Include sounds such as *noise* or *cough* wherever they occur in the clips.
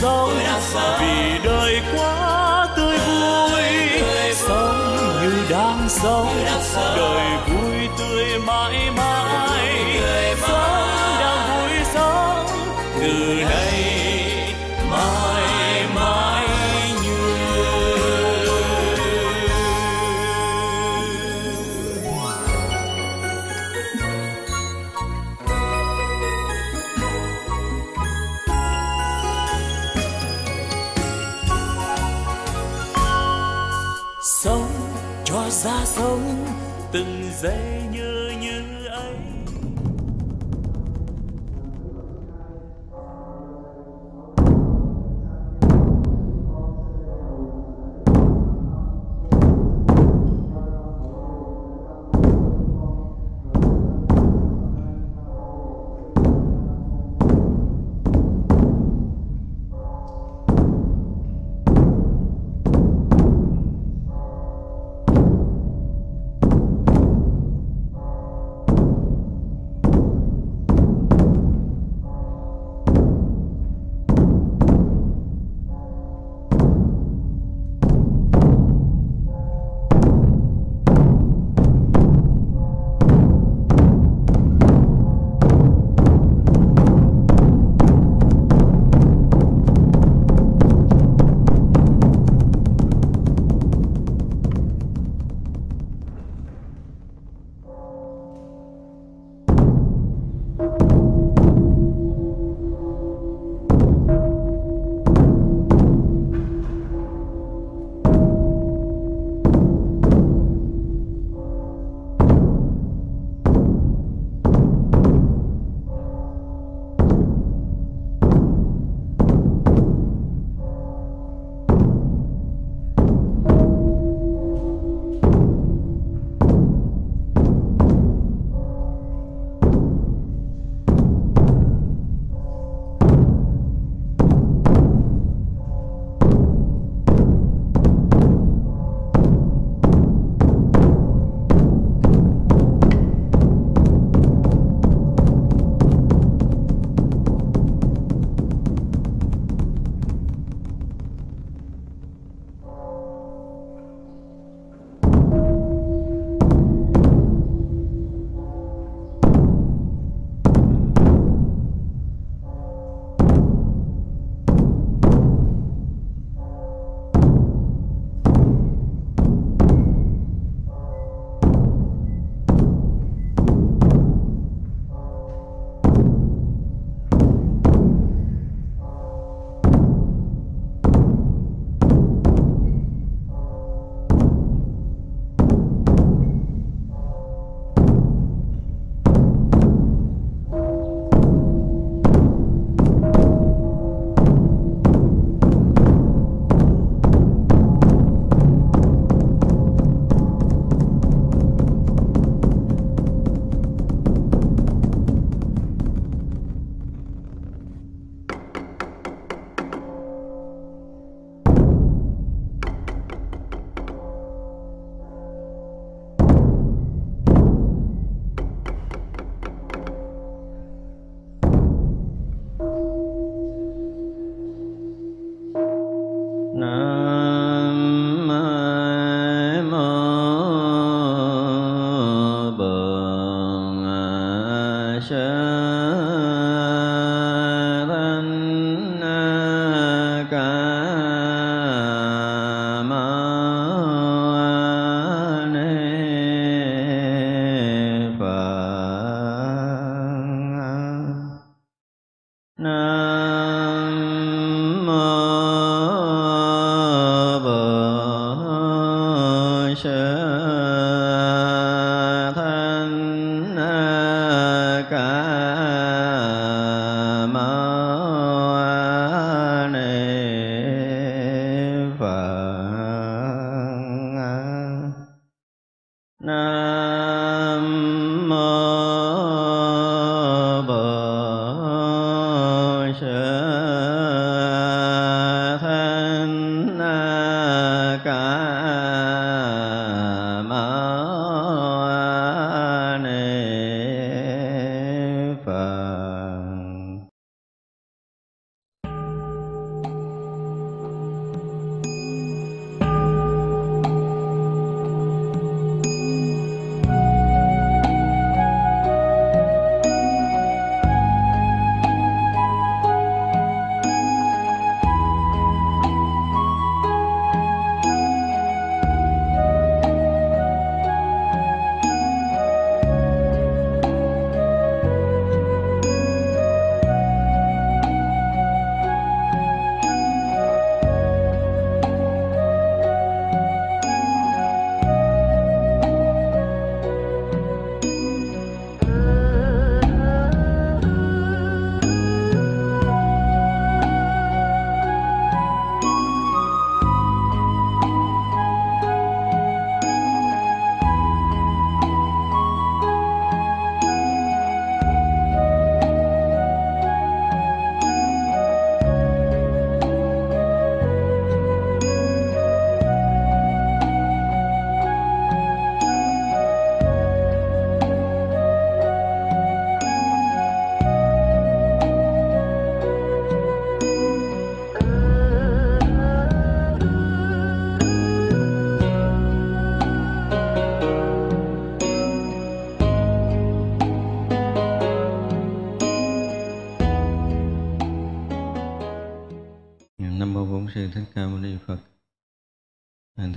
sống vì đời quá tươi vui sống như đang sống. Đời vui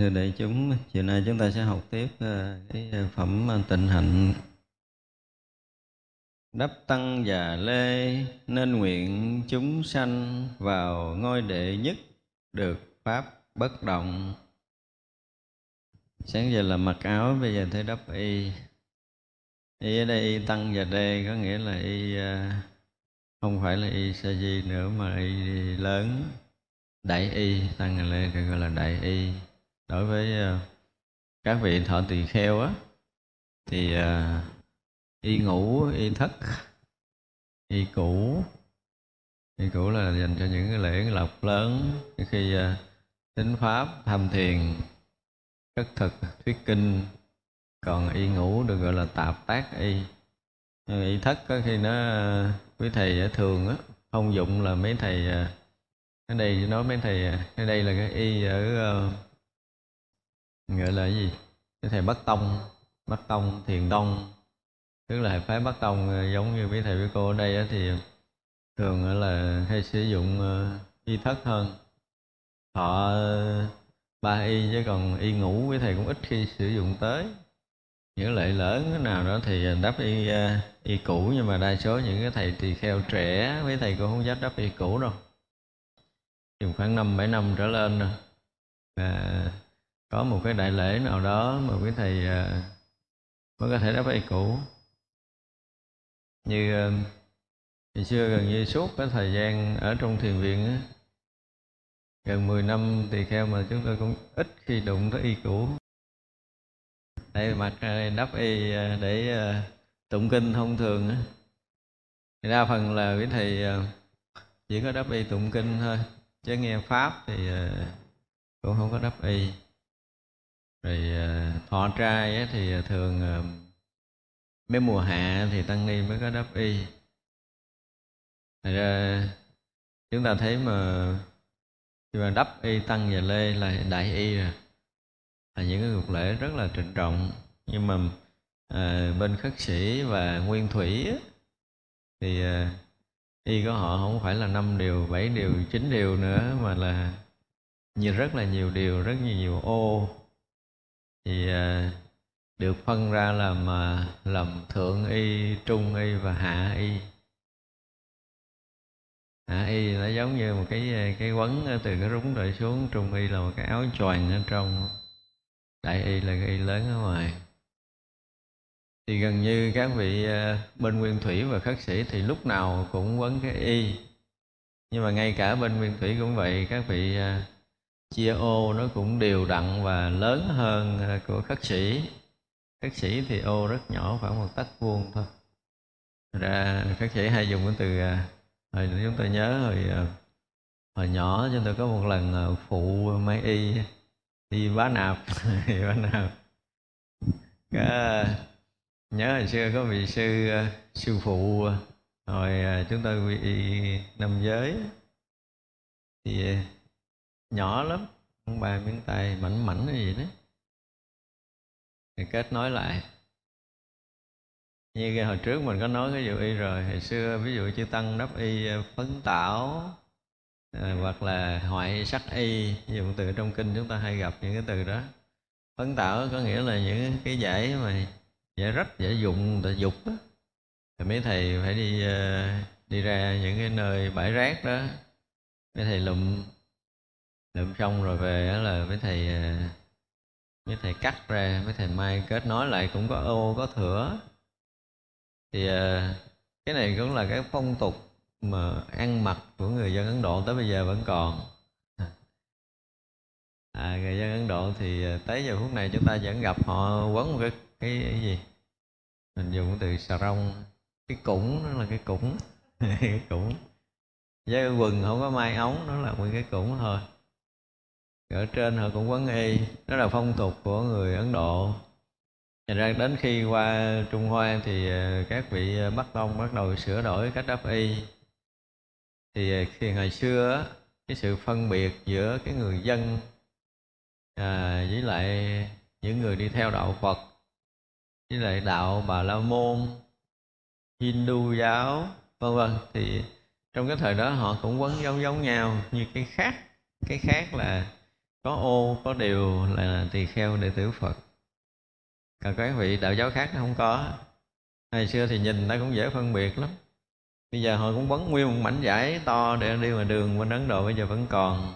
À, thưa đại chúng, chiều nay chúng ta sẽ học tiếp ờ, cái ờ, phẩm ờ, tịnh hạnh. Đắp tăng và lê nên nguyện chúng sanh vào ngôi đệ nhất được pháp bất động. Sáng giờ là mặc áo bây giờ thấy đắp y. Y ở đây y tăng và đê có nghĩa là y không phải là y sa di nữa mà y lớn. Đại y tăng và lê được gọi là đại y đối với ờ, các vị thọ tỳ kheo á, thì ờ, y ngủ, y thất, y cũ. Y cũ là dành cho những cái lễ lộc lớn khi ờ, tính pháp, tham thiền cất thực, thuyết kinh. Còn y ngủ được gọi là tạp tác y. Y thất có khi nó quý thầy thường á thông dụng là mấy thầy ở đây nói mấy thầy ở đây là cái y ở gọi là cái gì? Cái thầy bắc tông bắc tông thiền đông tức là phái bắc tông ờ, giống như mấy thầy với cô ở đây thì thường là hay sử dụng ờ, y thất hơn. Họ ờ, ba y chứ còn y ngủ với thầy cũng ít khi sử dụng tới. Những lệ lớn nào đó thì đắp y y cũ nhưng mà đa số những cái thầy tỳ kheo trẻ với thầy cũng không dám đắp y cũ đâu. Chừng khoảng năm bảy năm trở lên rồi à, có một cái đại lễ nào đó mà quý thầy ờ, mới có thể đáp y cũ. Như ờ, ngày xưa gần như suốt cái thời gian ở trong thiền viện á, gần 10 năm tỳ kheo mà chúng tôi cũng ít khi đụng tới y cũ. Đây mặc đắp y để ờ, tụng kinh thông thường thì đa phần là quý thầy chỉ có đắp y tụng kinh thôi. Chứ nghe pháp thì cũng không có đắp y rồi ờ, thọ trai thì ờ, thường ờ, mấy mùa hạ thì tăng ni mới có đắp y. Thật ra chúng ta thấy mà khi mà đắp y tăng và lê là đại y rồi. Là những cái cuộc lễ rất là trịnh trọng. Nhưng mà à, bên khất sĩ và nguyên thủy thì à, y của họ không phải là năm điều bảy điều chín điều nữa mà là nhiều rất là nhiều điều rất nhiều, nhiều ô thì à, được phân ra làm làm thượng y, trung y và hạ y. Hạ y nó giống như một cái à, cái quấn từ cái rúng rồi xuống, trung y là một cái áo choàng ở trong, đại y là cái y lớn ở ngoài. Thì gần như các vị à, bên nguyên thủy và khất sĩ thì lúc nào cũng quấn cái y. Nhưng mà ngay cả bên nguyên thủy cũng vậy, các vị chia ô nó cũng đều đặn và lớn hơn ờ, của khất sĩ. Khất sĩ thì ô rất nhỏ khoảng một tấc vuông thôi. Ra khất sĩ hay dùng cái từ ờ, hồi chúng tôi nhớ hồi ờ, hồi nhỏ chúng tôi có một lần phụ máy y đi bá nạp *laughs* đi bá nạp. Cái, nhớ hồi xưa có vị sư sư phụ hồi chúng tôi bị năm giới. Thì nhỏ lắm ông ba miếng tay mảnh mảnh cái gì đó. Thì kết nối lại. Như cái hồi trước mình có nói cái vụ y rồi hồi xưa ví dụ chư tăng đắp y ờ, phấn tảo à, hoặc là hoại sắc y dùng từ trong kinh chúng ta hay gặp những cái từ đó. Phấn tạo có nghĩa là những cái giải mà giải rách giải dụng ta dục đó. thì mấy thầy phải đi ờ, đi ra những cái nơi bãi rác đó. Mấy thầy lụm lượm xong rồi về đó là mấy thầy với mấy thầy cắt ra mấy thầy mai kết nối lại cũng có ô có thửa. Thì ờ, cái này cũng là cái phong tục mà ăn mặc của người dân Ấn Độ tới bây giờ vẫn còn. À, người dân Ấn Độ thì ờ, tới giờ phút này chúng ta vẫn gặp họ quấn một cái cái, cái gì? Mình dùng từ xà rong cái củng nó là cái củng *laughs* cái củng. Với quần không có mai ống nó là nguyên cái củng thôi ở trên họ cũng quấn y đó là phong tục của người Ấn Độ. Thành ra đến khi qua Trung Hoa thì ờ, các vị ờ, Bắc Tông bắt đầu sửa đổi cách đắp y. Thì ờ, khi ngày xưa cái sự phân biệt giữa cái người dân à, với lại những người đi theo đạo Phật với lại đạo Bà La Môn Hindu giáo vân vân. Thì trong cái thời đó họ cũng quấn giống giống nhau như cái khác cái khác là có ô có điều là tỳ kheo đệ tử phật. Còn các vị đạo giáo khác nó không có. Ngày xưa thì nhìn nó cũng dễ phân biệt lắm. Bây giờ họ cũng vẫn nguyên một mảnh giải to để đi ngoài đường bên ấn độ bây giờ vẫn còn.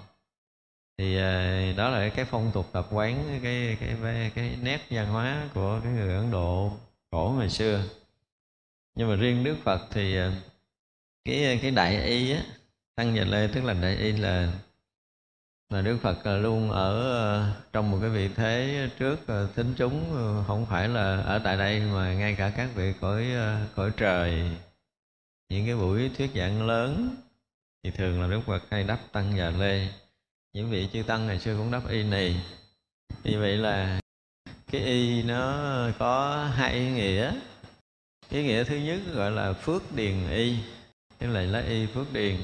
Thì ờ, đó là cái phong tục tập quán cái cái cái, cái nét văn hóa của cái người ấn độ cổ ngày xưa. Nhưng mà riêng đức phật thì ờ, cái cái đại y á tăng và lê tức là đại y là là đức phật à, luôn ở à, trong một cái vị thế trước à, tính chúng không phải là ở tại đây mà ngay cả các vị cõi cõi trời. Những cái buổi thuyết giảng lớn thì thường là đức phật hay đắp tăng già lê. Những vị chư tăng ngày xưa cũng đắp y này như vậy là cái y nó có hai ý nghĩa. Ý nghĩa thứ nhất gọi là phước điền y, tức là lá y phước điền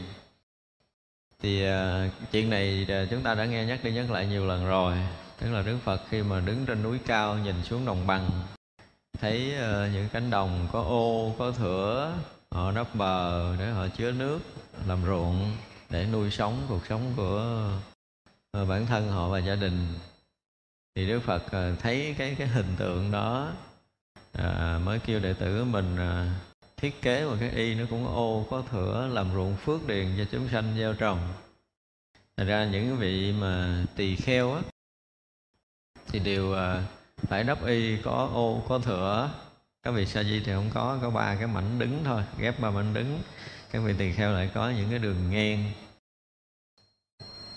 thì à, chuyện này à, chúng ta đã nghe nhắc đi nhắc lại nhiều lần rồi. Tức là đức phật khi mà đứng trên núi cao nhìn xuống đồng bằng thấy à, những cánh đồng có ô có thửa họ đắp bờ để họ chứa nước làm ruộng để nuôi sống cuộc sống của bản thân họ và gia đình. Thì Đức Phật thấy cái cái hình tượng đó à, mới kêu đệ tử mình à, thiết kế một cái y nó cũng ô có thửa làm ruộng phước điền cho chúng sanh gieo trồng. Thật ra những vị mà tỳ kheo á thì đều à, phải đắp y có ô có thửa. Các vị sa di thì không có có ba cái mảnh đứng thôi ghép ba mảnh đứng. Các vị tỳ kheo lại có những cái đường ngang.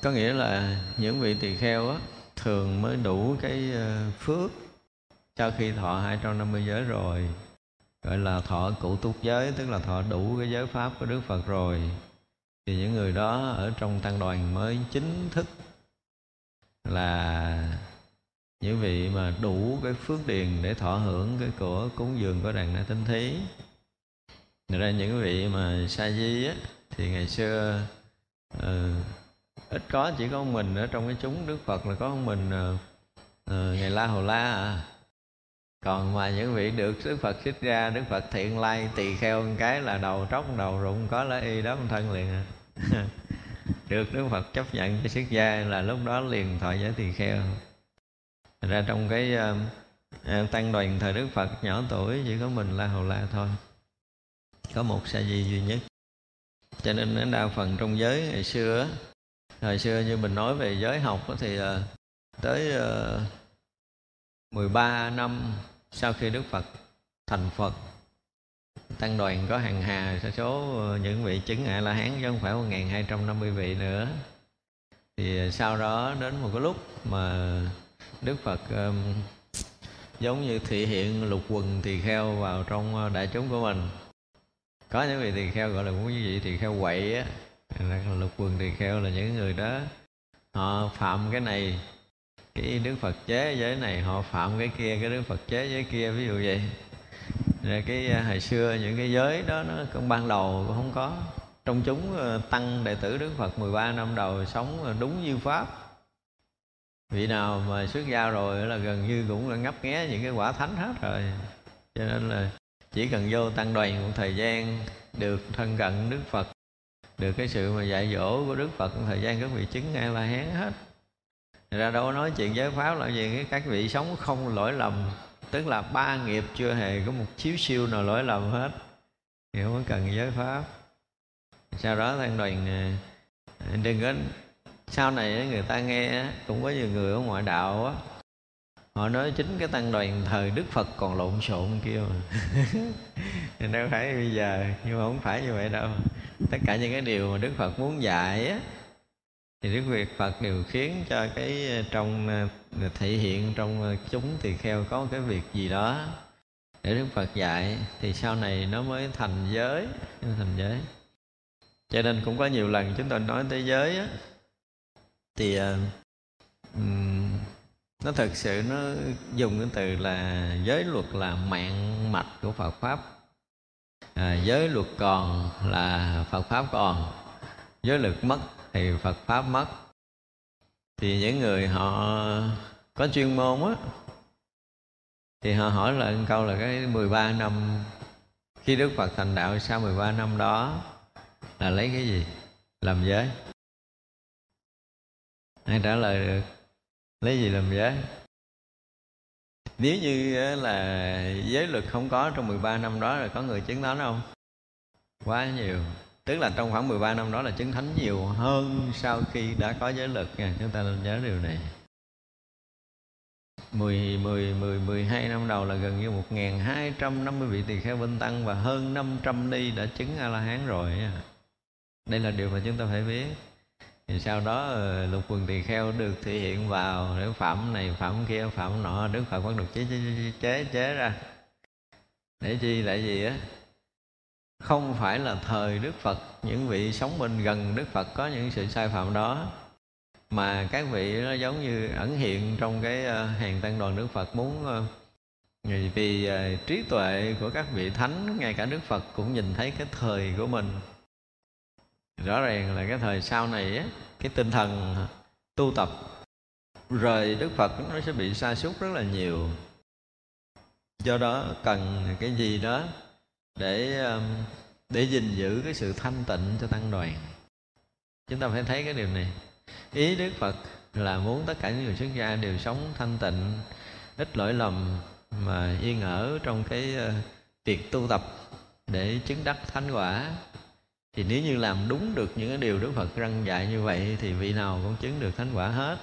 Có nghĩa là những vị tỳ kheo á, thường mới đủ cái à, phước sau khi thọ 250 giới rồi gọi là thọ cụ túc giới tức là thọ đủ cái giới pháp của Đức Phật rồi. Thì những người đó ở trong tăng đoàn mới chính thức là những vị mà đủ cái phước điền để thọ hưởng cái của cúng dường của đàn na tinh thí. Thật ra những vị mà sa di á thì ngày xưa uh, ít có chỉ có mình ở trong cái chúng đức phật là có mình uh, uh, ngày la hồ la à còn mà những vị được đức phật xích ra đức phật thiện lai tỳ kheo một cái là đầu tróc đầu rụng có lá y đó thân liền. À. *laughs* được đức phật chấp nhận cho xuất gia là lúc đó liền thọ giới tỳ kheo. Thật ra trong cái um, uh, tăng đoàn thời đức phật nhỏ tuổi chỉ có mình la hầu la thôi. Có một sa di duy nhất. Cho nên đa phần trong giới ngày xưa hồi xưa như mình nói về giới học thì uh, tới uh, 13 năm sau khi Đức Phật thành Phật tăng đoàn có hàng hà số ờ, những vị chứng a la hán chứ không phải 1250 vị nữa. Thì sau đó đến một cái lúc mà Đức Phật um, giống như thị hiện lục quần tỳ kheo vào trong ờ, đại chúng của mình. Có những vị tỳ kheo gọi là cũng như vị tỳ kheo quậy á lục quần tỳ kheo là những người đó. Họ phạm cái này cái đức phật chế giới này, họ phạm cái kia, cái đức phật chế giới kia, ví dụ vậy. Rồi cái à, hồi xưa những cái giới đó, nó cũng ban đầu cũng không có. Trong chúng à, tăng đệ tử đức phật 13 năm đầu sống đúng như pháp. Vị nào mà xuất gia rồi là gần như cũng là ngấp nghé những cái quả thánh hết rồi. Cho nên là chỉ cần vô tăng đoàn một thời gian, được thân cận đức phật, được cái sự mà dạy dỗ của đức phật một thời gian các vị chứng ngay la hán hết ra đâu nói chuyện giới pháp là gì các vị sống không lỗi lầm. Tức là ba nghiệp chưa hề có một chiếu siêu nào lỗi lầm hết. Thì không cần giới pháp sau đó tăng đoàn ờ, đừng có sau này người ta nghe cũng có nhiều người ở ngoại đạo á, họ nói chính cái tăng đoàn thời đức phật còn lộn xộn kia *laughs* mà thì đâu phải bây giờ, nhưng mà không phải như vậy đâu. Tất cả những cái điều mà đức phật muốn dạy á thì đức việt phật đều khiến cho cái ờ, trong ờ, thể hiện trong ờ, chúng tỳ kheo có cái việc gì đó. Để đức phật dạy thì sau này nó mới thành giới thành giới. Cho nên cũng có nhiều lần chúng tôi nói tới giới á thì um, nó thực sự nó dùng cái từ là giới luật là mạng mạch của Phật pháp. À, giới luật còn là Phật pháp còn giới luật mất thì Phật pháp mất. Thì những người họ có chuyên môn á, thì họ hỏi lại một câu là cái 13 năm, khi Đức Phật thành đạo sau 13 năm đó là lấy cái gì? Làm giới. Ai trả lời được? Lấy gì làm giới? Nếu như là giới luật không có trong 13 năm đó là có người chứng thánh không? Quá nhiều tức là trong khoảng 13 năm đó là chứng thánh nhiều hơn sau khi đã có giới lực nha. Chúng ta nên nhớ điều này. 10, 10, 10, 12 năm đầu là gần như 1.250 vị tỳ kheo vinh tăng và hơn 500 ni đã chứng A-la-hán rồi đây là điều mà chúng ta phải biết. Thì sau đó ờ, lục quần tỳ kheo được thể hiện vào để phẩm này phẩm kia phẩm nọ đức phật bắt được chế chế chế, chế, chế ra. Để chi? Lại gì á không phải là thời đức phật, những vị sống bên gần đức phật có những sự sai phạm đó. Mà các vị nó giống như ẩn hiện trong cái ờ, hàng tăng đoàn đức phật muốn ờ, vì ờ, trí tuệ của các vị thánh, ngay cả đức phật cũng nhìn thấy cái thời của mình. Rõ ràng là cái thời sau này á, cái tinh thần tu tập, rời đức phật nó sẽ bị sa sút rất là nhiều. Do đó cần cái gì đó để um, để gìn giữ cái sự thanh tịnh cho tăng đoàn. Chúng ta phải thấy cái điều này. Ý đức phật là muốn tất cả những người xuất gia đều sống thanh tịnh, ít lỗi lầm mà yên ở trong cái ờ, việc tu tập để chứng đắc thánh quả. Thì nếu như làm đúng được những cái điều Đức Phật răng dạy như vậy thì vị nào cũng chứng được thánh quả hết.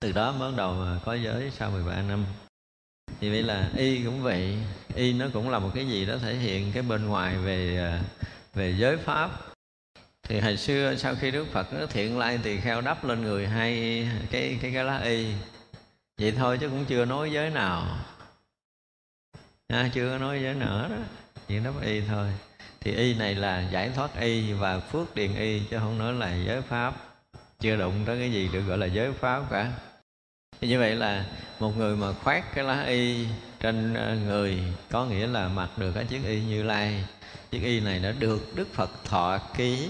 Từ đó mới bắt đầu mà có giới sau 13 năm thì vậy là y cũng vậy. Y nó cũng là một cái gì đó thể hiện cái bên ngoài về à, về giới pháp. Thì hồi xưa sau khi Đức Phật nó thiện lai tỳ kheo đắp lên người hai cái cái cái lá y. Vậy thôi chứ cũng chưa nói giới nào. À, chưa nói giới nữa đó chỉ đắp y thôi. Thì y này là giải thoát y và phước điền y chứ không nói là giới pháp. Chưa đụng tới cái gì được gọi là giới pháp cả thì như vậy là một người mà khoác cái lá y trên ờ, người có nghĩa là mặc được cái chiếc y như lai. Chiếc y này đã được đức phật thọ ký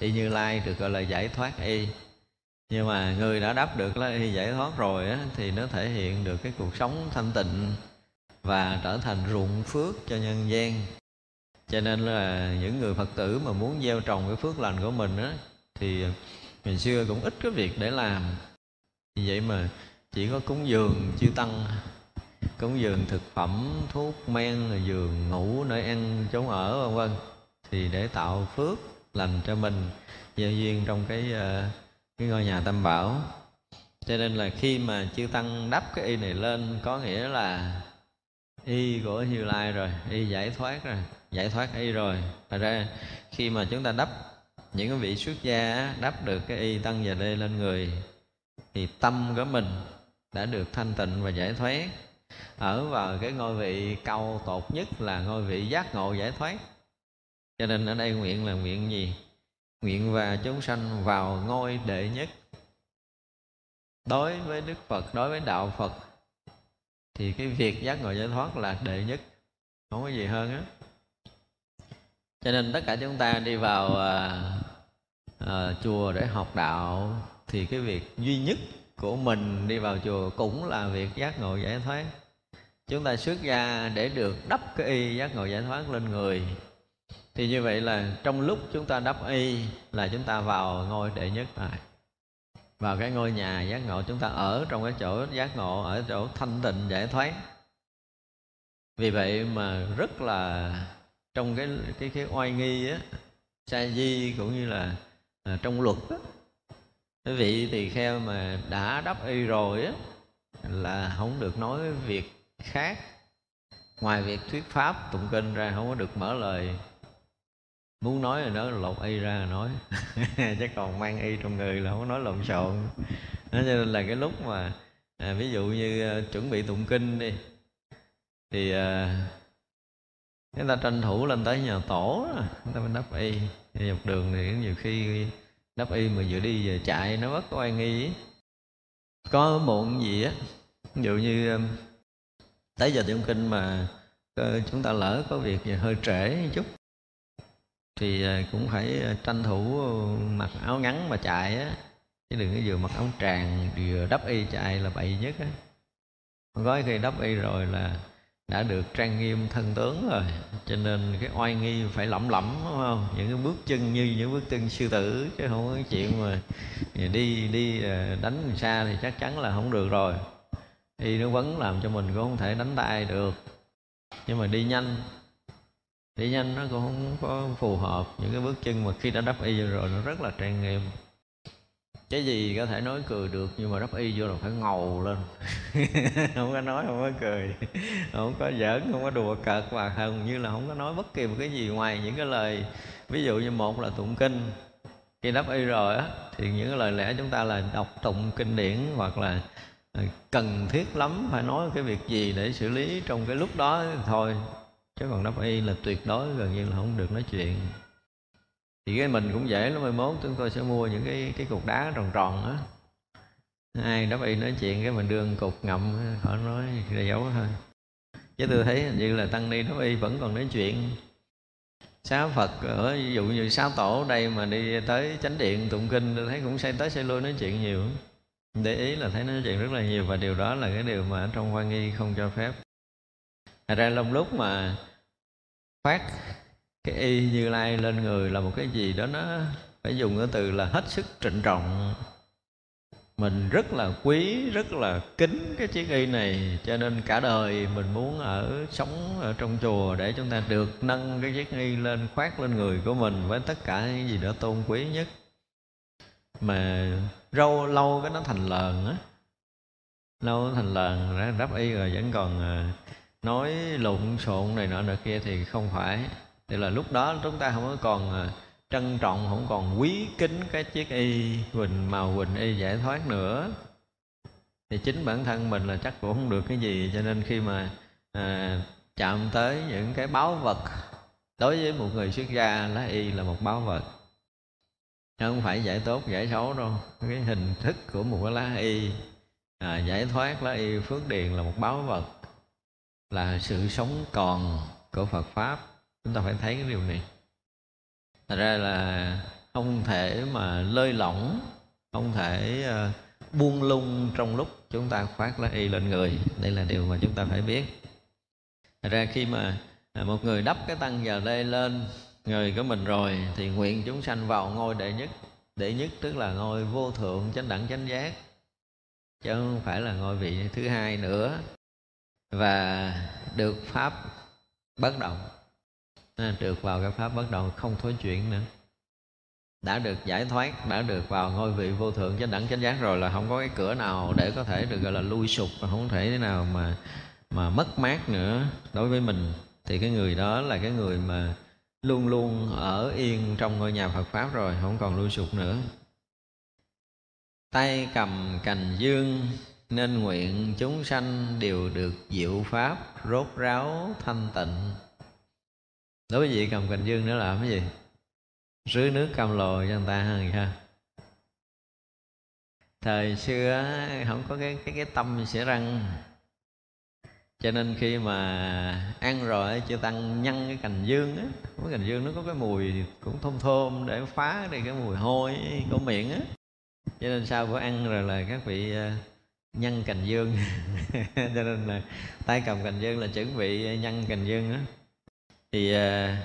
y như lai được gọi là giải thoát y. Nhưng mà người đã đắp được lá y giải thoát rồi á, thì nó thể hiện được cái cuộc sống thanh tịnh và trở thành ruộng phước cho nhân gian. Cho nên là những người phật tử mà muốn gieo trồng cái phước lành của mình á thì ngày xưa cũng ít cái việc để làm. Vì vậy mà chỉ có cúng dường chư tăng. Cúng dường thực phẩm, thuốc men, rồi giường ngủ, nơi ăn chốn ở, vân vân. Thì để tạo phước lành cho mình. Gieo duyên trong cái ờ, cái ngôi nhà tam bảo. Cho nên là khi mà chư tăng đắp cái y này lên, có nghĩa là y của như lai rồi, y giải thoát rồi, giải thoát y rồi. Thật ra, khi mà chúng ta đắp những cái vị xuất gia đắp được cái y tăng và đê lên người, thì tâm của mình đã được thanh tịnh và giải thoát. Ở vào cái ngôi vị cao tột nhất là ngôi vị giác ngộ giải thoát. Cho nên ở đây nguyện là nguyện gì? Nguyện và chúng sanh vào ngôi đệ nhất. Đối với đức phật đối với đạo phật thì cái việc giác ngộ giải thoát là đệ nhất. Không có gì hơn á. Cho nên tất cả chúng ta đi vào à, à, chùa để học đạo thì cái việc duy nhất của mình đi vào chùa cũng là việc giác ngộ giải thoát. Chúng ta xuất gia để được đắp cái y giác ngộ giải thoát lên người. Thì như vậy là trong lúc chúng ta đắp y là chúng ta vào ngôi đệ nhất tại. vào cái ngôi nhà giác ngộ chúng ta ở trong cái chỗ giác ngộ ở chỗ thanh tịnh giải thoát. Vì vậy mà rất là trong cái cái cái oai nghi á sa di cũng như là à, trong luật á Quý vị tỳ kheo mà đã đắp y rồi á là không được nói việc khác. Ngoài việc thuyết pháp tụng kinh ra không có được mở lời. Muốn nói rồi đó lột y ra nói. *laughs* Chứ còn mang y trong người là không có nói lộn xộn. Cho nên là cái lúc mà à, ví dụ như uh, chuẩn bị tụng kinh đi thì à, uh, chúng ta tranh thủ lên tới nhà tổ chúng ta mới đắp y. Dọc đường thì nhiều khi đắp y mà vừa đi vừa chạy, nó mất oai nghi. Có muộn gì á, ví dụ như um, tới giờ tụng kinh mà ờ, chúng ta lỡ có việc gì hơi trễ một chút. Thì ờ, cũng phải ờ, tranh thủ mặc áo ngắn mà chạy á. Chứ đừng có vừa mặc áo tràng vừa đắp y chạy là bậy nhất á. Có khi đắp y rồi là đã được trang nghiêm thân tướng rồi. Cho nên cái oai nghi phải lẩm lẩm đúng không? Những cái bước chân như những bước chân sư tử, chứ không có chuyện mà đi đi ờ, đánh xa thì chắc chắn là không được rồi. Đi nó vẫn làm cho mình cũng không thể đánh tay được. Nhưng mà đi nhanh. Đi nhanh nó cũng không có phù hợp. Những cái bước chân mà khi đã đắp y rồi, nó rất là trang nghiêm cái gì có thể nói cười được, nhưng mà đắp y vô là phải ngầu lên. *laughs* Không có nói, không có cười. Không có giỡn, không có đùa cợt và hầu như là không có nói bất kỳ một cái gì ngoài những cái lời. Ví dụ như một là tụng kinh. Khi đắp y rồi á, thì những cái lời lẽ chúng ta là đọc tụng kinh điển hoặc là ờ, cần thiết lắm, phải nói cái việc gì để xử lý trong cái lúc đó thôi. Chứ còn đắp y là tuyệt đối gần như là không được nói chuyện thì cái mình cũng dễ lắm, mai mốt chúng tôi sẽ mua những cái cái cục đá tròn tròn á. Ai đó bị nói chuyện cái mình đưa cục ngậm, họ nói ra dấu thôi. Chứ tôi thấy hình như là tăng ni đắp y vẫn còn nói chuyện. Xá phật ở, ví dụ như xá tổ đây mà đi tới chánh điện tụng kinh, tôi thấy cũng xây tới xây lui nói chuyện nhiều. Để ý là thấy nói chuyện rất là nhiều và điều đó là cái điều mà trong hoa nghi không cho phép. Thật ra lông lúc mà phát cái y như lai lên người là một cái gì đó nó phải dùng cái từ là hết sức trịnh trọng. Mình rất là quý, rất là kính cái chiếc y này, cho nên cả đời mình muốn ở, sống ở trong chùa để chúng ta được nâng cái chiếc y lên, khoác lên người của mình với tất cả những gì đó tôn quý nhất. Mà râu lâu cái nó thành lờn á. Lâu nó thành lờn ra đắp y rồi vẫn còn à, nói lộn xộn này nọ nọ kia thì không phải thì là lúc đó chúng ta không có còn ờ, trân trọng không còn quý kính cái chiếc y quỳnh màu quỳnh y giải thoát nữa. Thì chính bản thân mình là chắc cũng không được cái gì cho nên khi mà à, chạm tới những cái báu vật đối với một người xuất gia lá y là một báu vật. Không phải giải tốt giải xấu đâu. Cái hình thức của một cái lá y à, giải thoát lá y phước điền là một báu vật là sự sống còn của Phật pháp chúng ta phải thấy cái điều này. Thật ra là không thể mà lơi lỏng không thể uh, buông lung trong lúc chúng ta khoác lá y lên người. Đây là điều mà chúng ta phải biết. Thật ra khi mà à, một người đắp cái tăng giờ đây lên người của mình rồi thì nguyện chúng sanh vào ngôi đệ nhất. Đệ nhất tức là ngôi vô thượng chánh đẳng chánh giác chứ không phải là ngôi vị thứ hai nữa và được pháp bất động. Ờ, được vào cái pháp bất động không thối chuyển nữa. Đã được giải thoát, đã được vào ngôi vị vô thượng chánh đẳng chánh giác rồi là không có cái cửa nào để có thể được, gọi là, lui sụp và không thể thế nào mà mà mất mát nữa. Đối với mình thì cái người đó là cái người mà luôn luôn ở yên trong ngôi nhà Phật pháp rồi, không còn lui sụp nữa. Tay cầm cành dương nên nguyện chúng sanh đều được diệu pháp rốt ráo thanh tịnh đối với vị cầm cành dương nữa làm cái gì? Rưới nước cam lồ cho người ta hơn ha. Thời xưa không có cái cái cái tâm sẽ răng. Cho nên khi mà ăn rồi chưa tăng nhân cái cành dương á, cái cành dương nó có cái mùi cũng thơm thơm để phá đi cái mùi hôi của miệng á. Cho nên sau bữa ăn rồi là các vị ờ, nhân cành dương. *laughs* Cho nên là tay cầm cành dương là chuẩn bị nhân cành dương á thì à,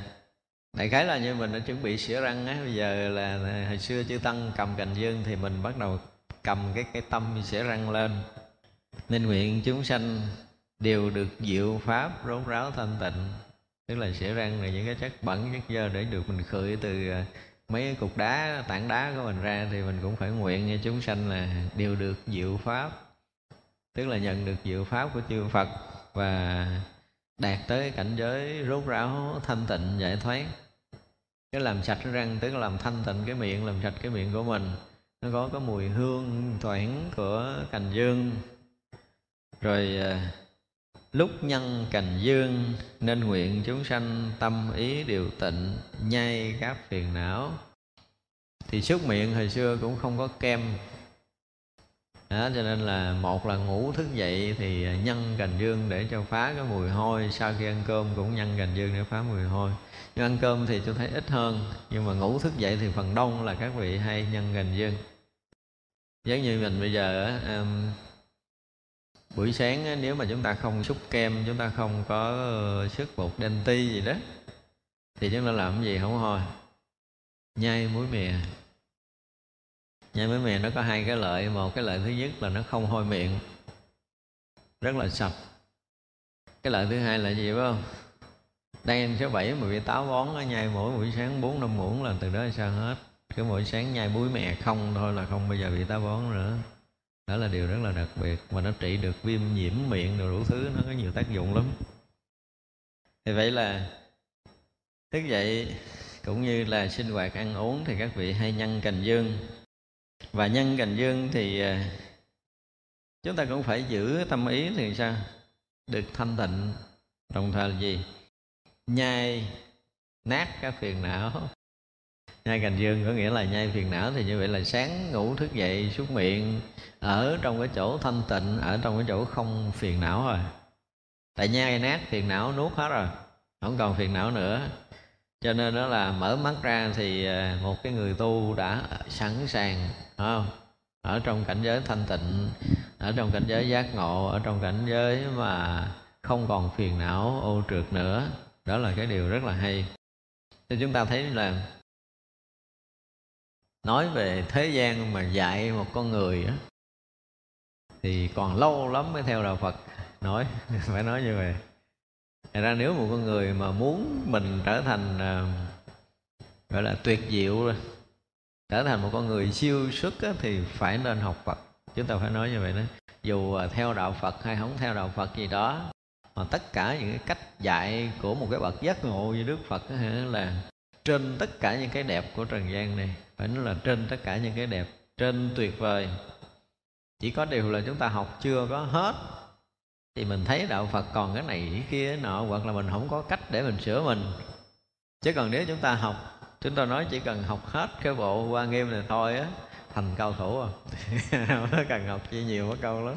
đại khái là như mình đã chuẩn bị sửa răng á, bây giờ là hồi xưa chư tăng cầm cành dương thì mình bắt đầu cầm cái cái tâm sửa răng lên. Nên nguyện chúng sanh đều được diệu pháp rốt ráo thanh tịnh. Tức là sửa răng là những cái chất bẩn chất dơ để được mình khởi từ à, mấy cục đá, tảng đá của mình ra thì mình cũng phải nguyện như chúng sanh là đều được diệu pháp. Tức là nhận được diệu pháp của chư Phật và đạt tới cảnh giới rốt ráo, thanh tịnh, giải thoát. Cái làm sạch răng tức là làm thanh tịnh cái miệng, làm sạch cái miệng của mình. Nó có cái mùi hương thoảng của cành dương. Rồi à, lúc nhân cành dương, nên nguyện chúng sanh tâm ý điều tịnh, nhai các phiền não. Thì xúc miệng hồi xưa cũng không có kem đó, cho nên là một là ngủ thức dậy thì nhân cành dương để cho phá cái mùi hôi sau khi ăn cơm cũng nhân cành dương để phá mùi hôi. Nhưng ăn cơm thì tôi thấy ít hơn nhưng mà ngủ thức dậy thì phần đông là các vị hay nhân cành dương. Giống như mình bây giờ um, buổi sáng nếu mà chúng ta không xúc kem chúng ta không có ờ, sức bột đen ti gì đó thì chúng ta làm cái gì? Không hôi. Nhai muối mè nhai muối mè nó có hai cái lợi. Một cái lợi thứ nhất là nó không hôi miệng. Rất là sạch. Cái lợi thứ hai là gì phải không? Đang ăn số 7 mà bị táo bón nó nhai mỗi buổi sáng bốn năm muỗng là từ đó sao hết. Cứ mỗi sáng nhai búi mè không thôi là không bao giờ bị táo bón nữa. Đó là điều rất là đặc biệt. Mà nó trị được viêm nhiễm miệng đủ thứ, nó có nhiều tác dụng lắm. Thì vậy là, thức dậy cũng như là sinh hoạt ăn uống thì các vị hay nhân cành dương và nhân cành dương thì à, chúng ta cũng phải giữ tâm ý thì sao? Được thanh tịnh, đồng thời là gì? Nhai nát các phiền não. Nhai cành dương có nghĩa là nhai phiền não thì như vậy là sáng ngủ thức dậy xuống miệng, ở trong cái chỗ thanh tịnh, ở trong cái chỗ không phiền não rồi. Tại nhai nát phiền não nuốt hết rồi, không còn phiền não nữa cho nên đó là mở mắt ra thì ờ, một cái người tu đã sẵn sàng không? ở trong cảnh giới thanh tịnh, ở trong cảnh giới giác ngộ, ở trong cảnh giới mà không còn phiền não, ô trượt nữa. Đó là cái điều rất là hay. Thì chúng ta thấy là nói về thế gian mà dạy một con người á, thì còn lâu lắm mới theo đạo Phật nói. *laughs* Phải nói như vậy. Thật ra nếu một con người mà muốn mình trở thành à, gọi là tuyệt diệu trở thành một con người siêu xuất á, thì phải nên học Phật. Chúng ta phải nói như vậy đó. Dù à, theo đạo Phật hay không theo đạo Phật gì đó mà tất cả những cái cách dạy của một cái bậc giác ngộ như Đức Phật đó, là trên tất cả những cái đẹp của trần gian này phải nói là trên tất cả những cái đẹp trên tuyệt vời. Chỉ có điều là chúng ta học chưa có hết thì mình thấy đạo Phật còn cái này cái kia cái nọ, hoặc là mình không có cách để mình sửa mình. Chứ còn nếu chúng ta học, chúng ta nói chỉ cần học hết cái bộ hoa nghiêm này thôi á, thành cao thủ rồi *laughs* nó cần học chi nhiều mất câu lắm.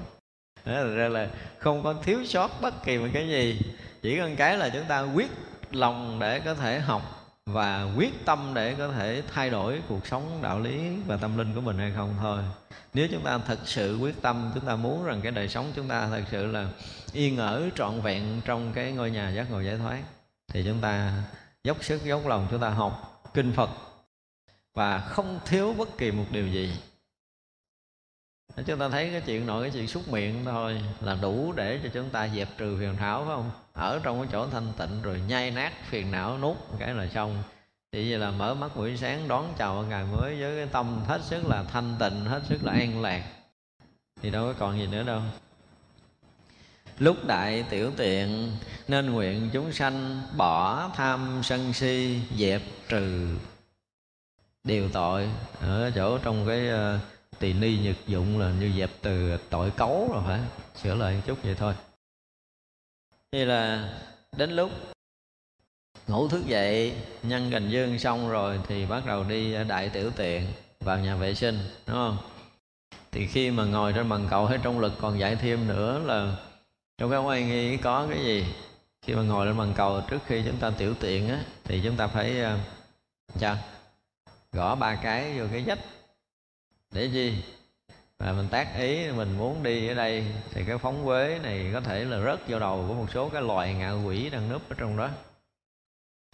Đó ra là không có thiếu sót bất kỳ một cái gì. Chỉ cần cái là chúng ta quyết lòng để có thể học và quyết tâm để có thể thay đổi cuộc sống đạo lý và tâm linh của mình hay không thôi. Nếu chúng ta thật sự quyết tâm, chúng ta muốn rằng cái đời sống chúng ta thật sự là yên ở, trọn vẹn trong cái ngôi nhà giác ngộ giải thoát, thì chúng ta dốc sức, dốc lòng chúng ta học kinh phật. Và không thiếu bất kỳ một điều gì. Chúng ta thấy cái chuyện nội, cái chuyện xúc miệng thôi là đủ để cho chúng ta dẹp trừ phiền não phải không? Ở trong cái chỗ thanh tịnh rồi nhai nát phiền não nút cái là xong. Thì vậy là mở mắt buổi sáng đón chào ngày mới với cái tâm hết sức là thanh tịnh hết sức là an lạc. Thì đâu có còn gì nữa đâu. Lúc đại tiểu tiện nên nguyện chúng sanh bỏ tham sân si dẹp trừ điều tội. Ở chỗ trong cái uh, tỳ ni nhật dụng là như dẹp từ tội cấu rồi phải sửa lại một chút vậy thôi thì là đến lúc ngủ thức dậy nhân gành dương xong rồi thì bắt đầu đi ờ, đại tiểu tiện vào nhà vệ sinh đúng không? Thì khi mà ngồi trên bằng cầu hay trong lực còn dạy thêm nữa là trong cái oai nghi có cái gì? Khi mà ngồi lên bằng cầu trước khi chúng ta tiểu tiện á thì chúng ta phải uh, gõ ba cái vô cái dách. Để gì và mình tác ý mình muốn đi ở đây thì cái phóng quế này có thể là rớt vô đầu của một số cái loài ngạ quỷ đang núp ở trong đó.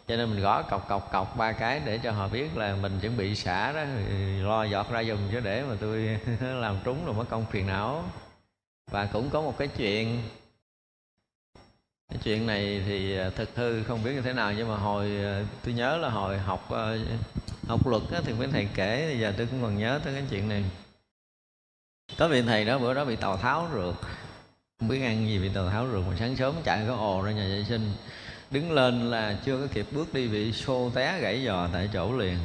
Cho nên mình gõ cọc cọc cọc ba cái để cho họ biết là mình chuẩn bị xả đó lo giọt ra dùng chứ để mà tôi *laughs* làm trúng rồi mất công phiền não. Và cũng có một cái chuyện cái chuyện này thì à, thực hư không biết như thế nào nhưng mà hồi à, tôi nhớ là hồi học à, học luật á, thì mấy thầy kể bây giờ tôi cũng còn nhớ tới cái chuyện này có vị thầy đó, bữa đó bị tào tháo rượt. Không biết ăn gì bị tào tháo rượt, mà sáng sớm chạy có ồ ra nhà vệ sinh. Đứng lên là chưa có kịp bước đi, bị xô té gãy giò tại chỗ liền.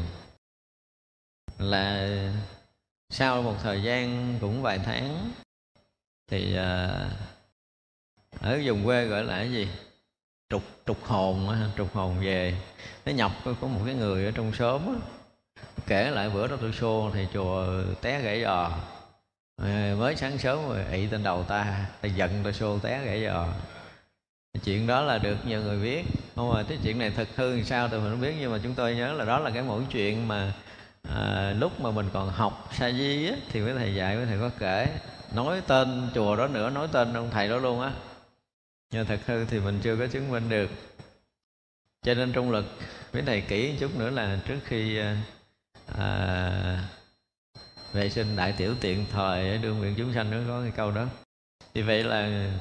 Là sau một thời gian cũng vài tháng thì ờ, ở vùng quê gọi là cái gì? Trục trục hồn trục hồn về. Nó nhọc có một cái người ở trong xóm kể lại bữa đó tôi xô thì chùa té gãy giò mới sáng sớm rồi ị trên đầu ta ta giận ta xô té gãy giò. Chuyện đó là được nhiều người biết. Không mà cái chuyện này thật hư làm sao tôi không biết nhưng mà chúng tôi nhớ là đó là cái mỗi chuyện mà à, lúc mà mình còn học sa di á, thì với thầy dạy với thầy có kể nói tên chùa đó nữa nói tên ông thầy đó luôn á. Nhưng thật hư thì mình chưa có chứng minh được. Cho nên trong luật với thầy kỹ chút nữa là trước khi à, à vệ sinh đại tiểu tiện thời đương nguyện chúng sanh nó có cái câu đó. Thì vậy là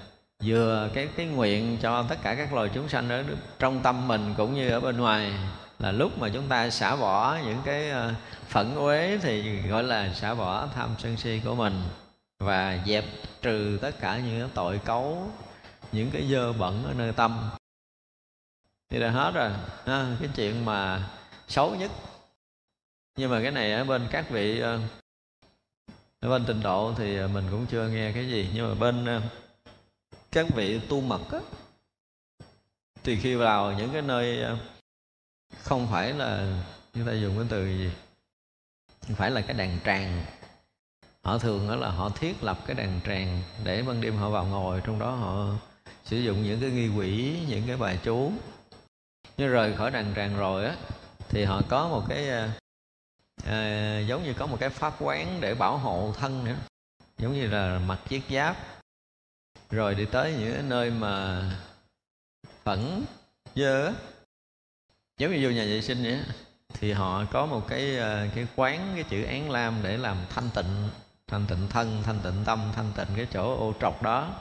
vừa cái cái nguyện cho tất cả các loài chúng sanh ở trong tâm mình cũng như ở bên ngoài là lúc mà chúng ta xả bỏ những cái ờ, phẫn uế thì gọi là xả bỏ tham sân si của mình và dẹp trừ tất cả những cái tội cấu những cái dơ bẩn ở nơi tâm. Thì là hết rồi à, cái chuyện mà xấu nhất. Nhưng mà cái này ở bên các vị ờ, ở bên tịnh độ thì à, mình cũng chưa nghe cái gì, nhưng mà bên à, các vị tu mật á, thì khi vào những cái nơi à, không phải là, chúng ta dùng cái từ gì? Không phải là cái đàn tràng. Họ thường đó là họ thiết lập cái đàn tràng để ban đêm họ vào ngồi, trong đó họ sử dụng những cái nghi quỷ, những cái bài chú. Nhưng rời khỏi đàn tràng rồi á, thì họ có một cái à, giống như có một cái pháp quán để bảo hộ thân nữa. Giống như là mặc chiếc giáp. Rồi đi tới những cái nơi mà phẫn dơ. Giống như vô nhà vệ sinh vậy thì họ có một cái ờ, cái quán cái chữ án lam để làm thanh tịnh thanh tịnh thân thanh tịnh tâm thanh tịnh cái chỗ ô trọc đó.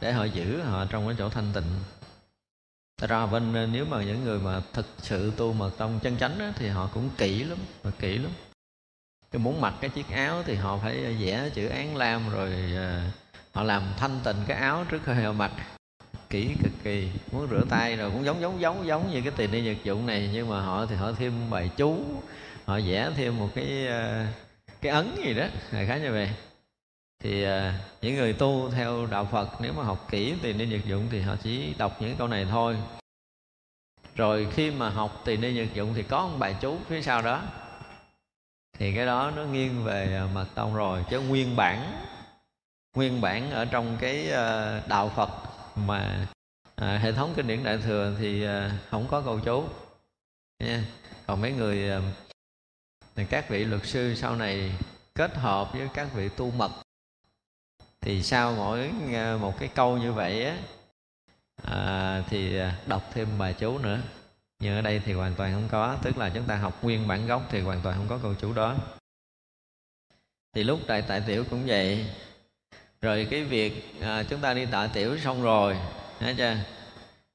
Để họ giữ họ trong cái chỗ thanh tịnh. Thật ra bên ờ, nếu mà những người mà thực sự tu mật tông chân chánh á, thì họ cũng kỹ lắm và kỹ lắm. Cái muốn mặc cái chiếc áo thì họ phải ờ, vẽ chữ án lam rồi ờ, họ làm thanh tịnh cái áo trước khi họ mặc. Kỹ cực kỳ muốn rửa tay rồi cũng giống giống giống giống như cái tiền đi nhật dụng này nhưng mà họ thì họ thêm bài chú họ vẽ thêm một cái cái ấn gì đó khá như vậy thì à, những người tu theo đạo Phật nếu mà học kỹ thì ni nhật dụng thì họ chỉ đọc những câu này thôi. Rồi khi mà học thì ni nhật dụng thì có một bài chú phía sau đó. Thì cái đó nó nghiêng về à, mật tông rồi chứ nguyên bản nguyên bản ở trong cái à, đạo Phật mà à, hệ thống kinh điển đại thừa thì à, không có câu chú. Nha. Còn mấy người à, các vị luật sư sau này kết hợp với các vị tu mật thì sau mỗi ờ, một cái câu như vậy á à, thì ờ, đọc thêm bài chú nữa. Nhưng ở đây thì hoàn toàn không có tức là chúng ta học nguyên bản gốc thì hoàn toàn không có câu chú đó. Thì lúc đại tại tiểu cũng vậy. Rồi cái việc à, chúng ta đi tại tiểu xong rồi thấy chưa?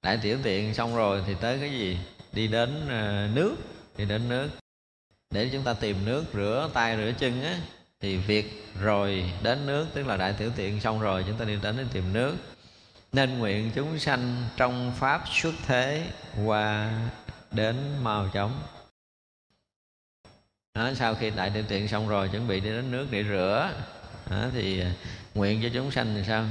Đại tiểu tiện xong rồi thì tới cái gì? Đi đến à, nước đi đến nước. Để chúng ta tìm nước rửa tay rửa chân á thì việc rồi đến nước tức là đại tiểu tiện xong rồi chúng ta đi đến để tìm nước. Nên nguyện chúng sanh trong pháp xuất thế qua đến mau chóng. Đó, sau khi đại tiểu tiện xong rồi chuẩn bị đi đến nước để rửa. Đó, thì nguyện cho chúng sanh thì sao?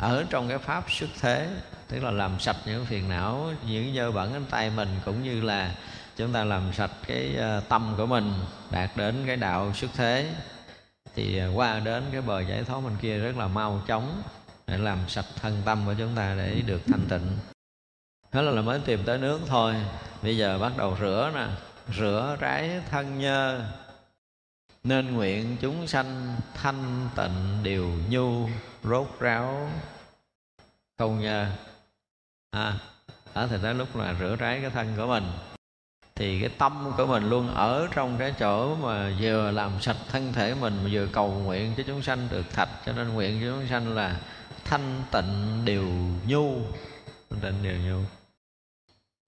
Ở trong cái pháp xuất thế tức là làm sạch những phiền não những dơ bẩn đến tay mình cũng như là chúng ta làm sạch cái ờ, tâm của mình đạt đến cái đạo xuất thế thì à, qua đến cái bờ giải thoát bên kia rất là mau chóng để làm sạch thân tâm của chúng ta để được thanh tịnh. Đó là mới tìm tới nước thôi. Bây giờ bắt đầu rửa nè, rửa trái thân nhơ. Nên nguyện chúng sanh thanh tịnh điều nhu, rốt ráo. Không nhơ. À đó thì tới lúc là rửa trái cái thân của mình thì cái tâm của mình luôn ở trong cái chỗ mà vừa làm sạch thân thể mình, mà vừa cầu nguyện cho chúng sanh được thạch cho nên nguyện cho chúng sanh là thanh tịnh điều nhu. Thanh tịnh điều nhu.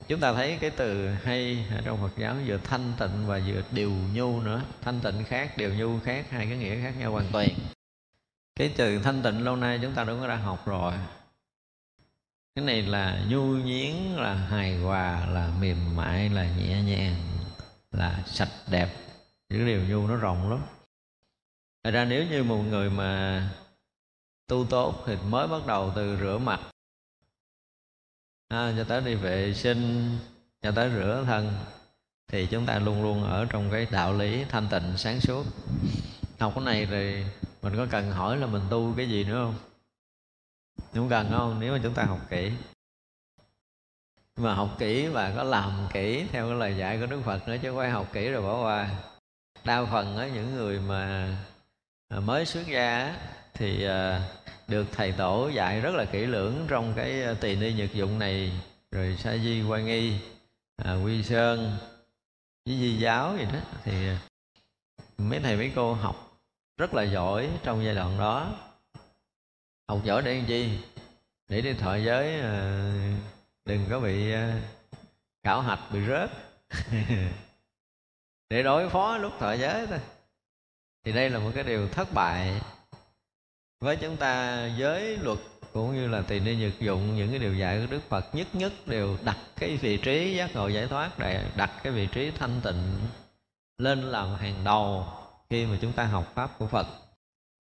Chúng ta thấy cái từ hay ở trong Phật giáo vừa thanh tịnh và vừa điều nhu nữa. Thanh tịnh khác, điều nhu khác, hai cái nghĩa khác nhau hoàn toàn. Cái từ thanh tịnh lâu nay chúng ta đã có đã học rồi cái này là nhu nhiến là hài hòa là mềm mại là nhẹ nhàng là sạch đẹp. Những điều nhu nó rộng lắm. Thật ra nếu như một người mà tu tốt thì mới bắt đầu từ rửa mặt. À, cho tới đi vệ sinh cho tới rửa thân thì chúng ta luôn luôn ở trong cái đạo lý thanh tịnh sáng suốt. Học cái này thì mình có cần hỏi là mình tu cái gì nữa không? Không cần không? Nếu mà chúng ta học kỹ. Mà học kỹ và có làm kỹ theo cái lời dạy của đức phật nữa chứ không phải học kỹ rồi bỏ qua. Đa phần á những người mà à, mới xuất gia thì à, được thầy tổ dạy rất là kỹ lưỡng trong cái à, tỳ ni nhật dụng này. Rồi sa di quan nghi à, quy sơn với di giáo gì đó. Thì mấy thầy mấy cô học rất là giỏi trong giai đoạn đó học giỏi để làm chi? Để đi thọ giới ờ, đừng có bị ờ, khảo hạch, bị rớt. *laughs* Để đối phó lúc thọ giới thôi. Thì đây là một cái điều thất bại. Với chúng ta, giới luật cũng như là tùy ni nhược dụng, những cái điều dạy của đức phật nhất nhất đều đặt cái vị trí giác ngộ giải thoát để đặt cái vị trí thanh tịnh lên làm hàng đầu khi mà chúng ta học pháp của phật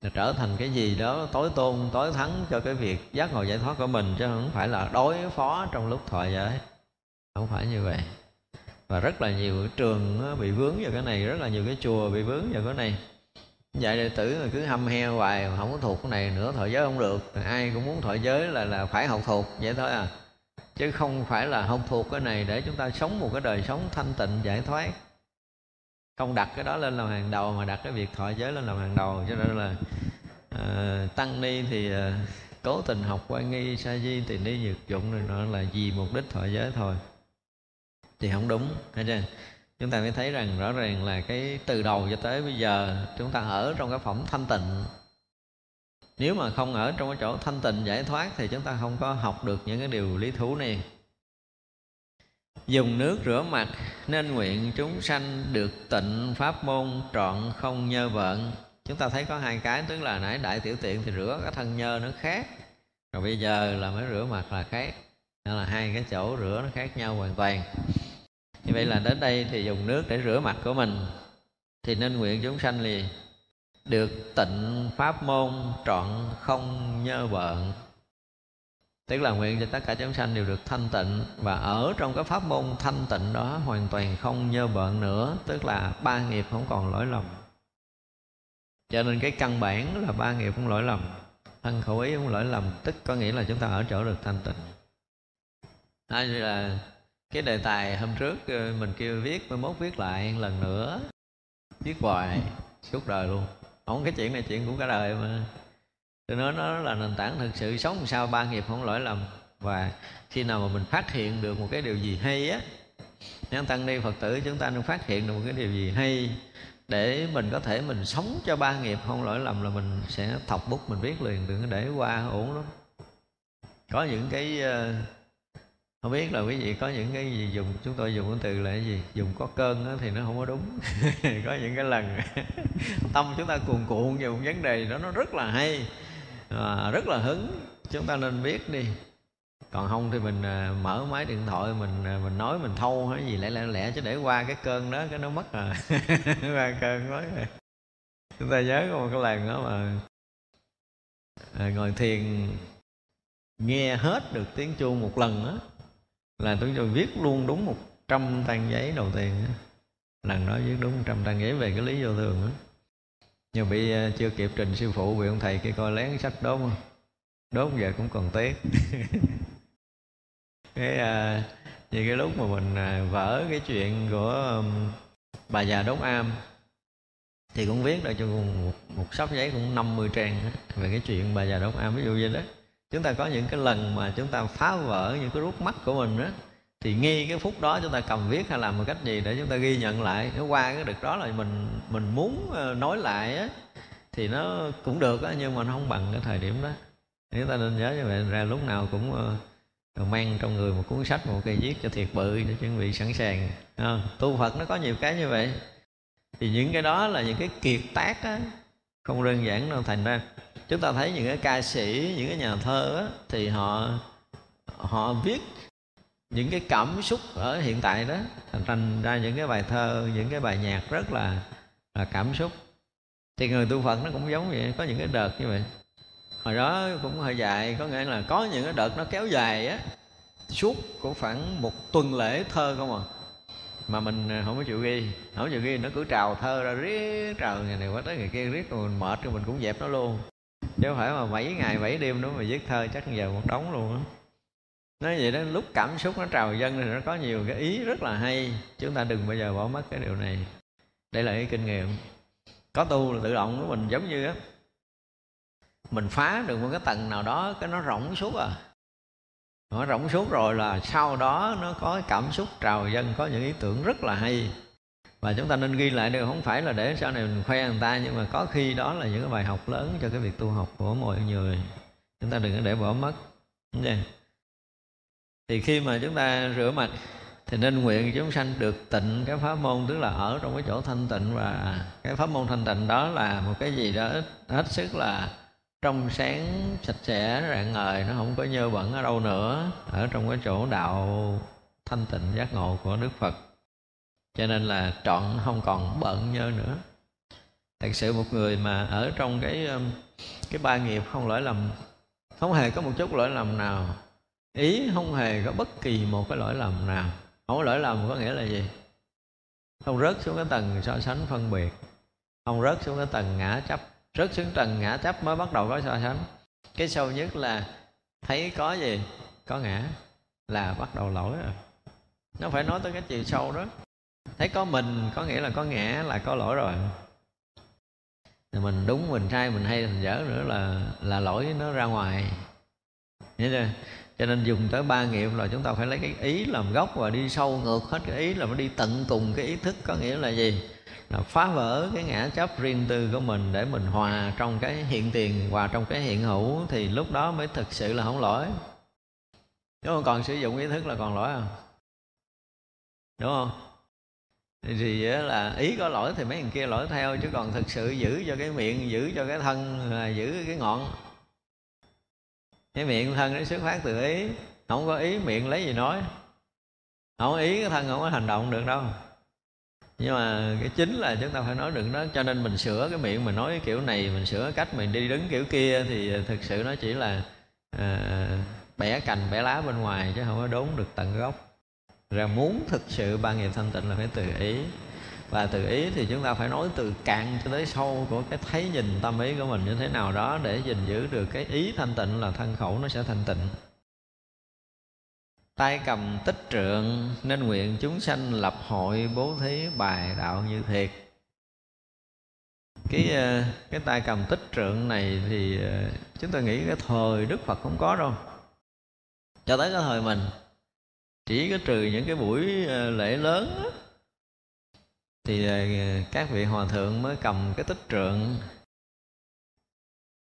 là trở thành cái gì đó tối tôn, tối thắng cho cái việc giác ngộ giải thoát của mình, chứ không phải là đối phó trong lúc thọ giới không phải như vậy. Và rất là nhiều trường bị vướng vào cái này, rất là nhiều cái chùa bị vướng vào cái này. Dạy đệ tử mà cứ hâm he hoài mà không có thuộc cái này nữa, thọ giới không được. Ai cũng muốn thọ giới là là phải học thuộc, vậy thôi à. Chứ không phải là không thuộc cái này để chúng ta sống một cái đời sống thanh tịnh, giải thoát không đặt cái đó lên làm hàng đầu mà đặt cái việc thọ giới lên làm hàng đầu. Cho nên là uh, tăng ni thì uh, cố tình học quan nghi sa di thì ni nhược dụng này nó là vì mục đích thọ giới thôi. Thì không đúng thấy chưa? Chúng ta mới thấy rằng rõ ràng là cái từ đầu cho tới bây giờ chúng ta ở trong cái phẩm thanh tịnh. Nếu mà không ở trong cái chỗ thanh tịnh giải thoát thì chúng ta không có học được những cái điều lý thú này dùng nước rửa mặt nên nguyện chúng sanh được tịnh pháp môn trọn không nhơ vợn chúng ta thấy có hai cái, tức là nãy đại tiểu tiện thì rửa cái thân nhơ nó khác, rồi bây giờ là mới rửa mặt là khác. Nên là hai cái chỗ rửa nó khác nhau hoàn toàn. Như vậy là đến đây thì dùng nước để rửa mặt của mình, thì nên nguyện chúng sanh liền được tịnh pháp môn trọn không nhơ bợn tức là nguyện cho tất cả chúng sanh đều được thanh tịnh và ở trong cái pháp môn thanh tịnh đó hoàn toàn không nhơ bợn nữa, tức là ba nghiệp không còn lỗi lầm. Cho nên cái căn bản là ba nghiệp không lỗi lầm, thân khẩu ý không lỗi lầm, tức có nghĩa là chúng ta ở chỗ được thanh tịnh. À, Hay là cái đề tài hôm trước ờ, mình kêu viết mới mốt viết lại lần nữa, viết hoài, suốt đời luôn. Không, cái chuyện này chuyện cũng cả đời mà tôi nói nó là nền tảng thực sự sống làm sao ba nghiệp không lỗi lầm. Và khi nào mà mình phát hiện được một cái điều gì hay á nhân tăng ni phật tử chúng ta nên phát hiện được một cái điều gì hay để mình có thể mình sống cho ba nghiệp không lỗi lầm là mình sẽ thọc bút, mình viết liền, đừng để qua ổn lắm. Có những cái ờ, không biết là quý vị có những cái gì dùng, chúng tôi dùng cái từ là cái gì? Dùng có cơn đó thì nó không có đúng. *laughs* Có những cái lần *laughs* tâm chúng ta cuồn cuộn về một vấn đề đó, nó rất là hay à, rất là hứng. Chúng ta nên biết đi. Còn không thì mình à, mở máy điện thoại mình à, mình nói mình thâu hay gì lẽ lẽ lẽ chứ để qua cái cơn đó cái nó mất à *laughs* qua cơn mất rồi chúng ta nhớ có một cái lần đó mà à, ngồi thiền nghe hết được tiếng chuông một lần á là tôi cho viết luôn đúng một trăm trang giấy đầu tiên á. Lần đó viết đúng một trăm trang giấy về cái lý vô thường đó nhưng bị ờ, chưa kịp trình sư phụ bị ông thầy kia coi lén sách đốt đốt giờ cũng còn tiếc. *laughs* Cái à, cái lúc mà mình à, vỡ cái chuyện của um, bà già đốt am thì cũng viết ra cho một, một sắp giấy cũng 50 trang hết về cái chuyện bà già đốt am. Ví dụ như đó. Chúng ta có những cái lần mà chúng ta phá vỡ những cái rút mắt của mình đó thì ngay cái phút đó chúng ta cầm viết hay làm một cách gì để chúng ta ghi nhận lại? Nó qua cái được đó là mình mình muốn ờ, nói lại á thì nó cũng được á nhưng mà nó không bằng cái thời điểm đó. Chúng ta nên nhớ như vậy ra lúc nào cũng ờ, mang trong người một cuốn sách một cây viết cho thiệt bự để chuẩn bị sẵn sàng à, tu phật nó có nhiều cái như vậy. Thì những cái đó là những cái kiệt tác á không đơn giản đâu thành ra. Chúng ta thấy những cái ca sĩ những cái nhà thơ á, thì họ họ viết những cái cảm xúc ở hiện tại đó, thành thành ra những cái bài thơ, những cái bài nhạc rất là là cảm xúc. Thì người tu phật nó cũng giống vậy, có những cái đợt như vậy. Hồi đó cũng hơi dài, có nghĩa là có những cái đợt nó kéo dài á, suốt cũng khoảng một tuần lễ thơ không à. Mà mình không có chịu ghi, không có chịu ghi, nó cứ trào thơ ra riết, trào ngày này qua tới ngày kia riết, rồi mình mệt rồi mình cũng dẹp nó luôn. Chứ không phải mà bảy ngày, bảy đêm nữa mà viết thơ chắc giờ một đống luôn á nói vậy đó, lúc cảm xúc nó trào dâng thì nó có nhiều cái ý rất là hay. Chúng ta đừng bao giờ bỏ mất cái điều này. Đây là cái kinh nghiệm. Có tu là tự động của mình, giống như á, mình phá được một cái tầng nào đó, cái nó rỗng suốt à. Nó rỗng suốt rồi là sau đó nó có cảm xúc trào dân có những ý tưởng rất là hay. Và chúng ta nên ghi lại được, không phải là để sau này mình khoe người ta, nhưng mà có khi đó là những cái bài học lớn cho cái việc tu học của mọi người. Chúng ta đừng có để bỏ mất thì khi mà chúng ta rửa mặt, thì nên nguyện chúng sanh được tịnh cái pháp môn, tức là ở trong cái chỗ thanh tịnh. Và cái pháp môn thanh tịnh đó là một cái gì đó hết sức là trong sáng, sạch sẽ, rạng ngời, nó không có nhơ bẩn ở đâu nữa, ở trong cái chỗ đạo thanh tịnh giác ngộ của đức phật. Cho nên là trọn, không còn bận nhơ nữa. Thật sự một người mà ở trong cái um, cái ba nghiệp không lỗi lầm, không hề có một chút lỗi lầm nào ý không hề có bất kỳ một cái lỗi lầm nào. Không có lỗi lầm có nghĩa là gì? Không rớt xuống cái tầng so sánh phân biệt. Không rớt xuống cái tầng ngã chấp. Rớt xuống tầng ngã chấp mới bắt đầu có so sánh. Cái sâu nhất là thấy có gì? Có ngã là bắt đầu lỗi rồi. Nó phải nói tới cái chiều sâu đó. Thấy có mình có nghĩa là có ngã là có lỗi rồi. Thì mình đúng, mình sai, mình hay, mình dở nữa là là lỗi nó ra ngoài. Hiểu chưa? Cho nên dùng tới ba nghiệp là chúng ta phải lấy cái ý làm gốc và đi sâu ngược hết cái ý, là phải đi tận cùng cái ý thức có nghĩa là gì? Là phá vỡ cái ngã chấp riêng tư của mình để mình hòa trong cái hiện tiền, hòa trong cái hiện hữu thì lúc đó mới thực sự là không lỗi. Nếu mà còn sử dụng ý thức là còn lỗi không? Đúng không? Thì là ý có lỗi thì mấy người kia lỗi theo, chứ còn thực sự giữ cho cái miệng, giữ cho cái thân là giữ cái ngọn cái miệng thân nó xuất phát từ ý. Không có ý miệng lấy gì nói. Không có ý cái thân không có hành động được đâu. Nhưng mà cái chính là chúng ta phải nói được đó cho nên mình sửa cái miệng mình nói cái kiểu này mình sửa cách mình đi đứng kiểu kia thì thực sự nó chỉ là à, bẻ cành bẻ lá bên ngoài chứ không có đốn được tận gốc. Ra muốn thực sự ba nghiệp thanh tịnh là phải từ ý và từ ý thì chúng ta phải nói từ cạn cho tới sâu của cái thấy nhìn tâm ý của mình như thế nào đó để gìn giữ được cái ý thanh tịnh là thân khẩu nó sẽ thanh tịnh. Tay cầm tích trượng nên nguyện chúng sanh lập hội bố thí bài đạo như thiệt. Cái ờ, cái tay cầm tích trượng này thì ờ, chúng ta nghĩ cái thời đức phật không có đâu. Cho tới cái thời mình, chỉ có trừ những cái buổi ờ, lễ lớn thì ờ, các vị hòa thượng mới cầm cái tích trượng.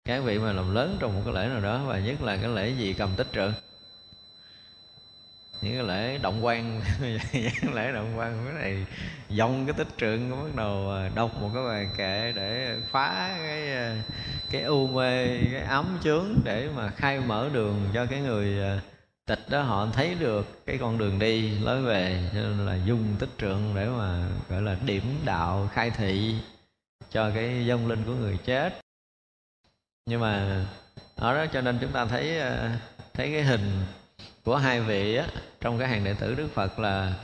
Các vị mà làm lớn trong một cái lễ nào đó, và nhất là cái lễ gì cầm tích trượng. Những cái lễ động quan, *laughs* lễ động quan cái này dòng cái tích trượng bắt đầu ờ, đọc một cái bài kệ để phá cái ờ, cái u mê, cái ấm chướng để mà khai mở đường cho cái người tịch đó họ thấy được cái con đường đi lối về cho nên là dùng tích trượng để mà gọi là điểm đạo khai thị cho cái dông linh của người chết. Nhưng mà ở đó cho nên chúng ta thấy ờ, thấy cái hình của hai vị á, trong cái hàng đệ tử Đức Phật là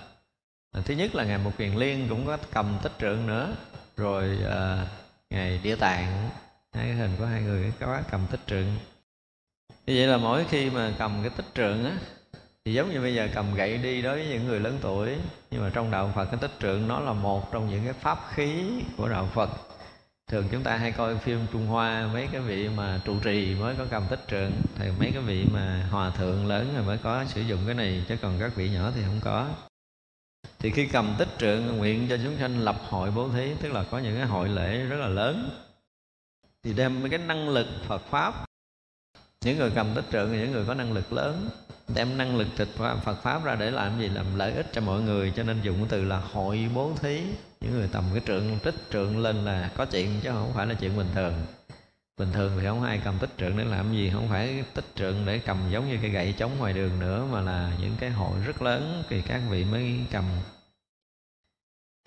ờ, thứ nhất là ngài Một Kiền Liên cũng có cầm tích trượng nữa rồi à, ngài Địa Tạng. Hai cái hình của hai người có cầm tích trượng như vậy là mỗi khi mà cầm cái tích trượng á, thì giống như bây giờ cầm gậy đi đối với những người lớn tuổi, nhưng mà trong đạo Phật cái tích trượng nó là một trong những cái pháp khí của đạo Phật. Thường chúng ta hay coi phim trung hoa, mấy cái vị mà trụ trì mới có cầm tích trượng, thì mấy cái vị mà hòa thượng lớn rồi mới có sử dụng cái này, chứ còn các vị nhỏ thì không có. Thì khi cầm tích trượng nguyện cho chúng sanh lập hội bố thí, tức là có những cái hội lễ rất là lớn, thì đem cái năng lực Phật pháp những người cầm tích trượng là những người có năng lực lớn, đem năng lực tịch Phật pháp ra để làm gì? Làm lợi ích cho mọi người, cho nên dùng từ là hội bố thí. Những người tầm cái trượng, tích trượng lên là có chuyện, chứ không phải là chuyện bình thường. Bình thường thì không ai cầm tích trượng để làm gì, không phải tích trượng để cầm giống như cái gậy chống ngoài đường nữa, mà là những cái hội rất lớn thì các vị mới cầm.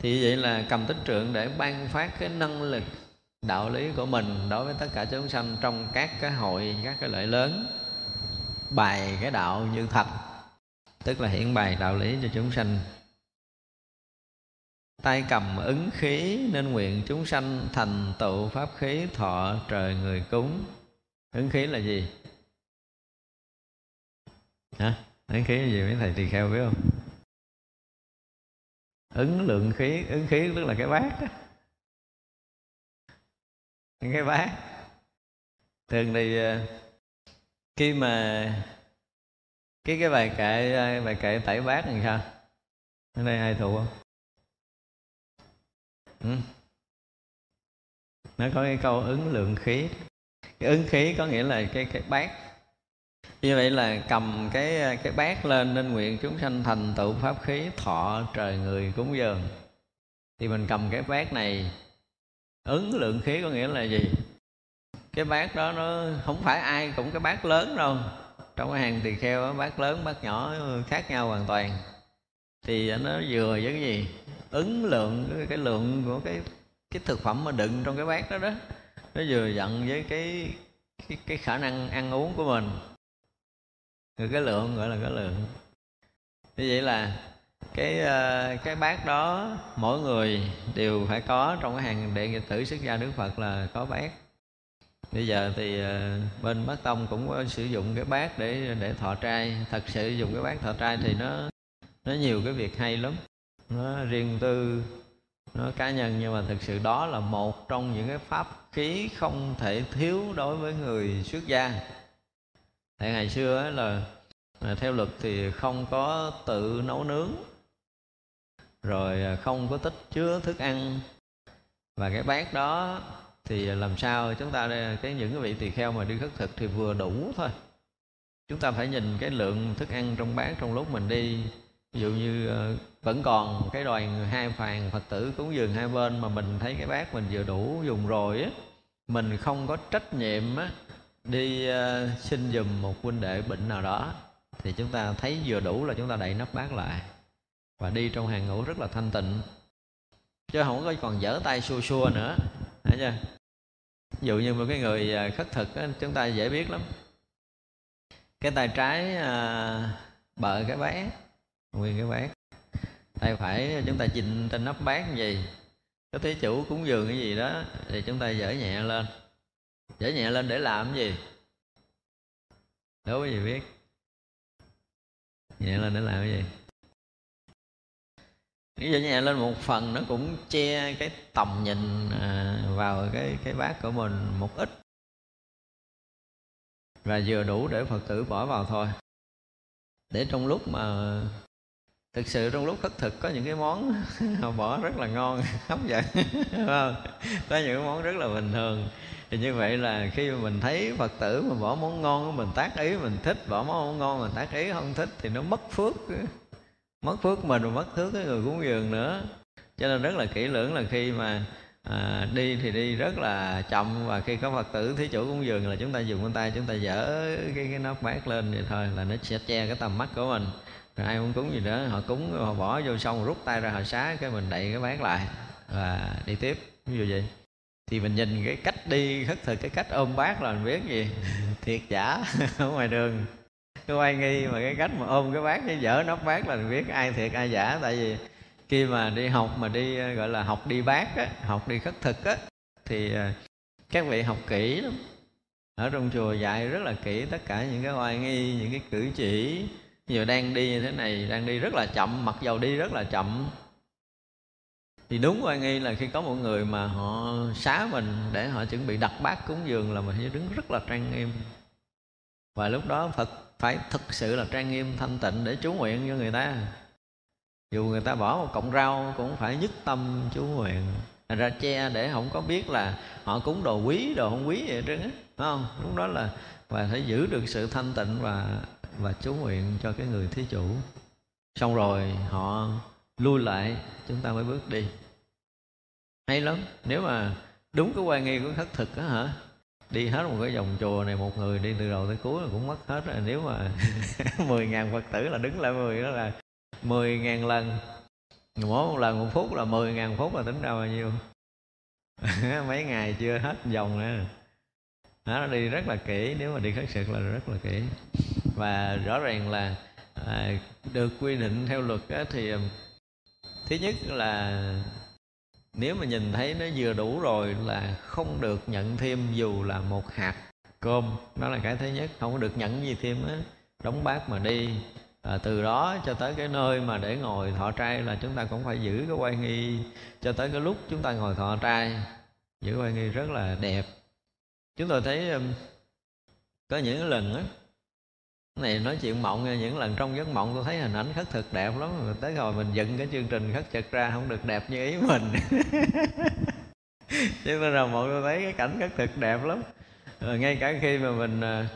Thì vậy là cầm tích trượng để ban phát cái năng lực đạo lý của mình đối với tất cả chúng sanh trong các cái hội, các cái lễ lớn bày cái đạo như thật, tức là hiện bày đạo lý cho chúng sanh. Tay cầm ứng khí nên nguyện chúng sanh thành tựu pháp khí thọ trời người cúng. Ứng khí là gì? Hả? Ứng khí là gì? Mấy thầy tỳ kheo biết không? Ứng lượng khí, ứng khí tức là cái bát đó cái bát thường thì ờ, khi mà cái cái bài kệ ờ, bài kệ tẩy bát làm sao? Ở đây ai thuộc không? Ừ. nó có cái câu ứng lượng khí. Cái ứng khí có nghĩa là cái cái bát như vậy là cầm cái ờ, cái bát lên nên nguyện chúng sanh thành tựu pháp khí, thọ, trời, người, cúng dường. Thì mình cầm cái bát này ứng lượng khí có nghĩa là gì? Cái bát đó nó không phải ai cũng cái bát lớn đâu. Trong cái hàng tỳ kheo bát lớn bát nhỏ khác nhau hoàn toàn. Thì nó vừa với cái gì? Ứng lượng cái lượng của cái cái thực phẩm mà đựng trong cái bát đó đó nó vừa dặn với cái cái, cái khả năng ăn uống của mình. Rồi cái lượng gọi là cái lượng. Như vậy là cái ờ, cái bát đó, mỗi người đều phải có trong cái hàng đệ nghĩa tử xuất gia đức phật là có bát bây giờ thì ờ, bên bát tông cũng có sử dụng cái bát để để thọ trai. Thật sự dùng cái bát thọ trai thì nó nó nhiều cái việc hay lắm. Nó riêng tư, nó cá nhân, nhưng mà thực sự đó là một trong những cái pháp khí không thể thiếu đối với người xuất gia. Tại ngày xưa ấy là theo luật thì không có tự nấu nướng rồi à, không có tích chứa thức ăn. Và cái bát đó thì làm sao chúng ta, cái những cái vị tỳ kheo mà đi khất thực thì vừa đủ thôi. Chúng ta phải nhìn cái lượng thức ăn trong bát, trong lúc mình đi. Ví dụ như ờ, vẫn còn cái đoàn hai phàn phật tử cúng dường hai bên mà mình thấy cái bát mình vừa đủ dùng rồi á, mình không có trách nhiệm á, đi ờ, xin dùm một huynh đệ bệnh nào đó, thì chúng ta thấy vừa đủ là chúng ta đậy nắp bát lại và đi trong hàng ngũ rất là thanh tịnh. Chứ không có còn dở tay xua xua nữa. Thấy chưa? Ví dụ như một cái người à, khất thực á, chúng ta dễ biết lắm. Cái tay trái à, bợ cái bát nguyên cái bát. Tay phải chúng ta chỉnh trên nắp bát gì có thế chủ cúng dường cái gì đó thì chúng ta dở nhẹ lên. Dở nhẹ lên để làm cái gì? Đố cái gì biết. Nhẹ lên để làm cái gì? Cái như nhà lên một phần nó cũng che cái tầm nhìn à, vào cái cái bát của mình một ít. Và vừa đủ để phật tử bỏ vào thôi. Để trong lúc mà, thực sự trong lúc khất thực có những cái món họ *laughs* bỏ rất là ngon, *laughs* hấp dẫn không? Có những cái món rất là bình thường. Thì như vậy là khi mà mình thấy phật tử mà bỏ món ngon mình tác ý, mình thích, bỏ món ngon mình tác ý không thích thì nó mất phước mất phước mình và mất thước cái người cúng dường nữa. Cho nên rất là kỹ lưỡng là khi mà à, đi thì đi rất là chậm và khi có phật tử thí chủ cúng dường là chúng ta dùng con tay chúng ta dở cái cái nắp bát lên vậy thôi là nó sẽ che cái tầm mắt của mình. Rồi ai muốn cúng gì đó họ cúng họ bỏ vô xong rút tay ra họ xá cái mình đậy cái bát lại và đi tiếp. Ví dụ vậy. Thì mình nhìn cái cách đi khất thực cái cách ôm bát là mình biết gì? *laughs* Thiệt giả *laughs* ở ngoài đường cái oai nghi mà cái cách mà ôm cái bát cái dở nắp bát là mình biết ai thiệt, ai giả. Tại vì khi mà đi học mà đi ờ, gọi là học đi bát á, học đi khất thực á, thì ờ, các vị học kỹ lắm. Ở trong chùa dạy rất là kỹ tất cả những cái oai nghi, những cái cử chỉ. Giờ đang đi như thế này, đang đi rất là chậm, mặc dầu đi rất là chậm. Thì đúng oai nghi là khi có một người mà họ xá mình để họ chuẩn bị đặt bát cúng dường là mình phải đứng rất là trang nghiêm. Và lúc đó phật phải thực sự là trang nghiêm, thanh tịnh để chú nguyện cho người ta. Dù người ta bỏ một cọng rau, cũng phải nhất tâm chú nguyện. Thành ra che để không có biết là họ cúng đồ quý, đồ không quý vậy trơn á không? Lúc đó là, và phải giữ được sự thanh tịnh và và chú nguyện cho cái người thí chủ. Xong rồi họ lui lại, chúng ta mới bước đi. Hay lắm, nếu mà đúng cái quan nghi của khất thực á hả? Đi hết một cái vòng chùa này một người đi từ đầu tới cuối là cũng mất hết rồi. Nếu mà *laughs* 10 ngàn phật tử là đứng lại 10 đó là 10 ngàn lần. Mỗi một lần một phút là 10 ngàn phút là tính ra bao nhiêu? *laughs* Mấy ngày chưa hết vòng nữa đó, nó đi rất là kỹ nếu mà đi khất thực là rất là kỹ. Và rõ ràng là à, được quy định theo luật á, thì thứ nhất là nếu mà nhìn thấy nó vừa đủ rồi là không được nhận thêm dù là một hạt cơm. Đó là cái thứ nhất không có được nhận gì thêm á đóng bát mà đi. À, từ đó cho tới cái nơi mà để ngồi thọ trai là chúng ta cũng phải giữ cái quay nghi. Cho tới cái lúc chúng ta ngồi thọ trai giữ quay nghi rất là đẹp. Chúng tôi thấy um, có những lần á này nói chuyện mộng những lần trong giấc mộng tôi thấy hình ảnh khất thực đẹp lắm. Rồi tới rồi mình dựng cái chương trình khất thực ra không được đẹp như ý mình. *laughs* Chứ tôi nào mộng tôi thấy cái cảnh khất thực đẹp lắm. Rồi ngay cả khi mà mình à,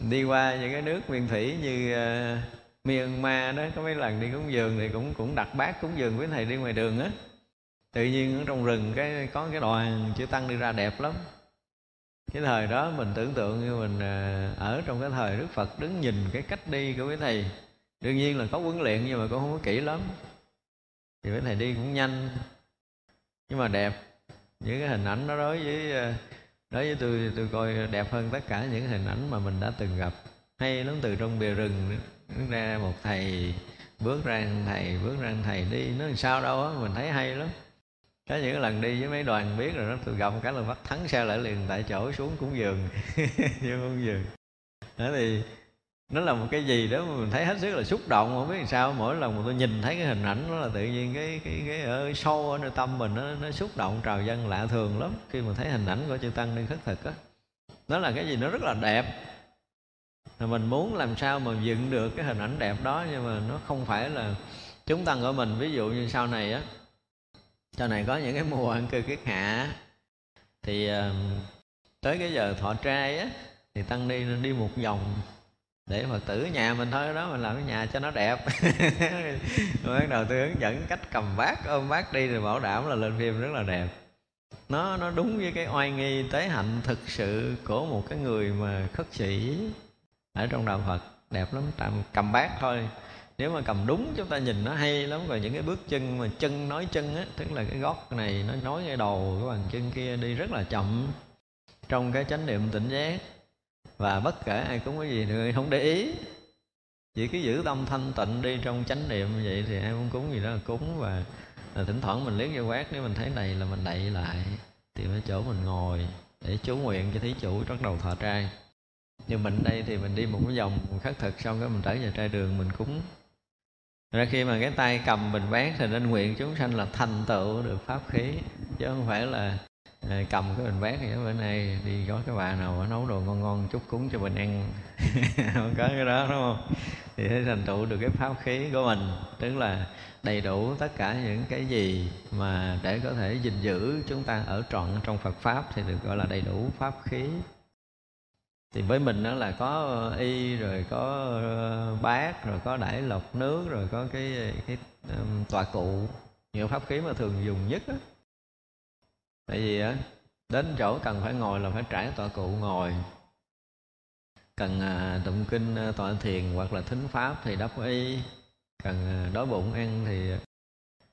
đi qua những cái nước miền thủy như uh, Myanmar đó có mấy lần đi cúng dường thì cũng cũng đặt bát cúng dường với thầy đi ngoài đường á. Tự nhiên ở trong rừng cái có cái đoàn chữ tăng đi ra đẹp lắm cái thời đó mình tưởng tượng như mình à, ở trong cái thời đức phật đứng nhìn cái cách đi của cái thầy. Đương nhiên là có huấn luyện nhưng mà cũng không có kỹ lắm. Thì cái thầy đi cũng nhanh, nhưng mà đẹp. Những cái hình ảnh đó đối với à, đối với tôi tôi coi đẹp hơn tất cả những hình ảnh mà mình đã từng gặp. Hay lắm từ trong bìa rừng ra một thầy, bước ra thầy, bước ra thầy đi. Nó làm sao đâu á, mình thấy hay lắm có những lần đi với mấy đoàn biết rồi đó tôi gặp cái là bắt thắng xe lại liền, tại chỗ xuống cúng giường, *laughs* vô cúng giường. Đó thì, nó là một cái gì đó mà mình thấy hết sức là xúc động, không biết làm sao. Mỗi lần mà tôi nhìn thấy cái hình ảnh đó là tự nhiên cái cái cái ở sâu ở nơi tâm mình nó nó xúc động, trào dân lạ thường lắm. Khi mà thấy hình ảnh của chư tăng đi khất thực á, nó là cái gì nó rất là đẹp. Mà mình muốn làm sao mà dựng được cái hình ảnh đẹp đó, nhưng mà nó không phải là chúng tăng của mình. Ví dụ như sau này á sau này có những cái mùa ăn cư kiết hạ thì tới cái giờ thọ trai á, thì tăng đi đi một vòng để phật tử nhà mình thôi, đó mình làm cái nhà cho nó đẹp. *laughs* Bắt đầu tôi hướng dẫn cách cầm bát, ôm bát đi thì bảo đảm là lên phim rất là đẹp. Nó nó đúng với cái oai nghi, tế hạnh thực sự của một cái người mà khất sĩ ở trong đạo phật, đẹp lắm. Tạm cầm bát thôi nếu mà cầm đúng chúng ta nhìn nó hay lắm, rồi những cái bước chân mà chân nói chân á, tức là cái gót này nó nói cái đầu, cái bàn chân kia đi rất là chậm trong cái chánh niệm tỉnh giác. Và bất kể ai cũng có gì người không để ý. Chỉ cứ giữ tâm thanh tịnh đi trong chánh niệm như vậy thì ai cũng cúng gì đó là cúng. Và là thỉnh thoảng mình liếc vô quát, nếu mình thấy này là mình đậy lại tìm ở chỗ mình ngồi để chú nguyện cho thí chủ bắt đầu thọ trai. Nhưng mình đây thì mình đi một cái vòng khắc thực, xong cái mình trở về trai đường mình cúng ra khi mà cái tay cầm bình bát thì nên nguyện chúng sanh là thành tựu được pháp khí, chứ không phải là ờ, cầm cái bình bát thì bữa nay đi có cái bà nào nấu đồ ngon ngon chút cúng cho mình ăn. *laughs* Không có cái đó, đúng không? Thì thấy thành tựu được cái pháp khí của mình, tức là đầy đủ tất cả những cái gì mà để có thể gìn giữ chúng ta ở trọn trong Phật pháp thì được gọi là đầy đủ pháp khí thì với mình đó là có ờ, y rồi có ờ, bát rồi có đải lọc nước rồi có cái cái um, tọa cụ. Nhiều pháp khí mà thường dùng nhất á. Tại vì á đến chỗ cần phải ngồi là phải trải tọa cụ ngồi. Cần à, tụng kinh à, tọa thiền hoặc là thính pháp thì đắp y. Cần à, đói bụng ăn thì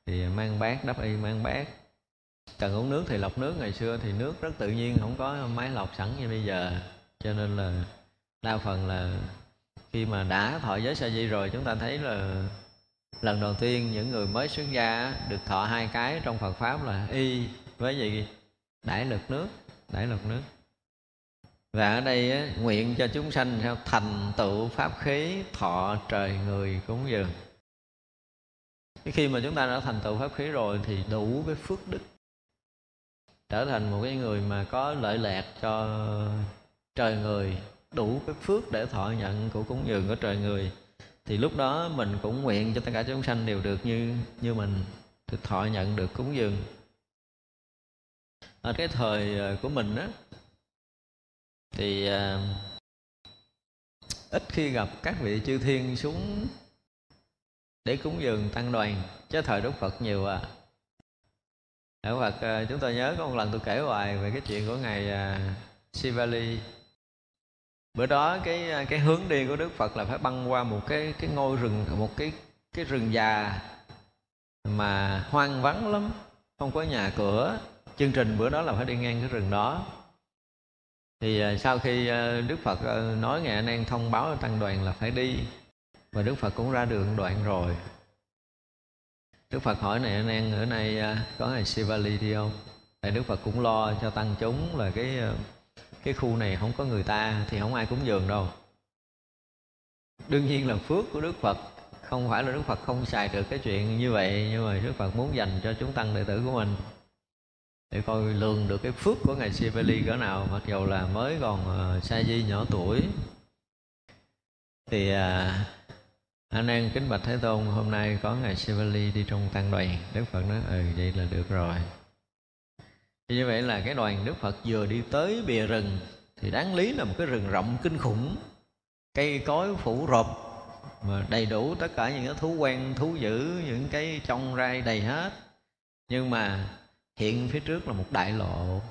thì mang bát đắp y mang bát. Cần uống nước thì lọc nước. Ngày xưa thì nước rất tự nhiên không có máy lọc sẵn như bây giờ cho nên là đa phần là khi mà đã thọ giới sa di rồi chúng ta thấy là lần đầu tiên những người mới xuất gia được thọ hai cái trong Phật pháp là y với gì? Đại lực nước đại lực nước. Và ở đây á, nguyện cho chúng sanh theo thành tựu pháp khí thọ trời người cúng dường. Khi mà chúng ta đã thành tựu pháp khí rồi thì đủ cái phước đức. Trở thành một cái người mà có lợi lạc cho trời người, đủ cái phước để thọ nhận của cúng dường của trời người. Thì lúc đó mình cũng nguyện cho tất cả chúng sanh đều được như như mình, được thọ nhận, được cúng dường. Ở cái thời ờ, của mình á, thì ờ, ít khi gặp các vị chư thiên xuống để cúng dường tăng đoàn, chứ thời đức phật nhiều à. Đức Phật ờ, chúng tôi nhớ có một lần tôi kể hoài về cái chuyện của ngài Sivali bữa đó cái cái hướng đi của đức phật là phải băng qua một cái cái ngôi rừng, một cái cái rừng già mà hoang vắng lắm, không có nhà cửa. Chương trình bữa đó là phải đi ngang cái rừng đó. Thì à, sau khi à, đức phật à, nói nói anh em thông báo cho tăng đoàn là phải đi, và đức phật cũng ra đường đoạn rồi. Đức phật hỏi này, anh em ở nay có ngày sivali đi không? Tại đức phật cũng lo cho tăng chúng là cái cái khu này không có người ta thì không ai cúng dường đâu. Đương nhiên là phước của đức phật không phải là đức phật không xài được cái chuyện như vậy nhưng mà đức phật muốn dành cho chúng tăng đệ tử của mình. Để coi lường được cái phước của ngài Sivali cỡ nào mặc dù là mới còn uh, sa di nhỏ tuổi. Thì uh, anh em kính bạch thế tôn hôm nay có ngài Sivali đi trong tăng đoàn. Đức phật nói ừ vậy là được rồi thì như vậy là cái đoàn đức phật vừa đi tới bìa rừng thì đáng lý là một cái rừng rộng kinh khủng, cây cối phủ rộp mà đầy đủ tất cả những cái thú quen, thú dữ, những cái trong rai đầy hết. Nhưng mà hiện phía trước là một đại lộ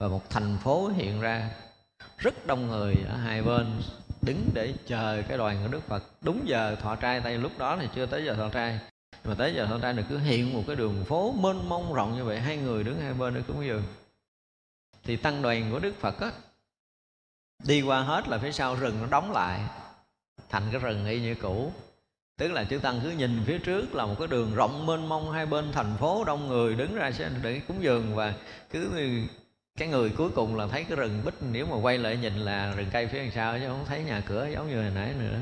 và một thành phố hiện ra rất đông người ở hai bên đứng để chờ cái đoàn của Đức Phật. Đúng giờ thọ trai tay lúc đó thì chưa tới giờ thọ trai mà tới giờ thọ trai là cứ hiện một cái đường phố mênh mông rộng như vậy, hai người đứng hai bên để cúng dường. Thì tăng đoàn của Đức Phật á, đi qua hết là phía sau rừng nó đóng lại, thành cái rừng y như cũ. Tức là chư tăng cứ nhìn phía trước là một cái đường rộng mênh mông, hai bên thành phố, đông người đứng ra để cúng dường và cứ cái người cuối cùng là thấy cái rừng bích. Nếu mà quay lại nhìn là rừng cây phía đằng sau chứ không thấy nhà cửa giống như hồi nãy nữa.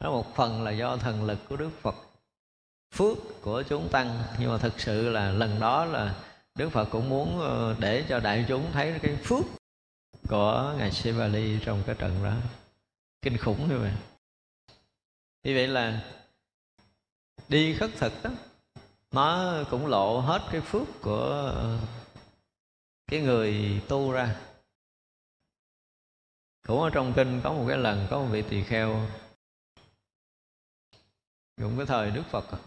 Đó, một phần là do thần lực của đức phật phước của chúng tăng. Nhưng mà thực sự là lần đó là đức phật cũng muốn ờ, để cho đại chúng thấy cái phước của ngài Sivali trong cái trận đó. Kinh khủng như vậy. Như vậy là đi khất thực đó, nó cũng lộ hết cái phước của cái người tu ra. Cũng ở trong kinh có một cái lần có một vị tỳ kheo dùng cái thời đức phật à,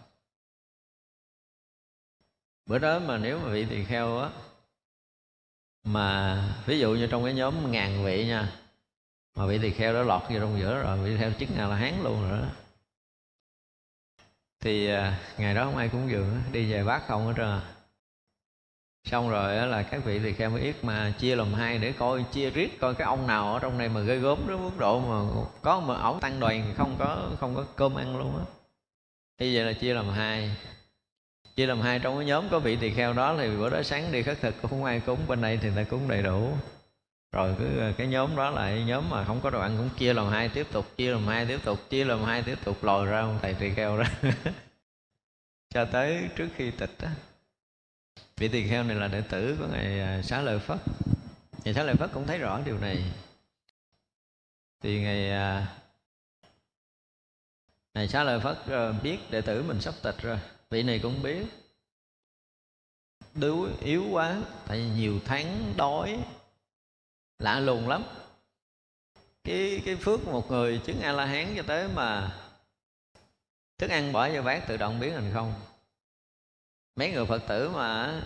bữa đó mà nếu mà vị tỳ kheo á, mà ví dụ như trong cái nhóm ngàn vị nha, mà vị tỳ kheo đó lọt vô trong giữa rồi, vị tỳ kheo chức ngài là hán luôn rồi đó. Thì à, ngày đó không ai cúng dường đi về bác không hết trơn à. xong rồi là các vị tỳ kheo mới yết mà chia làm hai để coi, chia riết coi cái ông nào ở trong này mà gây gớm đến mức độ mà có mà ổng tăng đoàn không có không có cơm ăn luôn á. Như vậy là chia làm hai chia làm hai trong cái nhóm có vị tỳ kheo đó thì bữa đó sáng đi khất thực, cũng không ai cúng bên đây thì ta cúng đầy đủ. Rồi cứ ờ, cái nhóm đó lại nhóm mà không có đồ ăn, cũng chia làm hai tiếp tục, chia làm hai tiếp tục, chia làm hai tiếp tục, lòi ra ông thầy tỳ kheo đó. *laughs* Cho tới trước khi tịch á, vị tỳ kheo này là đệ tử của ngài ờ, xá lợi phất. Ngài xá lợi phất cũng thấy rõ điều này. Thì ngài ngày ngài xá lợi phất biết đệ tử mình sắp tịch rồi vị này cũng biết. Đứa yếu quá, tại vì nhiều tháng đói, lạ lùng lắm. Cái cái phước một người chứng a la hán cho tới mà thức ăn bỏ vô bát tự động biến thành không. Mấy người phật tử mà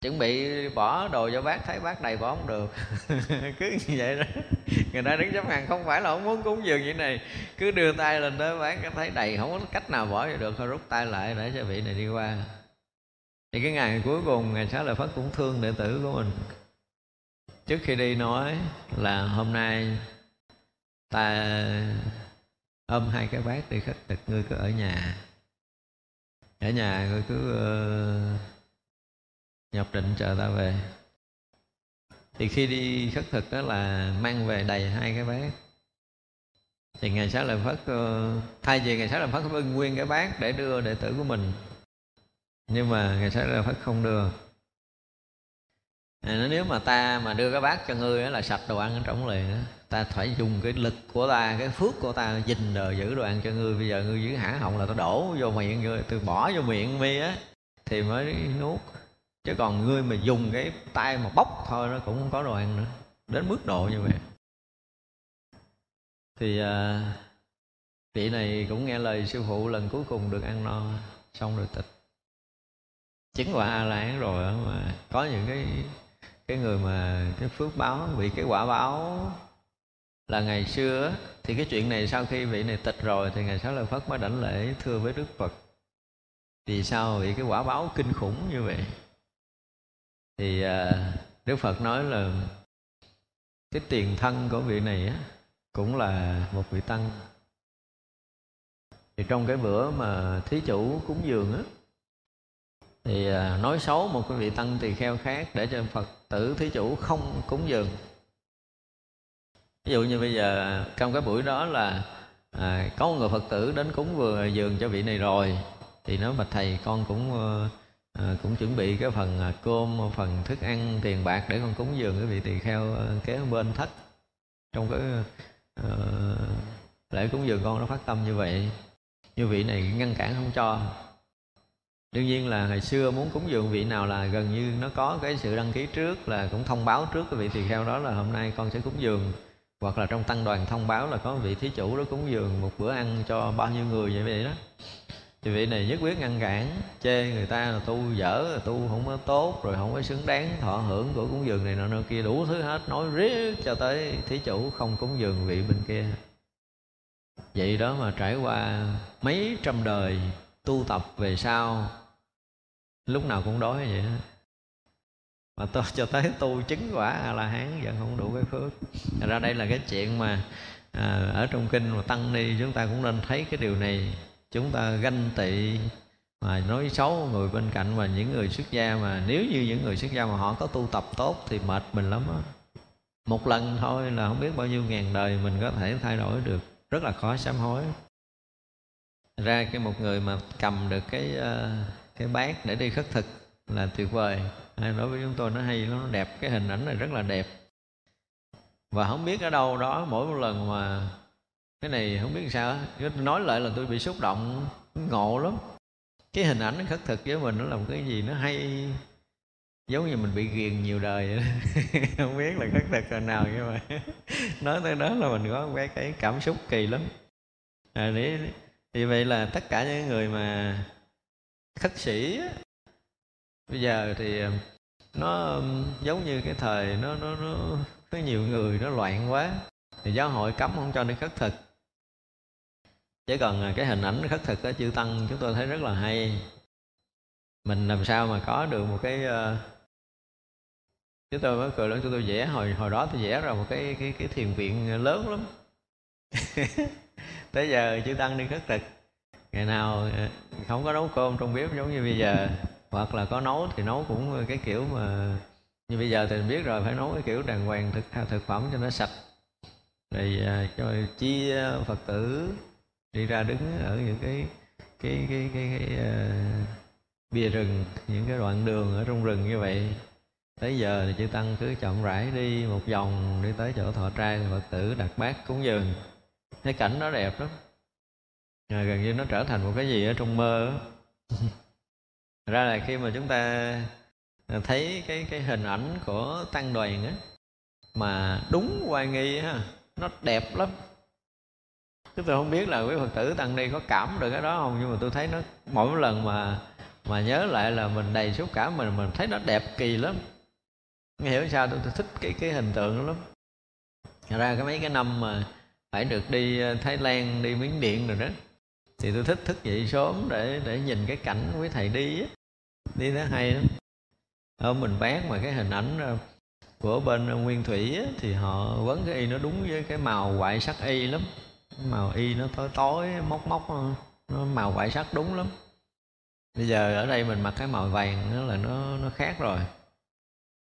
chuẩn bị bỏ đồ vô bát thấy bát đầy bỏ không được. *laughs* Cứ như vậy đó người ta đứng chấp hàng không phải là không muốn cúng dường như này. Cứ đưa tay lên tới bát thấy đầy không có cách nào bỏ vô được. Thôi rút tay lại để cho vị này đi qua. Thì cái ngày cuối cùng ngày xá lợi phất cũng thương đệ tử của mình. Trước khi đi nói là hôm nay ta ôm hai cái bát đi khất thực ngươi cứ ở nhà. Ở nhà ngươi cứ ờ, uh, nhập định chờ ta về thì khi đi khất thực đó là mang về đầy hai cái bát. Thì ngày sáng lợi phất ờ, thay vì ngày sáng lợi phất bưng nguyên cái bát để đưa đệ tử của mình nhưng mà ngày sáng lợi phất không đưa. À, nếu mà ta mà đưa cái bát cho ngươi là sạch đồ ăn ở trong liền đó. ta phải dùng cái lực của ta cái phước của ta dình đời giữ đồ ăn cho ngươi. Bây giờ ngươi giữ hả họng là ta đổ vô miệng ngươi từ bỏ vô miệng mi á thì mới nuốt chứ còn ngươi mà dùng cái tay mà bóc thôi nó cũng không có đồ ăn nữa. Đến mức độ như vậy. Thì à, vị này cũng nghe lời sư phụ lần cuối cùng được ăn no xong rồi tịch. Chứng quả a la hán rồi mà có những cái cái người mà cái phước báo bị cái quả báo là ngày xưa thì cái chuyện này sau khi vị này tịch rồi thì ngày sáu lợi phất mới đảnh lễ thưa với đức phật. Vì sao bị cái quả báo kinh khủng như vậy? Thì à, đức phật nói là cái tiền thân của vị này á, cũng là một vị tăng. Thì trong cái bữa mà thí chủ cúng dường á thì à, nói xấu một cái vị tăng tỳ kheo khác để cho phật tử thí chủ không cúng dường. Ví dụ như bây giờ trong cái buổi đó là à, có một người phật tử đến cúng vừa dường cho vị này rồi thì nói bạch thầy con cũng uh, à, cũng chuẩn bị cái phần à, cơm phần thức ăn tiền bạc để con cúng dường cái vị tỳ kheo ờ, kế bên thất. Trong cái uh, lễ cúng dường con nó phát tâm như vậy như vị này ngăn cản không cho. Đương nhiên là ngày xưa muốn cúng dường vị nào là gần như nó có cái sự đăng ký trước là cũng thông báo trước cái vị tỳ kheo đó là hôm nay con sẽ cúng dường. Hoặc là trong tăng đoàn thông báo là có vị thí chủ đó cúng dường một bữa ăn cho bao nhiêu người vậy vậy đó thì vị này nhất quyết ngăn cản chê người ta là tu dở là tu không có tốt rồi không có xứng đáng thọ hưởng của cúng dường này nọ nọ kia đủ thứ hết nói riết cho tới thí chủ không cúng dường vị bên kia. Vậy đó mà trải qua mấy trăm đời tu tập về sau lúc nào cũng đói vậy đó mà tôi cho tới tu chứng quả a la hán vẫn không đủ cái phước. Thật ra đây là cái chuyện mà à, ở trong kinh mà tăng ni chúng ta cũng nên thấy cái điều này chúng ta ganh tị mà nói xấu người bên cạnh và những người xuất gia mà nếu như những người xuất gia mà họ có tu tập tốt thì mệt mình lắm á. Một lần thôi là không biết bao nhiêu ngàn đời mình có thể thay đổi được, rất là khó sám hối. Ra cái một người mà cầm được cái ờ, cái bát để đi khất thực là tuyệt vời. Đối với chúng tôi nó hay, nó đẹp, cái hình ảnh này rất là đẹp. Và không biết ở đâu đó mỗi một lần mà cái này không biết sao nói lại là tôi bị xúc động ngộ lắm. Cái hình ảnh khất thực với mình nó là một cái gì nó hay giống như mình bị ghiền nhiều đời *laughs* không biết là khất thực là nào nhưng mà *laughs* nói tới đó là mình có cái cái cảm xúc kỳ lắm. À, để, thì vậy là tất cả những người mà khất sĩ bây giờ thì à, nó giống như cái thời nó nó nó có nhiều người nó loạn quá. Thì giáo hội cấm không cho đi khất thực chứ còn à, cái hình ảnh khất thực ở chư tăng, chúng tôi thấy rất là hay. Mình làm sao mà có được một cái ờ, chúng tôi mới cười lớn chúng tôi vẽ, hồi hồi đó tôi vẽ ra một cái cái cái thiền viện lớn lắm. *laughs* Tới giờ chư tăng đi khất thực. Ngày nào ờ, không có nấu cơm trong bếp giống như bây giờ, hoặc là có nấu thì nấu cũng cái kiểu mà, như bây giờ thì mình biết rồi, phải nấu cái kiểu đàng hoàng thực thực phẩm cho nó sạch. Rồi ờ, cho chia phật tử đi ra đứng ở những cái cái cái cái, cái, cái uh, bìa rừng những cái đoạn đường ở trong rừng như vậy. Tới giờ thì chư tăng cứ chậm rãi đi một vòng đi tới chỗ thọ trai phật tử đặt bát cúng dường. Thấy cảnh nó đẹp lắm. À, gần như nó trở thành một cái gì ở trong mơ *laughs* ra là khi mà chúng ta ờ, thấy cái cái hình ảnh của tăng đoàn á mà đúng hoài nghi ha nó đẹp lắm chứ tôi không biết là quý phật tử tăng ni có cảm được cái đó không nhưng mà tôi thấy nó mỗi lần mà mà nhớ lại là mình đầy xúc cảm mình mình thấy nó đẹp kỳ lắm. Nghe hiểu sao tôi, tôi thích cái cái hình tượng đó lắm. Ra cái mấy cái năm mà phải được đi ờ, Thái Lan đi Miến Điện rồi đó thì tôi thích thức dậy sớm để để nhìn cái cảnh quý thầy đi á. Đi nó hay lắm. Ở mình bác mà cái hình ảnh ờ, của bên nguyên thủy á, thì họ vấn cái y nó đúng với cái màu ngoại sắc y lắm màu y nó tối tối móc móc nó màu vải sắc đúng lắm. Bây giờ ở đây mình mặc cái màu vàng nó là nó nó khác rồi.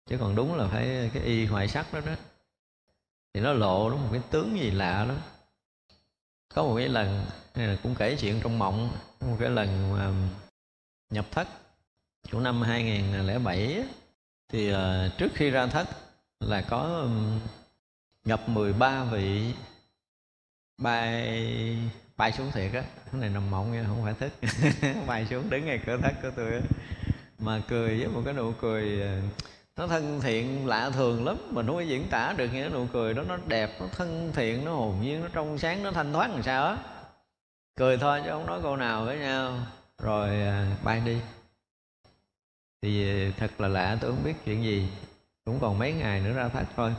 Chứ còn đúng là phải cái y hoại sắc đó đó. Thì nó lộ nó một cái tướng gì lạ đó có một cái lần cũng kể chuyện trong mộng, một cái lần mà nhập thất của năm 2007 thì ờ, trước khi ra thất là có gặp 13 vị bay bay xuống thiệt á. Cái này nằm mộng nha, không phải thức *laughs* bay xuống, đứng ngay cửa thất của tôi á. Mà cười với một cái nụ cười ờ, nó thân thiện, lạ thường lắm. Mình không có diễn tả được những nụ cười đó nó đẹp, nó thân thiện, nó hồn nhiên, nó trong sáng, nó thanh thoát làm sao á. Cười thôi chứ không nói câu nào với nhau. Rồi ờ, bay đi. Thì ờ, thật là lạ, tôi không biết chuyện gì. Cũng còn mấy ngày nữa ra thất thôi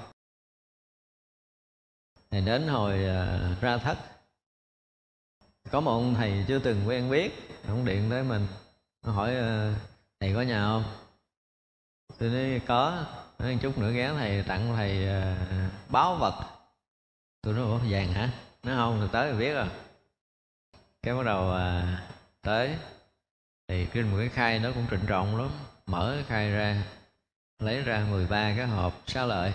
thì đến hồi à, ra thất có một ông thầy chưa từng quen biết ông điện tới mình nó hỏi à, thầy có nhà không? Tôi nói có. Nói chút nữa ghé thầy tặng thầy à, báo vật. Tôi nói ủa vàng hả? Nó không thì tới thì biết rồi. Cái bắt đầu à, tới. Thì trên một cái khai nó cũng trịnh trọng lắm mở cái khai ra lấy ra 13 cái hộp xá lợi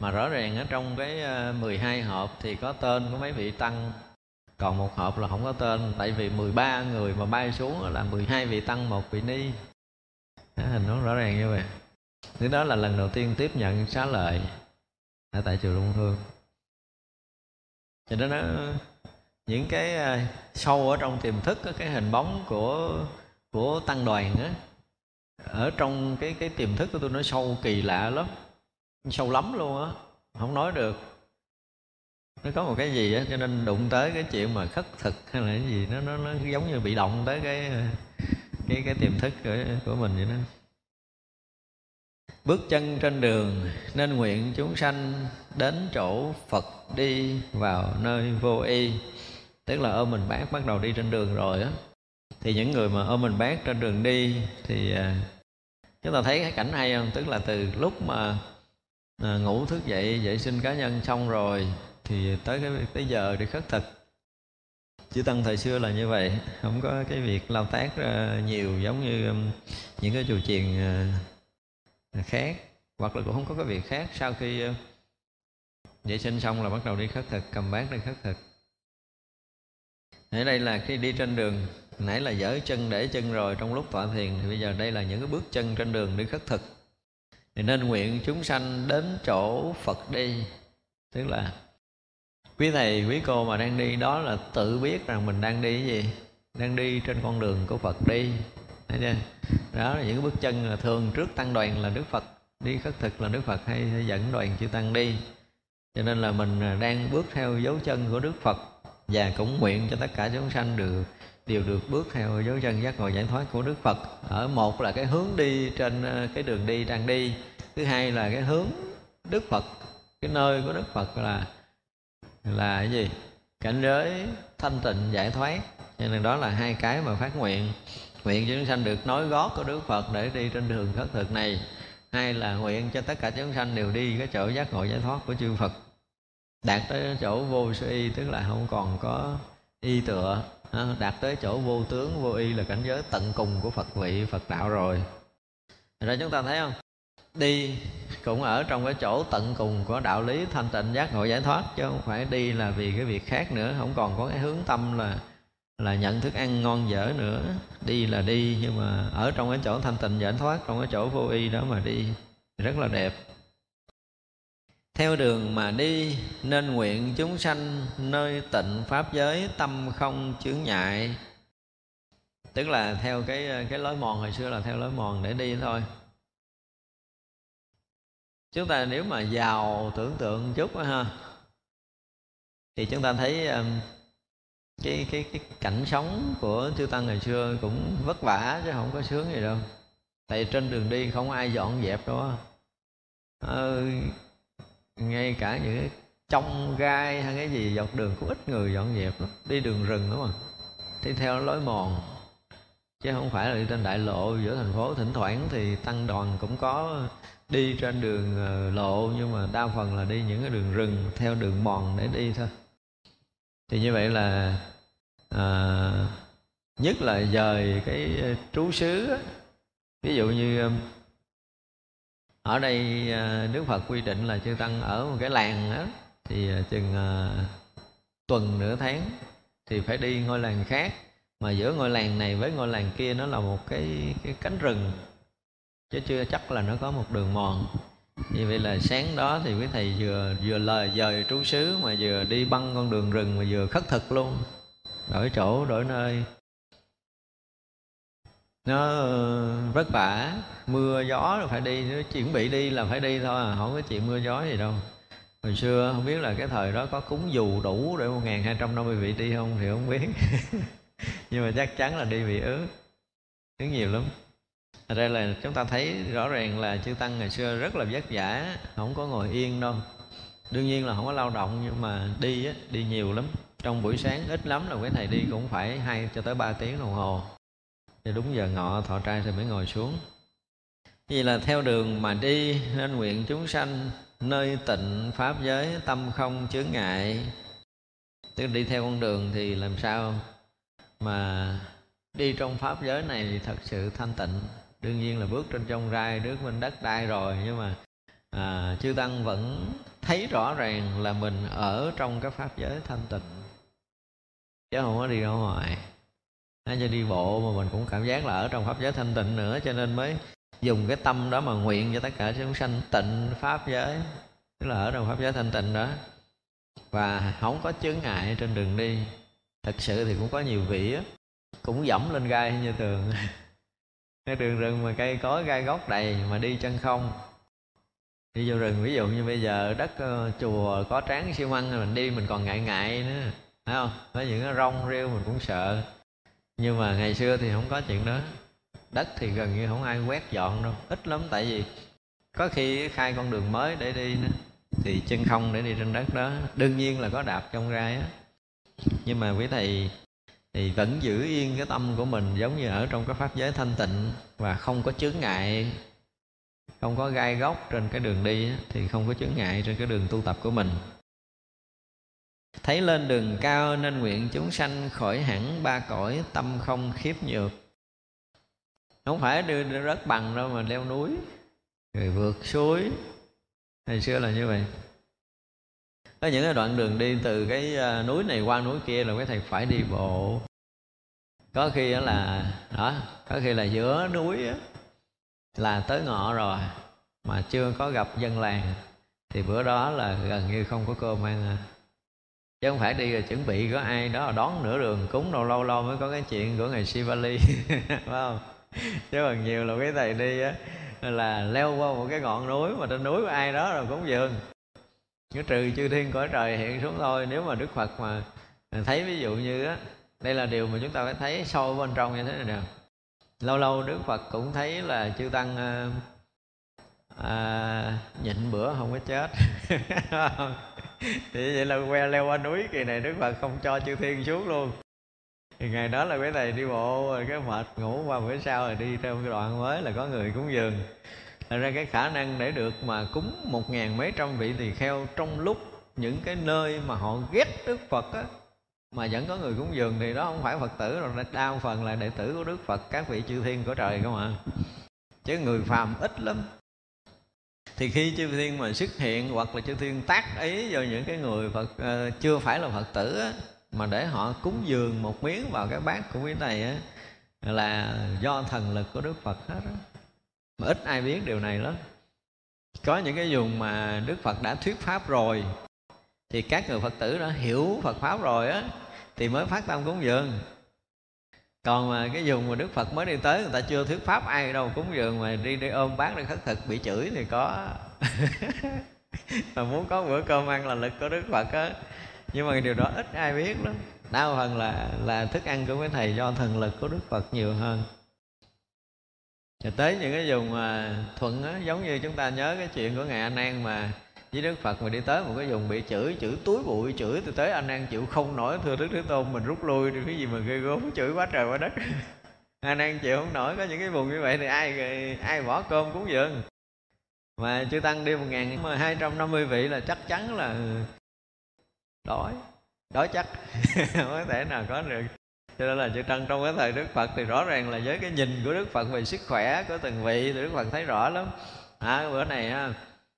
mà rõ ràng ở trong cái ờ, 12 hộp thì có tên của mấy vị tăng. Còn một hộp là không có tên, tại vì 13 người mà bay xuống là 12 vị tăng, một vị ni. Hình nó rõ ràng như vậy. Thứ đó là lần đầu tiên tiếp nhận xá lợi ở tại chùa Long Hương. Cho nên nó, những cái ờ, sâu ở trong tiềm thức cái hình bóng của của tăng đoàn á, ở trong cái cái tiềm thức của tôi nó sâu kỳ lạ lắm sâu lắm luôn á không nói được. Nó có một cái gì á cho nên đụng tới cái chuyện mà khất thực hay là cái gì nó nó nó giống như bị động tới cái cái cái tiềm thức của, của mình vậy đó. Bước chân trên đường nên nguyện chúng sanh đến chỗ phật đi vào nơi vô y. Tức là ôm mình bác bắt đầu đi trên đường rồi á. Thì những người mà ôm mình bác trên đường đi thì à, chúng ta thấy cái cảnh hay không? Tức là từ lúc mà à, ngủ thức dậy vệ sinh cá nhân xong rồi thì tới cái tới giờ đi khất thực. Chư tăng thời xưa là như vậy không có cái việc lao tác ra nhiều giống như những cái chùa chiền ờ, khác hoặc là cũng không có cái việc khác. Sau khi vệ sinh xong là bắt đầu đi khất thực cầm bát đi khất thực. Ở đây là khi đi trên đường nãy là dở chân để chân rồi trong lúc tọa thiền thì bây giờ đây là những cái bước chân trên đường đi khất thực thì nên nguyện chúng sanh đến chỗ phật đi. Tức là quý thầy quý cô mà đang đi đó là tự biết rằng mình đang đi cái gì? Đang đi trên con đường của phật đi. Thấy chưa? Đó là những bước chân là thường trước tăng đoàn là đức phật. Đi khất thực là đức phật hay, hay dẫn đoàn chư tăng đi. Cho nên là mình đang bước theo dấu chân của đức phật và cũng nguyện cho tất cả chúng sanh được đều được bước theo dấu chân giác ngộ giải thoát của Đức Phật. Ở một là cái hướng đi trên ờ, cái đường đi đang đi, thứ hai là cái hướng Đức Phật, cái nơi của Đức Phật là là cái gì? Cảnh giới thanh tịnh giải thoát. Cho nên đó là hai cái mà phát nguyện. Nguyện cho chúng sanh được nói gót của Đức Phật để đi trên đường khất thực này. Hai là nguyện cho tất cả chúng sanh đều đi cái chỗ giác ngộ giải thoát của chư Phật đạt tới chỗ vô sư y tức là không còn có y tựa Ờ, đạt tới chỗ vô tướng, vô y là cảnh giới tận cùng của phật vị, phật đạo rồi. Rồi chúng ta thấy không? Đi cũng ở trong cái chỗ tận cùng của đạo lý, thanh tịnh giác ngộ giải thoát, chứ không phải đi là vì cái việc khác nữa. Không còn có cái hướng tâm là là nhận thức ăn ngon dở nữa. Đi là đi, nhưng mà ở trong cái chỗ thanh tịnh giải thoát, trong cái chỗ vô y đó mà đi, rất là đẹp theo đường mà đi nên nguyện chúng sanh nơi tịnh pháp giới tâm không chướng ngại. Tức là theo cái cái lối mòn hồi xưa là theo lối mòn để đi thôi. Chúng ta nếu mà giàu tưởng tượng chút đó, ha thì chúng ta thấy um, cái cái cái cảnh sống của chư tăng ngày xưa cũng vất vả chứ không có sướng gì đâu. Tại trên đường đi không ai dọn dẹp đâu à, ngay cả những cái trong gai hay cái gì dọc đường cũng ít người dọn dẹp lắm. Đi đường rừng đúng không à. đi theo lối mòn. Chứ không phải là đi trên đại lộ giữa thành phố thỉnh thoảng thì tăng đoàn cũng có đi trên đường ờ, lộ nhưng mà đa phần là đi những cái đường rừng theo đường mòn để đi thôi. Thì như vậy là à, nhất là dời cái ờ, trú xứ ví dụ như ở đây à, Đức Phật quy định là chư tăng ở một cái làng đó thì à, chừng à, tuần nửa tháng thì phải đi ngôi làng khác. Mà giữa ngôi làng này với ngôi làng kia nó là một cái cái cánh rừng, chứ chưa chắc là nó có một đường mòn. Như vậy là sáng đó thì quý thầy vừa vừa lời dời trú xứ mà vừa đi băng con đường rừng mà vừa khất thực luôn. Đổi chỗ, đổi nơi nó ờ, vất vả. Mưa gió là phải đi nó chuẩn bị đi là phải đi thôi à không có chuyện mưa gió gì đâu. Hồi xưa không biết là cái thời đó có cúng dù đủ để một nghìn hai trăm năm mươi vị đi không thì không biết. *laughs* Nhưng mà chắc chắn là đi bị ướt ướt nhiều lắm. Thật ra là chúng ta thấy rõ ràng là chư Tăng ngày xưa rất là vất vả Không có ngồi yên đâu. Đương nhiên là không có lao động nhưng mà đi á, đi nhiều lắm. Trong buổi sáng ít lắm là quý thầy đi cũng phải hai cho tới ba tiếng đồng hồ thì đúng giờ ngọ thọ trai thì mới ngồi xuống. Vì là theo đường mà đi nên nguyện chúng sanh nơi tịnh pháp giới tâm không chướng ngại. Tức đi theo con đường thì làm sao mà đi trong pháp giới này thì thật sự thanh tịnh. Đương nhiên là bước trên trong rai nước bên đất đai rồi nhưng mà à, chư tăng vẫn thấy rõ ràng là mình ở trong cái pháp giới thanh tịnh. Chứ không có đi ra ngoài cho đi bộ mà mình cũng cảm giác là ở trong pháp giới thanh tịnh nữa cho nên mới dùng cái tâm đó mà nguyện cho tất cả chúng sanh tịnh pháp giới. Tức là ở trong pháp giới thanh tịnh đó. Và không có chướng ngại trên đường đi. Thật sự thì cũng có nhiều vị á cũng dẫm lên gai như thường *laughs* cái đường rừng mà cây cối gai gốc đầy mà đi chân không. Đi vô rừng ví dụ như bây giờ đất uh, chùa có tráng xi măng mình đi mình còn ngại ngại nữa. Phải không? Có những cái rong rêu mình cũng sợ nhưng mà ngày xưa thì không có chuyện đó. Đất thì gần như không ai quét dọn đâu. Ít lắm, tại vì có khi khai con đường mới để đi nữa. Thì chân không để đi trên đất đó. Đương nhiên là có đạp trong gai á. Nhưng mà quý thầy thì vẫn giữ yên cái tâm của mình giống như ở trong cái pháp giới thanh tịnh và không có chướng ngại. Không có gai góc trên cái đường đi thì không có chướng ngại trên cái đường tu tập của mình thấy lên đường cao nên nguyện chúng sanh khỏi hẳn ba cõi tâm không khiếp nhược. Không phải đưa, đưa rất bằng đâu mà leo núi rồi vượt suối. Ngày xưa là như vậy. Có những cái đoạn đường đi từ cái à, núi này qua núi kia là cái thầy phải đi bộ. Có khi là đó có khi là giữa núi đó, là tới ngọ rồi mà chưa có gặp dân làng. Thì bữa đó là gần như không có cơm ăn à chứ không phải đi rồi chuẩn bị có ai đó đón nửa đường cúng đâu lâu lâu mới có cái chuyện của ngày Sivali *laughs* phải không? Chứ còn nhiều là cái thầy đi á là leo qua một cái ngọn núi mà trên núi có ai đó rồi cúng dường. Cái trừ chư thiên cõi trời hiện xuống thôi nếu mà đức phật mà thấy ví dụ như á đây là điều mà chúng ta phải thấy sâu bên trong như thế này nè. Lâu lâu đức phật cũng thấy là chư tăng à, à, nhịn bữa không có chết *laughs* *laughs* thì vậy là que leo qua núi kỳ này đức phật không cho chư thiên xuống luôn. Thì ngày đó là cái thầy đi bộ, rồi cái mệt ngủ qua bữa sau rồi đi theo cái đoạn mới là có người cúng dường. Thật ra cái khả năng để được mà cúng một ngàn mấy trăm vị tỳ kheo trong lúc những cái nơi mà họ ghét Đức Phật á, mà vẫn có người cúng dường thì đó không phải Phật tử rồi đa phần là đệ tử của Đức Phật, các vị chư thiên của trời không ạ. Chứ người phàm ít lắm thì khi chư thiên mà xuất hiện hoặc là chư thiên tác ý vào những cái người Phật uh, chưa phải là Phật tử á, mà để họ cúng dường một miếng vào cái bát của quý này á, là do thần lực của Đức Phật hết á. Mà ít ai biết điều này lắm. Có những cái vùng mà đức phật đã thuyết pháp rồi thì các người phật tử đã hiểu phật pháp rồi á thì mới phát tâm cúng dường còn mà cái vùng mà đức phật mới đi tới, người ta chưa thuyết pháp ai đâu, cúng dường mà đi đi ôm bán đi khất thực, bị chửi thì có. *laughs* Mà muốn có bữa cơm ăn là lực của đức phật á. Nhưng mà điều đó ít ai biết lắm. Đa phần là là thức ăn của mấy thầy do thần lực của đức phật nhiều hơn. Rồi tới những cái vùng mà thuận á, giống như chúng ta nhớ cái chuyện của ngài a nan mà với đức phật mình đi tới một cái vùng bị chửi chửi túi bụi chửi từ tới anh ăn chịu không nổi thưa đức thế tôn mình rút lui đi cái gì mà ghê gớm chửi quá trời quá đất. *laughs* Anh ăn chịu không nổi có những cái vùng như vậy thì ai ai bỏ cơm cúng dường? Mà chư tăng đi một ngàn hai trăm năm mươi vị là chắc chắn là ừ, đói đói chắc. *laughs* Không có thể nào có được. Cho nên là chư tăng trong cái thời đức phật thì rõ ràng là với cái nhìn của đức phật về sức khỏe của từng vị thì đức phật thấy rõ lắm. À, bữa này ha,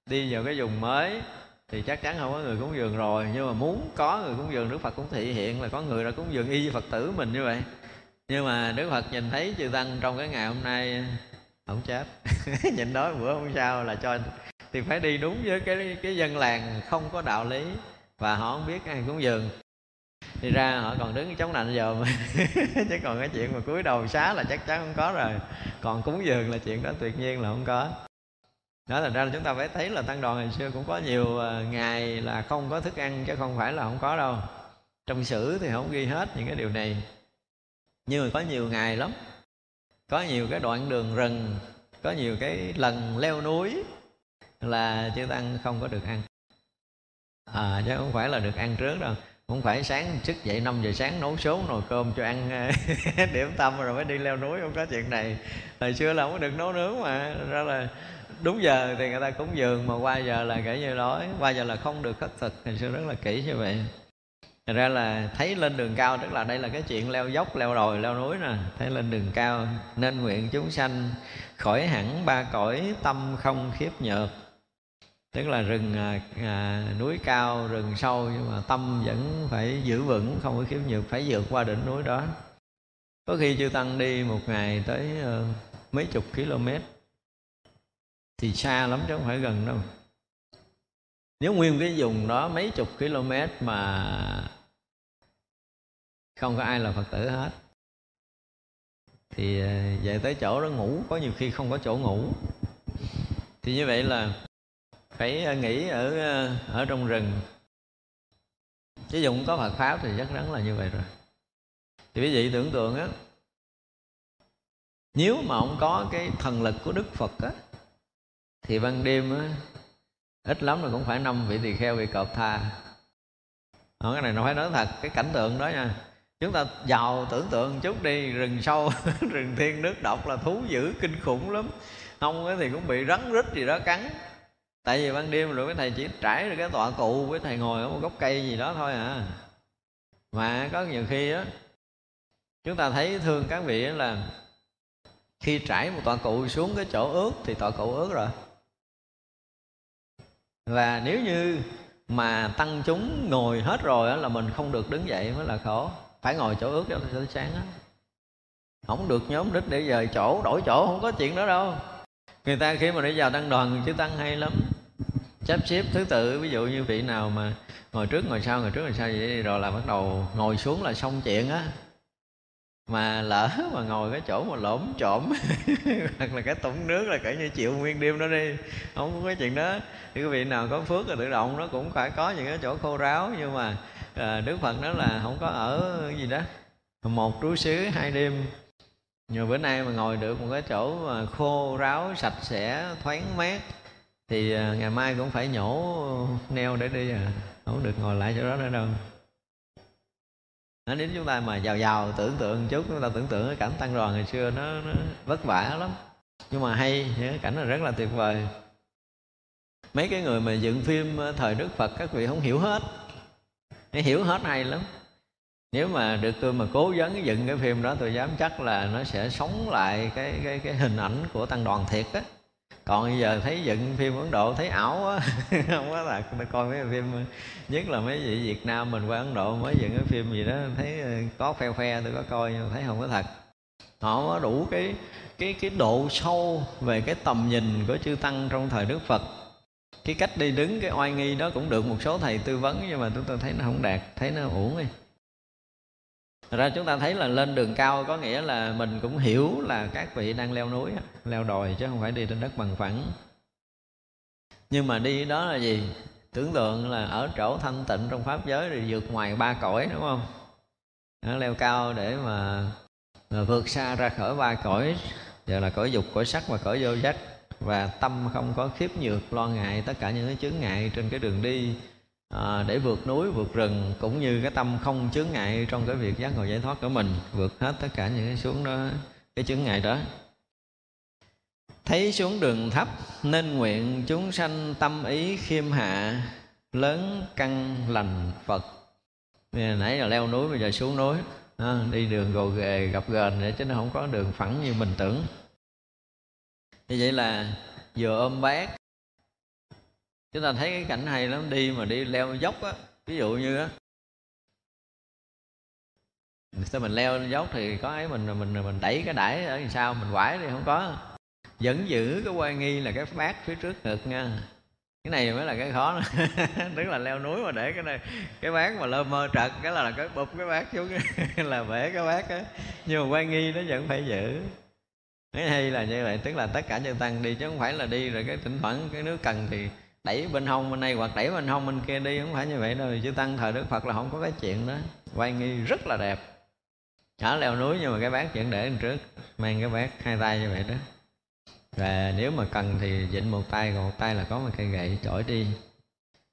đi vào cái vùng mới thì chắc chắn không có người cúng dường rồi. Nhưng mà muốn có người cúng dường, đức phật cũng thị hiện là có người đã cúng dường y với phật tử mình như vậy. Nhưng mà đức phật nhìn thấy chư tăng trong cái ngày hôm nay, không chết. *laughs* Nhìn đó bữa hôm sau là cho thì phải đi đúng với cái cái dân làng không có đạo lý và họ không biết ai cúng dường. Thì ra họ còn đứng chống nạnh giờ mà. *laughs* Chứ còn cái chuyện mà cúi đầu xá là chắc chắn không có rồi. Còn cúng dường là chuyện đó tuyệt nhiên là không có đó thành ra là chúng ta phải thấy là tăng đoàn ngày xưa cũng có nhiều ờ, ngày là không có thức ăn chứ không phải là không có đâu. Trong sử thì không ghi hết những cái điều này. Nhưng mà có nhiều ngày lắm. Có nhiều cái đoạn đường rừng, có nhiều cái lần leo núi là chư tăng không có được ăn. À chứ không phải là được ăn trước đâu. Không phải sáng thức dậy 5 giờ sáng nấu số nồi cơm cho ăn ờ, *laughs* điểm tâm rồi mới đi leo núi, không có chuyện này. Hồi xưa là không có được nấu nướng mà. Ra là đúng giờ thì người ta cúng dường mà qua giờ là kể như đói, qua giờ là không được khất thực thì xưa rất là kỹ như vậy. Thật ra là thấy lên đường cao tức là đây là cái chuyện leo dốc, leo đồi, leo núi nè. Thấy lên đường cao nên nguyện chúng sanh khỏi hẳn ba cõi tâm không khiếp nhược. Tức là rừng à, à, núi cao rừng sâu nhưng mà tâm vẫn phải giữ vững không có khiếp nhược phải vượt qua đỉnh núi đó. Có khi chư tăng đi một ngày tới uh, mấy chục km thì xa lắm chứ không phải gần đâu. Nếu nguyên cái vùng đó mấy chục km mà không có ai là phật tử hết, thì ờ, về tới chỗ đó ngủ, có nhiều khi không có chỗ ngủ. Thì như vậy là phải ờ, nghỉ ở ờ, ở trong rừng. Chứ dùng có Phật pháp thì chắc chắn là như vậy rồi. Thì quý vị tưởng tượng á, nếu mà không có cái thần lực của Đức Phật á thì ban đêm á, ít lắm là cũng phải năm vị tỳ kheo bị cọp tha. Ở cái này nó phải nói thật, cái cảnh tượng đó nha. Chúng ta giàu tưởng tượng chút đi, rừng sâu, *laughs* rừng thiên nước độc là thú dữ, kinh khủng lắm. Không thì cũng bị rắn rít gì đó cắn. Tại vì ban đêm rồi cái thầy chỉ trải được cái tọa cụ, với thầy ngồi ở một gốc cây gì đó thôi à. Mà có nhiều khi á, chúng ta thấy thương các vị là khi trải một tọa cụ xuống cái chỗ ướt thì tọa cụ ướt rồi và nếu như mà tăng chúng ngồi hết rồi đó, là mình không được đứng dậy mới là khổ. Phải ngồi chỗ ướt cho tới sáng á. Không được nhóm đích để dời chỗ đổi chỗ không có chuyện đó đâu. Người ta khi mà đi vào tăng đoàn chứ tăng hay lắm. Sắp xếp thứ tự ví dụ như vị nào mà ngồi trước ngồi sau ngồi trước ngồi sau vậy rồi là bắt đầu ngồi xuống là xong chuyện á mà lỡ mà ngồi cái chỗ mà lỗm trộm *laughs* hoặc là cái tủng nước là cỡ như chịu nguyên đêm đó đi không có cái chuyện đó. Thì quý vị nào có phước là tự động nó cũng phải có những cái chỗ khô ráo. Nhưng mà à, đức phật đó là không có ở gì đó. Một trú xứ hai đêm. Nhưng bữa nay mà ngồi được một cái chỗ mà khô ráo sạch sẽ thoáng mát thì à, ngày mai cũng phải nhổ neo để đi à. Không được ngồi lại chỗ đó nữa đâu nó nếu chúng ta mà giàu giàu tưởng tượng chút chúng ta tưởng tượng cái cảnh tăng đoàn ngày xưa nó, nó vất vả lắm. Nhưng mà hay cái cảnh là rất là tuyệt vời. Mấy cái người mà dựng phim ờ, thời đức phật các vị không hiểu hết. Hay hiểu hết hay lắm. Nếu mà được tôi mà cố vấn dựng cái phim đó tôi dám chắc là nó sẽ sống lại cái cái cái hình ảnh của tăng đoàn thiệt á còn bây giờ thấy dựng phim ấn độ thấy ảo quá. *laughs* Không có thật tôi coi mấy phim, nhất là mấy vị việt nam mình qua ấn độ mới dựng cái phim gì đó, thấy ờ, có phe phe tôi có coi nhưng thấy không có thật. Họ có đủ cái cái cái độ sâu về cái tầm nhìn của chư tăng trong thời đức phật. Cái cách đi đứng, cái oai nghi đó cũng được một số thầy tư vấn nhưng mà chúng tôi thấy nó không đạt, thấy nó uổng đi Thật ra chúng ta thấy là lên đường cao có nghĩa là mình cũng hiểu là các vị đang leo núi, leo đồi chứ không phải đi trên đất bằng phẳng. Nhưng mà đi đó là gì? Tưởng tượng là ở chỗ thanh tịnh trong Pháp giới thì vượt ngoài ba cõi đúng không? Nó leo cao để mà, mà vượt xa ra khỏi ba cõi giờ là cõi dục, cõi sắc và cõi vô giác và tâm không có khiếp nhược lo ngại tất cả những cái chướng ngại trên cái đường đi à, để vượt núi vượt rừng cũng như cái tâm không chướng ngại trong cái việc giác ngộ giải thoát của mình vượt hết tất cả những cái xuống đó cái chướng ngại đó. Thấy xuống đường thấp nên nguyện chúng sanh tâm ý khiêm hạ lớn căn lành phật. Nãy giờ leo núi bây giờ xuống núi à, đi đường gồ ghề gặp gền để chứ nó không có đường phẳng như mình tưởng. Như vậy là vừa ôm bát chúng ta thấy cái cảnh hay lắm đi mà đi leo dốc á ví dụ như á. Sao mình leo dốc thì có ấy mình mình mình đẩy cái đẩy ở sao mình quải thì không có. Vẫn giữ cái quan nghi là cái bát phía trước ngực nha. Cái này mới là cái khó *laughs* tức là leo núi mà để cái này cái bát mà lơ mơ trật cái là, là cái bụp cái bát xuống *laughs* là bể cái bát á. Nhưng mà quan nghi nó vẫn phải giữ. Cái hay là như vậy tức là tất cả chân tăng đi chứ không phải là đi rồi cái thỉnh thoảng cái nước cần thì đẩy bên hông bên này hoặc đẩy bên hông bên kia đi không phải như vậy đâu. Chứ tăng thời đức phật là không có cái chuyện đó. Quay nghi rất là đẹp. Ở leo núi nhưng mà cái bát vẫn để lên trước mang cái bát hai tay như vậy đó. Và nếu mà cần thì dịnh một tay còn một tay là có một cây gậy chổi đi.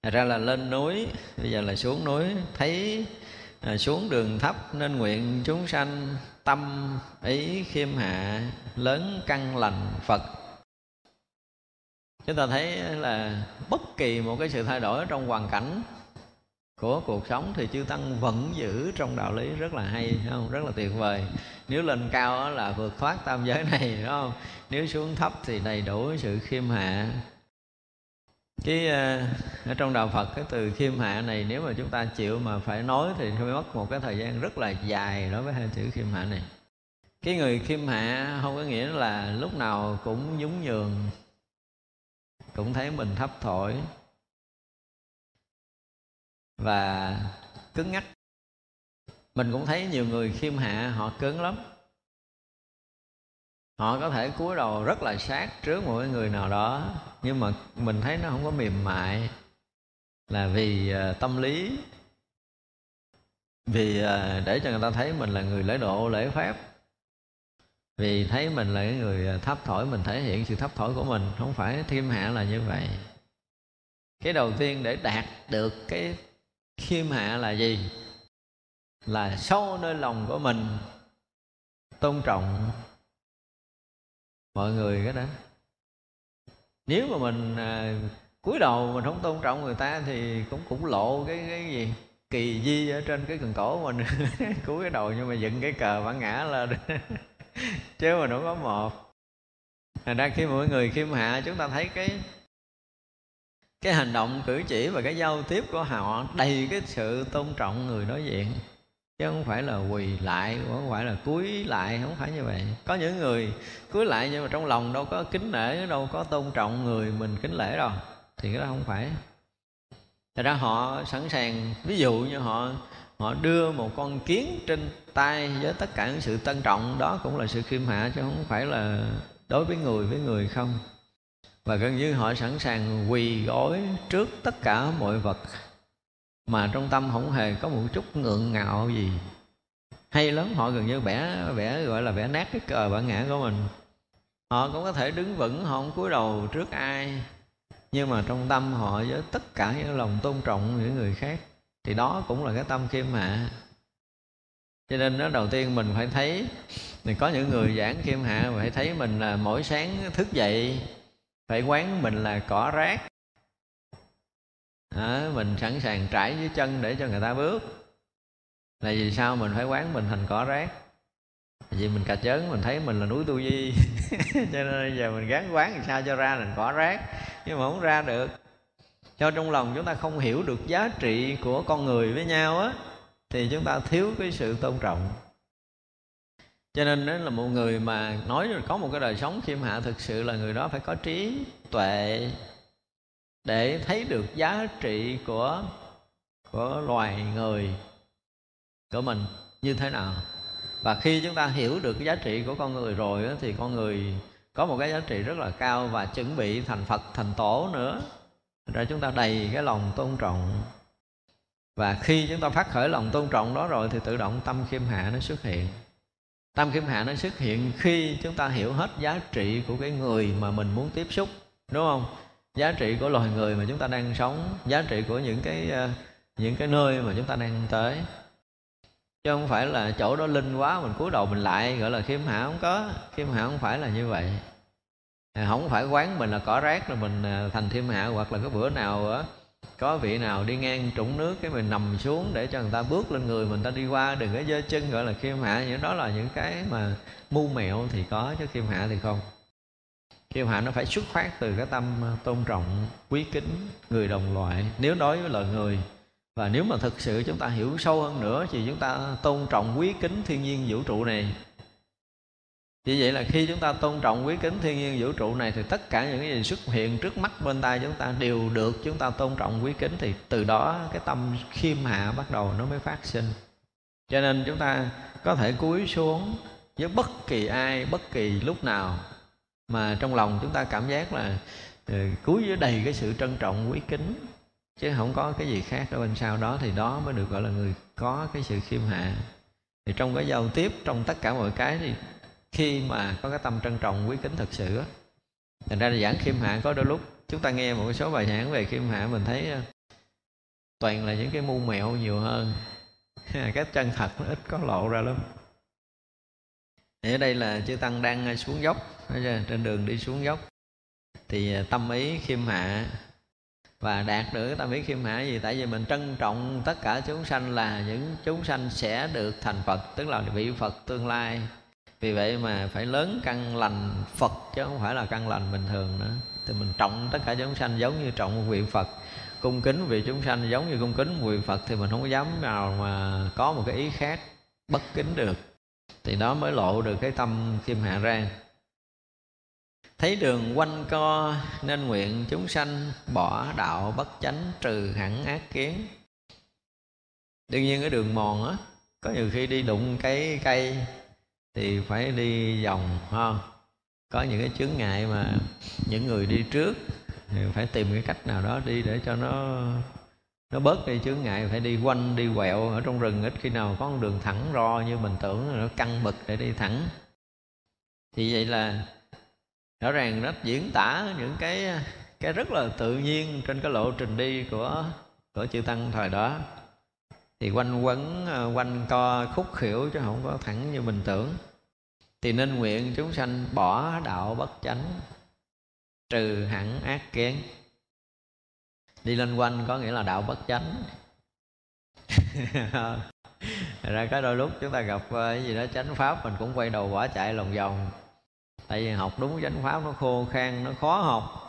Thật ra là lên núi bây giờ là xuống núi thấy à, xuống đường thấp nên nguyện chúng sanh tâm ý khiêm hạ lớn căn lành phật chúng ta thấy là bất kỳ một cái sự thay đổi trong hoàn cảnh của cuộc sống thì chư tăng vẫn giữ trong đạo lý rất là hay không? Rất là tuyệt vời. Nếu lên cao là vượt thoát tam giới này đúng không? Nếu xuống thấp thì đầy đủ sự khiêm hạ. Cái ờ, ở trong đạo Phật, cái từ khiêm hạ này, nếu mà chúng ta chịu mà phải nói thì phải mất một cái thời gian rất là dài đối với hai chữ khiêm hạ này. Cái người khiêm hạ không có nghĩa là lúc nào cũng nhún nhường cũng thấy mình thấp thổi và cứng ngắc. Mình cũng thấy nhiều người khiêm hạ, họ cứng lắm. Họ có thể cúi đầu rất là sát trước một người nào đó, nhưng mà mình thấy nó không có mềm mại. Là vì ờ, tâm lý. Vì ờ, để cho người ta thấy mình là người lễ độ, lễ phép vì thấy mình là cái người à, thấp thổi mình thể hiện sự thấp thổi của mình không phải khiêm hạ là như vậy. Cái đầu tiên để đạt được cái khiêm hạ là gì? Là sâu nơi lòng của mình tôn trọng mọi người cái đó. Nếu mà mình à, cúi đầu mình không tôn trọng người ta thì cũng cũng lộ cái cái gì? Kỳ di ở trên cái cần cổ mình *laughs* cúi cái đầu nhưng mà dựng cái cờ bản ngã lên. *laughs* chứ mà nó có một. Thành ra khi mọi người khiêm hạ, chúng ta thấy cái cái hành động cử chỉ và cái giao tiếp của họ đầy cái sự tôn trọng người đối diện. Chứ không phải là quỳ lại không phải là cúi lại, không phải như vậy. Có những người cúi lại nhưng mà trong lòng đâu có kính nể, đâu có tôn trọng người mình kính lễ đâu. Thì cái đó không phải. Thật ra họ sẵn sàng, ví dụ như họ họ đưa một con kiến trên tay với tất cả những sự tân trọng. Đó cũng là sự khiêm hạ chứ không phải là đối với người với người không. Và gần như họ sẵn sàng quỳ gối trước tất cả mọi vật mà trong tâm không hề có một chút ngượng ngạo gì. Hay lắm, họ gần như vẽ vẽ gọi là vẽ nát cái cờ bản ngã của mình. Họ cũng có thể đứng vững, họ không cúi đầu trước ai. Nhưng mà trong tâm họ với tất cả những lòng tôn trọng những người khác thì đó cũng là cái tâm khiêm hạ cho nên đó đầu tiên mình phải thấy mình có những người giảng khiêm hạ phải thấy mình là mỗi sáng thức dậy phải quán mình là cỏ rác. À, mình sẵn sàng trải dưới chân để cho người ta bước. Là vì sao mình phải quán mình thành cỏ rác? Vì mình cà chớn mình thấy mình là núi tu di. *laughs* Cho nên bây giờ mình gắn quán làm sao cho ra thành cỏ rác. Nhưng mà không ra được cho trong lòng chúng ta không hiểu được giá trị của con người với nhau á thì chúng ta thiếu cái sự tôn trọng. Cho nên đó là một người mà nói có một cái đời sống khiêm hạ thực sự là người đó phải có trí tuệ để thấy được giá trị của của loài người của mình như thế nào. Và khi chúng ta hiểu được cái giá trị của con người rồi đó, thì con người có một cái giá trị rất là cao và chuẩn bị thành phật thành tổ nữa rồi chúng ta đầy cái lòng tôn trọng. Và khi chúng ta phát khởi lòng tôn trọng đó rồi thì tự động tâm khiêm hạ nó xuất hiện. Tâm khiêm hạ nó xuất hiện khi chúng ta hiểu hết giá trị của cái người mà mình muốn tiếp xúc, đúng không? Giá trị của loài người mà chúng ta đang sống, giá trị của những cái ờ, những cái nơi mà chúng ta đang tới. Chứ không phải là chỗ đó linh quá mình cúi đầu mình lại, gọi là khiêm hạ không có. Khiêm hạ không phải là như vậy. À, không phải quán mình là cỏ rác rồi mình à, thành thiên hạ, hoặc là cái bữa nào á, có vị nào đi ngang trũng nước cái mình nằm xuống để cho người ta bước lên người, mình ta đi qua đừng có giơ chân, gọi là khiêm hạ. Những đó là những cái mà mu mẹo thì có chứ khiêm hạ thì không. Khiêm hạ nó phải xuất phát từ cái tâm à, tôn trọng, quý kính người đồng loại. Nếu đối với loài người, và nếu mà thực sự chúng ta hiểu sâu hơn nữa thì chúng ta tôn trọng quý kính thiên nhiên vũ trụ này vì vậy là khi chúng ta tôn trọng quý kính thiên nhiên vũ trụ này, thì tất cả những cái gì xuất hiện trước mắt bên tay chúng ta đều được chúng ta tôn trọng quý kính, thì từ đó cái tâm khiêm hạ bắt đầu nó mới phát sinh. Cho nên chúng ta có thể cúi xuống với bất kỳ ai, bất kỳ lúc nào mà trong lòng chúng ta cảm giác là ừ, cúi với đầy cái sự trân trọng quý kính, chứ không có cái gì khác ở bên sau đó, thì đó mới được gọi là người có cái sự khiêm hạ. Thì trong cái giao tiếp, trong tất cả mọi cái thì khi mà có cái tâm trân trọng, quý kính thật sự á, thành ra là giảng khiêm hạ có đôi lúc, chúng ta nghe một số bài giảng về khiêm hạ, mình thấy ờ, toàn là những cái mu mẹo nhiều hơn. *laughs* Cái chân thật nó ít có lộ ra lắm. Ở đây là chư tăng đang ờ, xuống dốc trên đường đi xuống dốc. Thì ờ, tâm ý khiêm hạ và đạt được cái tâm ý khiêm hạ gì? Tại vì mình trân trọng tất cả chúng sanh là những chúng sanh sẽ được thành phật, tức là vị phật tương lai vì vậy mà phải lớn căn lành phật chứ không phải là căn lành bình thường nữa. Thì mình trọng tất cả chúng sanh giống như trọng một vị phật. Cung kính vị chúng sanh giống như cung kính một vị phật thì mình không có dám nào mà có một cái ý khác bất kính được. Thì đó mới lộ được cái tâm khiêm hạ ra thấy đường quanh co nên nguyện chúng sanh bỏ đạo bất chánh trừ hẳn ác kiến. Đương nhiên cái đường mòn á, có nhiều khi đi đụng cái cây thì phải đi vòng không? Có những cái chướng ngại mà những người đi trước thì phải tìm cái cách nào đó đi để cho nó nó bớt đi chướng ngại. Phải đi quanh, đi quẹo ở trong rừng, ít khi nào có con đường thẳng ro như mình tưởng nó căng bực để đi thẳng. Thì vậy là rõ ràng nó diễn tả những cái cái rất là tự nhiên trên cái lộ trình đi của của chư tăng thời đó thì quanh quẩn ờ, quanh co, khúc khỉu chứ không có thẳng như mình tưởng. Thì nên nguyện chúng sanh bỏ đạo bất chánh, trừ hẳn ác kiến. Đi lên quanh có nghĩa là đạo bất chánh. *laughs* Ra cái đôi lúc chúng ta gặp ờ, cái gì đó chánh pháp mình cũng quay đầu bỏ chạy lòng vòng. Tại vì học đúng chánh pháp nó khô khan, nó khó học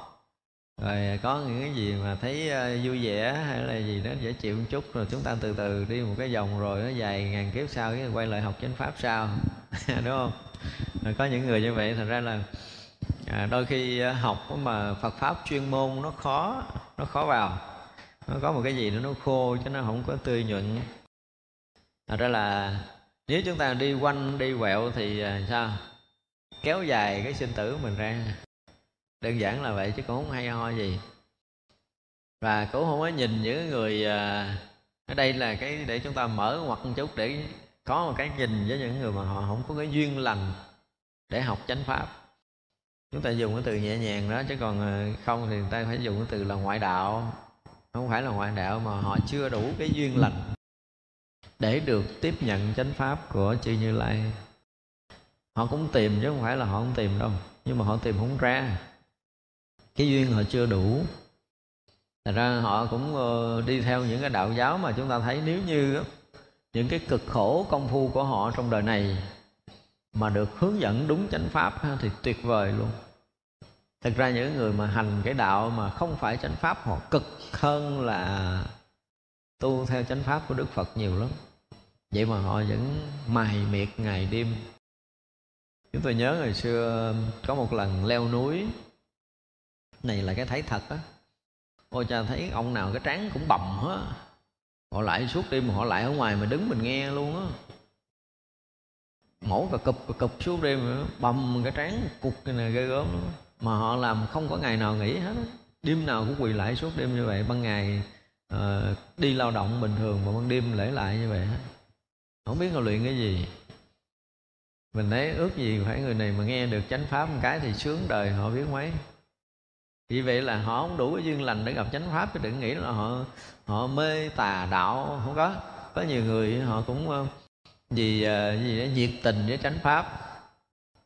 rồi à, có những cái gì mà thấy à, vui vẻ hay là gì đó dễ chịu một chút rồi chúng ta từ từ đi một cái vòng rồi nó dài ngàn kiếp sau cái quay lại học chánh pháp sau *laughs* đúng không? Rồi có những người như vậy thành ra là à, đôi khi à, học mà Phật pháp chuyên môn nó khó nó khó vào. Nó có một cái gì đó nó khô chứ nó không có tươi nhuận. Thật ra là nếu chúng ta đi quanh đi quẹo thì sao? Kéo dài cái sinh tử mình ra đơn giản là vậy chứ cũng không hay ho gì. Và cũng không có nhìn những người à, ở đây là cái để chúng ta mở ngoặt một chút để có một cái nhìn với những người mà họ không có cái duyên lành để học chánh pháp. Chúng ta dùng cái từ nhẹ nhàng đó chứ còn à, không thì người ta phải dùng cái từ là ngoại đạo. Không phải là ngoại đạo mà họ chưa đủ cái duyên lành để được tiếp nhận chánh pháp của chư như lai. Họ cũng tìm chứ không phải là họ không tìm đâu, nhưng mà họ tìm không ra cái duyên họ chưa đủ. Thật ra họ cũng ờ, đi theo những cái đạo giáo mà chúng ta thấy nếu như những cái cực khổ công phu của họ trong đời này mà được hướng dẫn đúng chánh pháp thì tuyệt vời luôn. Thực ra những người mà hành cái đạo mà không phải chánh pháp, họ cực hơn là tu theo chánh pháp của đức phật nhiều lắm. Vậy mà họ vẫn mài miệt ngày đêm. Chúng tôi nhớ ngày xưa có một lần leo núi này là cái thấy thật á. Ôi cha thấy ông nào cái trán cũng bầm hết. Họ lại suốt đêm họ lại ở ngoài mà đứng mình nghe luôn á. Mổ cà cụp cà cụp suốt đêm bầm cái trán cục cái này ghê gớm lắm. Mà họ làm không có ngày nào nghỉ hết đêm nào cũng quỳ lại suốt đêm như vậy ban ngày uh, đi lao động bình thường mà ban đêm lễ lại như vậy hết không biết họ luyện cái gì. Mình thấy ước gì phải người này mà nghe được chánh pháp một cái thì sướng đời họ biết mấy vì vậy là họ không đủ cái duyên lành để gặp chánh pháp, chứ đừng nghĩ là họ họ mê tà đạo, không có. Có nhiều người họ cũng ờ, vì gì gì đó, nhiệt tình với chánh pháp.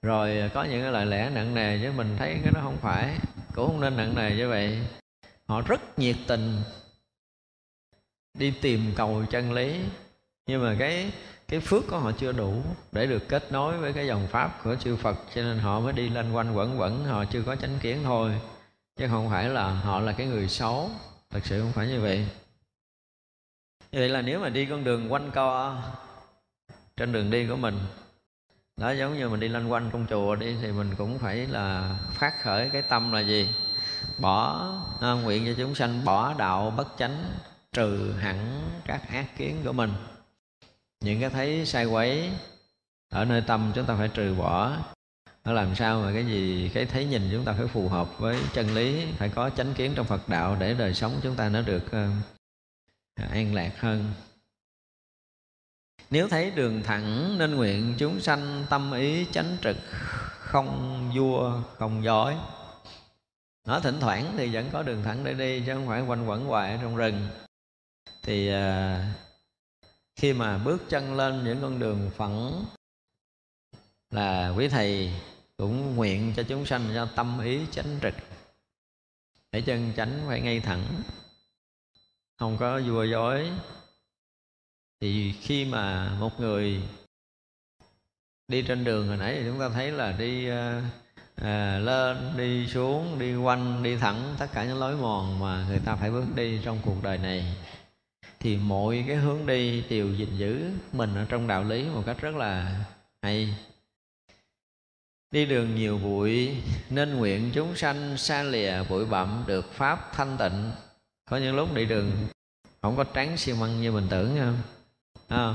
Rồi ờ, có những cái lời lẽ nặng nề chứ mình, thấy cái đó không phải, cũng không nên nặng nề như vậy. Họ rất nhiệt tình, đi tìm cầu chân lý. Nhưng mà cái cái phước của họ chưa đủ để được kết nối với cái dòng pháp của chư Phật, cho nên họ mới đi lên quanh quẩn quẩn, họ chưa có chánh kiến thôi chứ không phải là họ là cái người xấu. Thật sự không phải như vậy. Như vậy là nếu mà đi con đường quanh co trên đường đi của mình đó giống như mình đi loanh quanh trong chùa đi thì mình cũng phải là phát khởi cái tâm là gì? Bỏ à, nguyện cho chúng sanh bỏ đạo bất chánh trừ hẳn các ác kiến của mình. Những cái thấy sai quấy ở nơi tâm chúng ta phải trừ bỏ nó làm sao mà cái gì cái thấy nhìn chúng ta phải phù hợp với chân lý phải có chánh kiến trong phật đạo để đời sống chúng ta nó được uh, an lạc hơn. Nếu thấy đường thẳng nên nguyện chúng sanh tâm ý chánh trực không vua không dối nó thỉnh thoảng thì vẫn có đường thẳng để đi chứ không phải quanh quẩn hoài ở trong rừng. Thì uh, khi mà bước chân lên những con đường phẳng là quý thầy cũng nguyện cho chúng sanh cho tâm ý chánh trực. Để chân chánh phải ngay thẳng không có vua dối. Thì khi mà một người đi trên đường hồi nãy thì chúng ta thấy là đi à, lên đi xuống đi quanh đi thẳng tất cả những lối mòn mà người ta phải bước đi trong cuộc đời này. Thì mọi cái hướng đi đều gìn giữ mình ở trong đạo lý một cách rất là hay đi đường nhiều bụi nên nguyện chúng sanh xa lìa bụi bặm được pháp thanh tịnh. Có những lúc đi đường không có trắng xi măng như mình tưởng không? à,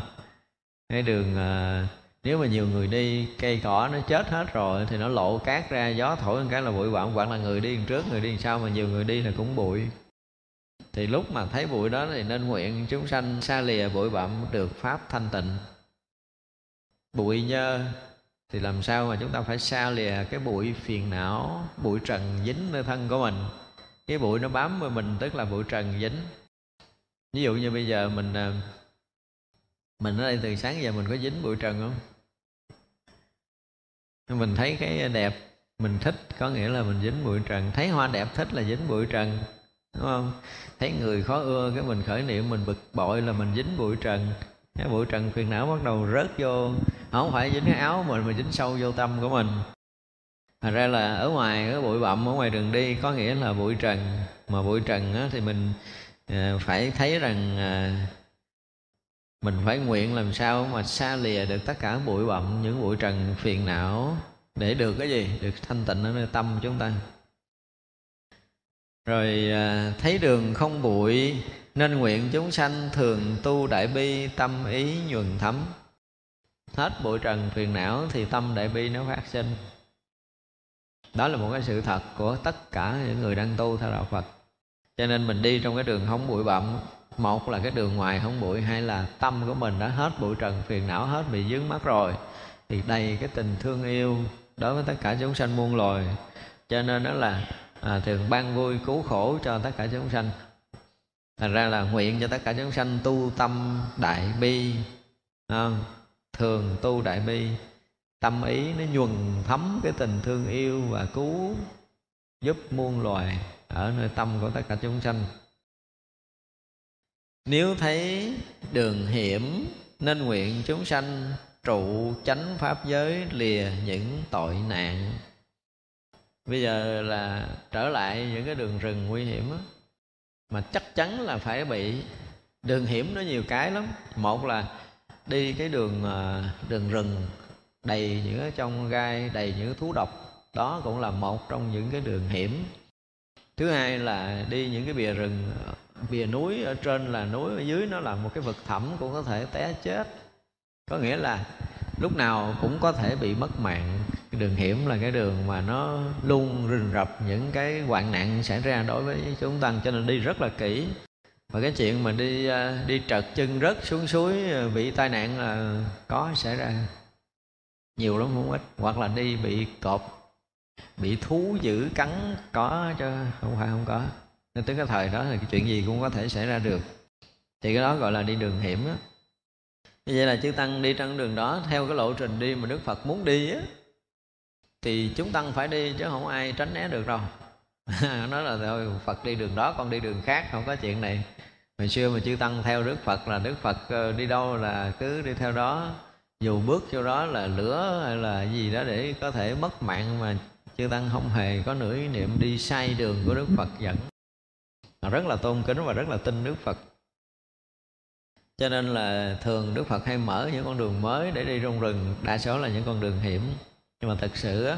cái đường à, nếu mà nhiều người đi cây cỏ nó chết hết rồi thì nó lộ cát ra gió thổi một cái là bụi bặm hoặc là người đi trước người đi sau mà nhiều người đi là cũng bụi. Thì lúc mà thấy bụi đó thì nên nguyện chúng sanh xa lìa bụi bặm được pháp thanh tịnh. Bụi nhơ thì làm sao mà chúng ta phải xa lìa cái bụi phiền não, bụi trần dính nơi thân của mình? Cái bụi nó bám vào mình, tức là bụi trần dính. Ví dụ như bây giờ mình ờ, mình ở đây từ sáng giờ mình có dính bụi trần không? Mình thấy cái đẹp, mình thích, có nghĩa là mình dính bụi trần. Thấy hoa đẹp, thích là dính bụi trần, đúng không? Thấy người khó ưa cái mình khởi niệm, mình bực bội là mình dính bụi trần cái bụi trần phiền não bắt đầu rớt vô. Không phải dính cái áo mình mà dính sâu vô tâm của mình. Thật ra là ở ngoài cái bụi bặm ở ngoài đường đi có nghĩa là bụi trần. Mà bụi trần á, thì mình à, phải thấy rằng à, mình phải nguyện làm sao mà xa lìa được tất cả bụi bặm những bụi trần phiền não để được cái gì? Được thanh tịnh ở nơi tâm chúng ta. Rồi à, thấy đường không bụi nên nguyện chúng sanh thường tu đại bi tâm ý nhuần thấm. Hết bụi trần phiền não thì tâm đại bi nó phát sinh. Đó là một cái sự thật của tất cả những người đang tu theo đạo phật. Cho nên mình đi trong cái đường không bụi bặm một là cái đường ngoài không bụi hai là tâm của mình đã hết bụi trần phiền não hết bị dướng mắt rồi thì đầy cái tình thương yêu đối với tất cả chúng sanh muôn loài. Cho nên đó là à, thường ban vui cứu khổ cho tất cả chúng sanh thành ra là nguyện cho tất cả chúng sanh tu tâm đại bi không? thường tu đại bi. Tâm ý nó nhuần thấm cái tình thương yêu và cứu giúp muôn loài ở nơi tâm của tất cả chúng sanh. Nếu thấy đường hiểm nên nguyện chúng sanh trụ chánh pháp giới lìa những tội nạn. Bây giờ là trở lại những cái đường rừng nguy hiểm đó, mà chắc chắn là phải bị đường hiểm nó nhiều cái lắm. Một là đi cái đường ờ, đường rừng đầy những cái trong gai, đầy những thú độc. Đó cũng là một trong những cái đường hiểm. Thứ hai là đi những cái bìa rừng, bìa núi ở trên là núi, ở dưới nó là một cái vực thẳm cũng có thể té chết. Có nghĩa là lúc nào cũng có thể bị mất mạng đường hiểm là cái đường mà nó luôn rình rập những cái hoạn nạn xảy ra đối với chúng tăng cho nên đi rất là kỹ. Và cái chuyện mà đi à, đi trật chân rớt xuống suối à, bị tai nạn là có xảy ra nhiều lắm, không ít. Hoặc là đi bị cọp, bị thú dữ cắn, có chứ, không phải không có. Nên tới cái thời đó thì cái chuyện gì cũng có thể xảy ra được. Thì cái đó gọi là đi đường hiểm á. Như vậy là chư tăng đi trên đường đó, theo cái lộ trình đi mà đức phật muốn đi á thì chúng tăng phải đi chứ không ai tránh né được đâu. *laughs* Nói là thôi, phật đi đường đó, con đi đường khác, không có chuyện này. Hồi xưa mà chư tăng theo đức phật là đức phật ờ, đi đâu là cứ đi theo đó. Dù bước vô đó là lửa hay là gì đó để có thể mất mạng mà chư tăng không hề có nửa ý niệm đi sai đường của đức phật dẫn. Rất là tôn kính và rất là tin đức phật. Cho nên là thường đức phật hay mở những con đường mới để đi trong rừng, đa số là những con đường hiểm nhưng mà thật sự á,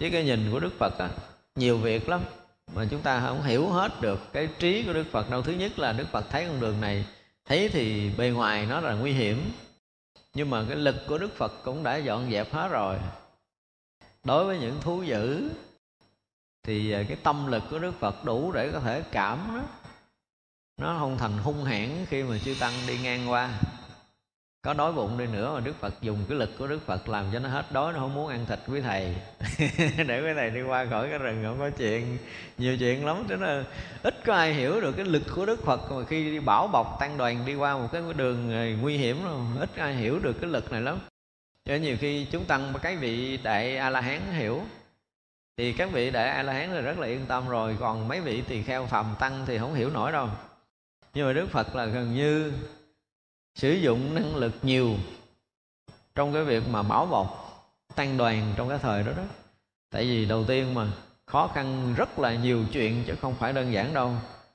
với cái nhìn của đức phật á, nhiều việc lắm. Mà chúng ta không hiểu hết được cái trí của đức phật đâu. Thứ nhất là đức phật thấy con đường này, thấy thì bề ngoài nó là nguy hiểm. Nhưng mà cái lực của đức phật cũng đã dọn dẹp hết rồi. Đối với những thú dữ, thì à, cái tâm lực của đức phật đủ để có thể cảm nó. Nó không thành hung hãn khi mà chư tăng đi ngang qua có đói bụng đi nữa mà đức phật dùng cái lực của đức phật làm cho nó hết đói, nó không muốn ăn thịt quý thầy. *laughs* Để quý thầy đi qua khỏi cái rừng, không có chuyện. Nhiều chuyện lắm, cho nên ít có ai hiểu được cái lực của đức phật. Mà khi đi bảo bọc tăng đoàn đi qua một cái đường ờ, nguy hiểm đâu ít ai hiểu được cái lực này lắm. Cho nhiều khi chúng tăng cái vị đại a la hán hiểu, thì các vị đại a la hán là rất là yên tâm rồi. Còn mấy vị tỳ kheo phàm tăng thì không hiểu nổi đâu. Nhưng mà đức phật là gần như sử dụng năng lực nhiều trong cái việc mà bảo bọc, tăng đoàn trong cái thời đó đó. Tại vì đầu tiên mà khó khăn rất là nhiều chuyện chứ không phải đơn giản đâu.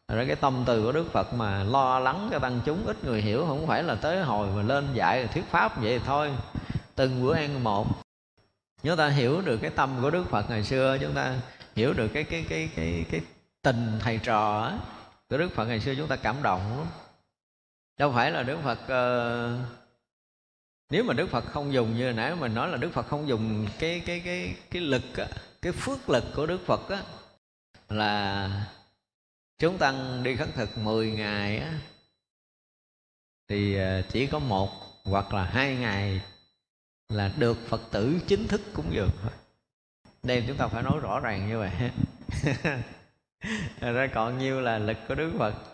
Rồi cái tâm từ của Đức Phật mà lo lắng cho tăng chúng ít người hiểu không phải là tới hồi mà lên dạy thuyết pháp vậy thôi. Từng bữa ăn một, chúng ta hiểu được cái tâm của đức phật ngày xưa, chúng ta hiểu được cái cái cái cái cái tình thầy trò của đức phật ngày xưa chúng ta cảm động lắm đâu phải là đức phật uh, nếu mà đức phật không dùng như nãy mình nói là đức phật không dùng cái cái cái cái lực cái phước lực của đức phật á là chúng tăng đi khất thực 10 ngày á thì ờ, chỉ có một hoặc là hai ngày là được phật tử chính thức cúng dường thôi. Đây chúng ta phải nói rõ ràng như vậy. *laughs* Ra còn nhiêu là lực của đức phật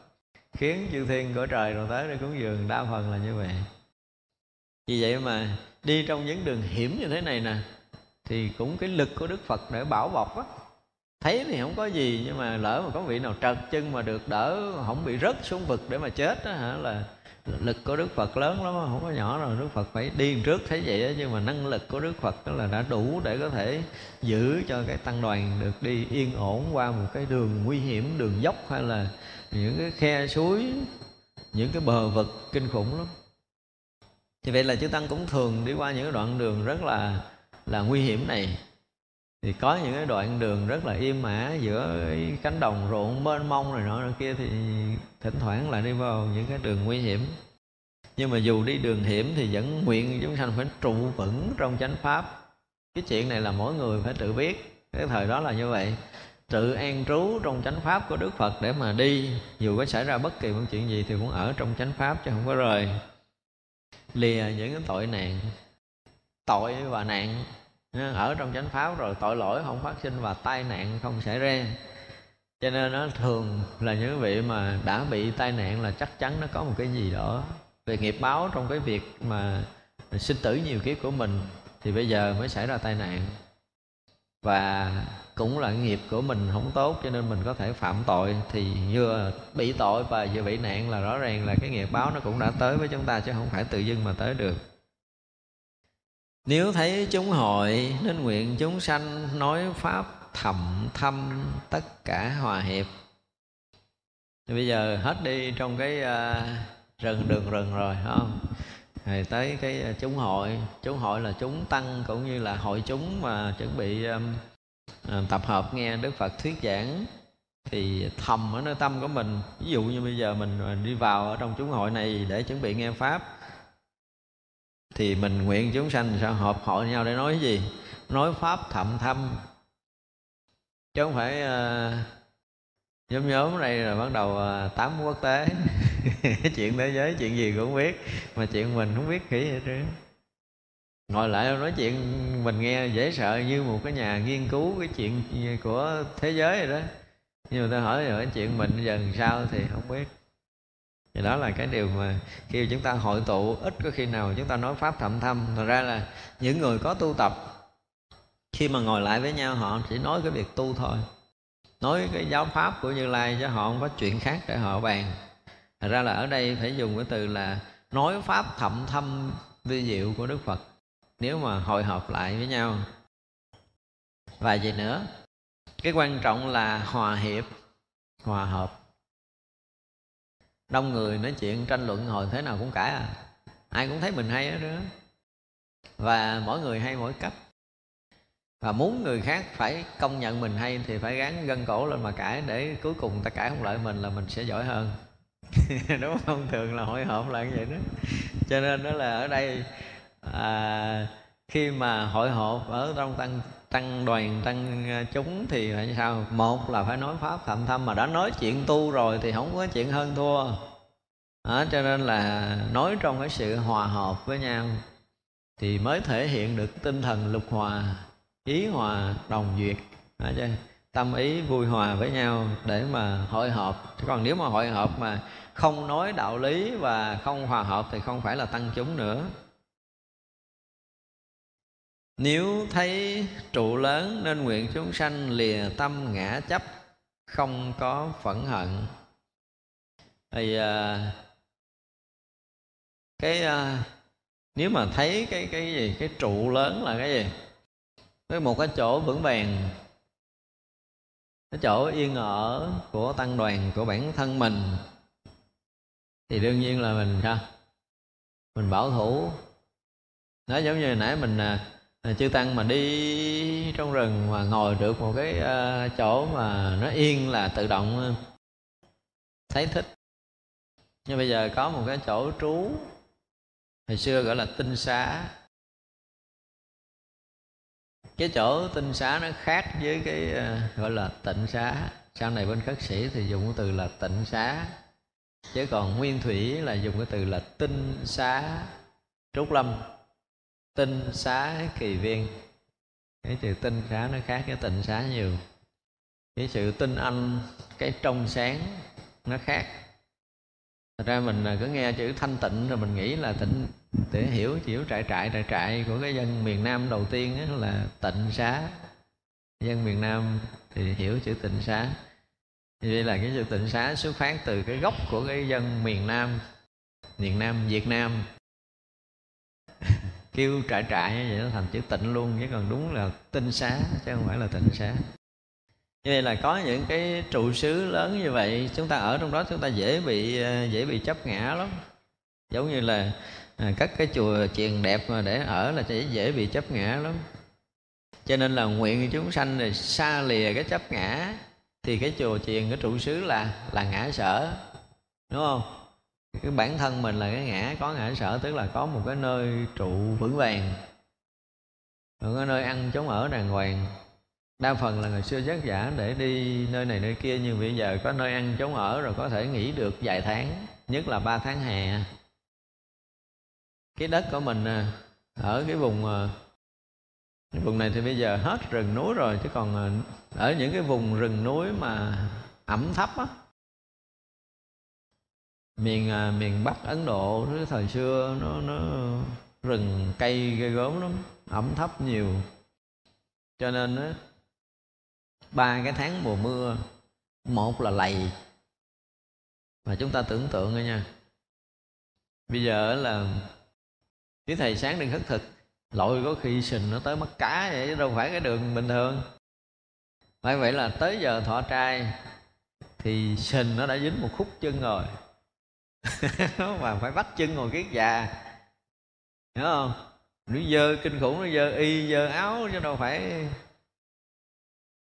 khiến chư thiên của trời rồi tới để cúng dường đa phần là như vậy. Vì vậy mà đi trong những đường hiểm như thế này nè thì cũng cái lực của đức phật để bảo bọc á thấy thì không có gì nhưng mà lỡ mà có vị nào trật chân mà được đỡ không bị rớt xuống vực để mà chết á hả là lực của đức phật lớn lắm không có nhỏ rồi đức phật phải đi trước thấy vậy đó, nhưng mà năng lực của đức phật đó là đã đủ để có thể giữ cho cái tăng đoàn được đi yên ổn qua một cái đường nguy hiểm đường dốc hay là những cái khe suối, những cái bờ vực kinh khủng lắm. Thì vậy là chư tăng cũng thường đi qua những cái đoạn đường rất là là nguy hiểm này. Thì có những cái đoạn đường rất là im ả giữa cánh đồng ruộng mênh mông này nọ kia thì thỉnh thoảng lại đi vào những cái đường nguy hiểm. Nhưng mà dù đi đường hiểm thì vẫn nguyện chúng sanh phải trụ vững trong chánh pháp. Cái chuyện này là mỗi người phải tự biết. Cái thời đó là như vậy tự an trú trong chánh pháp của đức phật để mà đi. Dù có xảy ra bất kỳ một chuyện gì thì cũng ở trong chánh pháp chứ không có rời. Lìa những cái tội nạn, tội và nạn. Ở trong chánh pháp rồi tội lỗi không phát sinh và tai nạn không xảy ra. Cho nên nó thường là những vị mà đã bị tai nạn là chắc chắn nó có một cái gì đó. Về nghiệp báo trong cái việc mà sinh tử nhiều kiếp của mình thì bây giờ mới xảy ra tai nạn. Và cũng là nghiệp của mình không tốt cho nên mình có thể phạm tội. Thì vừa bị tội và vừa bị nạn là rõ ràng là cái nghiệp báo nó cũng đã tới với chúng ta chứ không phải tự dưng mà tới được. Nếu thấy chúng hội nên nguyện chúng sanh nói pháp thầm thâm tất cả hòa hiệp. Thì bây giờ hết đi trong cái uh, rừng đường rừng rồi không? Rồi tới cái à, chúng hội. Chúng hội là chúng tăng cũng như là hội chúng mà chuẩn bị um, À, tập hợp nghe đức phật thuyết giảng thì thầm ở nơi tâm của mình. Ví dụ như bây giờ mình đi vào ở trong chúng hội này để chuẩn bị nghe pháp thì mình nguyện chúng sanh sao hợp hội nhau để nói gì? Nói pháp thậm thâm. Chứ không phải uh, nhóm nhóm này là bắt đầu uh, tám quốc tế. *laughs* Chuyện thế giới chuyện gì cũng biết. Mà chuyện mình không biết kỹ hết trơn ngồi lại nói chuyện, mình nghe dễ sợ như một cái nhà nghiên cứu cái chuyện của thế giới rồi đó. Nhưng mà tôi hỏi rồi chuyện mình dần sao? Thì không biết. Thì đó là cái điều mà khi chúng ta hội tụ, ít có khi nào chúng ta nói pháp thậm thâm. Thật ra là những người có tu tập, khi mà ngồi lại với nhau, họ chỉ nói cái việc tu thôi. Nói cái giáo pháp của như lai chứ họ không có chuyện khác để họ bàn. Thật ra là ở đây phải dùng cái từ là nói pháp thậm thâm vi diệu của đức phật nếu mà hội họp lại với nhau. Và gì nữa? Cái quan trọng là hòa hiệp, hòa hợp. Đông người nói chuyện, tranh luận hồi thế nào cũng cãi à. Ai cũng thấy mình hay đó nữa và mỗi người hay mỗi cách. Và muốn người khác phải công nhận mình hay thì phải gắn gân cổ lên mà cãi để cuối cùng ta cãi không lại mình là mình sẽ giỏi hơn. *laughs* Đúng không? Thường là hội họp là như vậy đó. Cho nên đó là ở đây à, khi mà hội họp ở trong tăng tăng đoàn tăng à, chúng thì phải sao? Một là phải nói pháp thậm thâm mà đã nói chuyện tu rồi thì không có chuyện hơn thua. À, cho nên là nói trong cái sự hòa hợp với nhau thì mới thể hiện được tinh thần lục hòa ý hòa đồng duyệt. À, chứ? tâm ý vui hòa với nhau để mà hội họp. Chứ còn nếu mà hội họp mà không nói đạo lý và không hòa hợp thì không phải là tăng chúng nữa nếu thấy trụ lớn nên nguyện chúng sanh lìa tâm ngã chấp không có phẫn hận. Thì à, cái à, nếu mà thấy cái cái gì? Cái trụ lớn là cái gì? Cái một cái chỗ vững vàng cái chỗ yên ở của tăng đoàn của bản thân mình thì đương nhiên là mình sao? Mình bảo thủ. Nó giống như nãy mình à, chư tăng mà đi trong rừng mà ngồi được một cái ờ, chỗ mà nó yên là tự động ờ, thấy thích. Nhưng bây giờ có một cái chỗ trú, hồi xưa gọi là tinh xá. Cái chỗ tinh xá nó khác với cái ờ, gọi là tịnh xá. Sau này bên khất sĩ thì dùng cái từ là tịnh xá. Chứ còn nguyên thủy là dùng cái từ là tinh xá trúc lâm tinh xá kỳ viên. Cái chữ tinh xá nó khác cái tịnh xá nhiều. Cái sự tinh anh, cái trong sáng nó khác. Thật ra mình cứ nghe chữ thanh tịnh rồi mình nghĩ là tịnh, để hiểu hiểu trại trại trại trại của cái dân miền Nam đầu tiên là tịnh xá. Dân miền Nam thì hiểu chữ tịnh xá. Thì đây là cái chữ tịnh xá xuất phát từ cái gốc của cái dân miền Nam miền Nam, Việt Nam kêu trại trại vậy nó thành chữ tịnh luôn chứ còn đúng là tinh xá chứ không phải là tịnh xá. Như vậy là có những cái trụ xứ lớn như vậy chúng ta ở trong đó chúng ta dễ bị ờ, dễ bị chấp ngã lắm. Giống như là à, các cái chùa chiền đẹp mà để ở là dễ dễ bị chấp ngã lắm. Cho nên là nguyện chúng sanh này xa lìa cái chấp ngã thì cái chùa chiền cái trụ xứ là là ngã sở đúng không? Cái bản thân mình là cái ngã, có ngã sở, tức là có một cái nơi trụ vững vàng. Một cái nơi ăn chống ở đàng hoàng. Đa phần là người xưa vất giả để đi nơi này nơi kia, nhưng bây giờ có nơi ăn chống ở rồi có thể nghỉ được vài tháng, nhất là ba tháng hè. Cái đất của mình à, ở cái vùng à, cái vùng này thì bây giờ hết rừng núi rồi, chứ còn à, ở những cái vùng rừng núi mà ẩm thấp á miền à, miền bắc ấn độ cái thời xưa nó nó rừng cây ghê gớm lắm, ẩm thấp nhiều. Cho nên á, ba cái tháng mùa mưa, một là lầy. Mà chúng ta tưởng tượng thôi nha. Bây giờ là cái thầy sáng đừng hất thực, lội có khi sình nó tới mắt cá vậy, chứ đâu phải cái đường bình thường. Phải vậy là tới giờ thọ trai thì sình nó đã dính một khúc chân rồi. *laughs* mà phải bắt chân ngồi kiết già. Hiểu không? Nó dơ kinh khủng, nó dơ y, dơ áo, chứ đâu phải.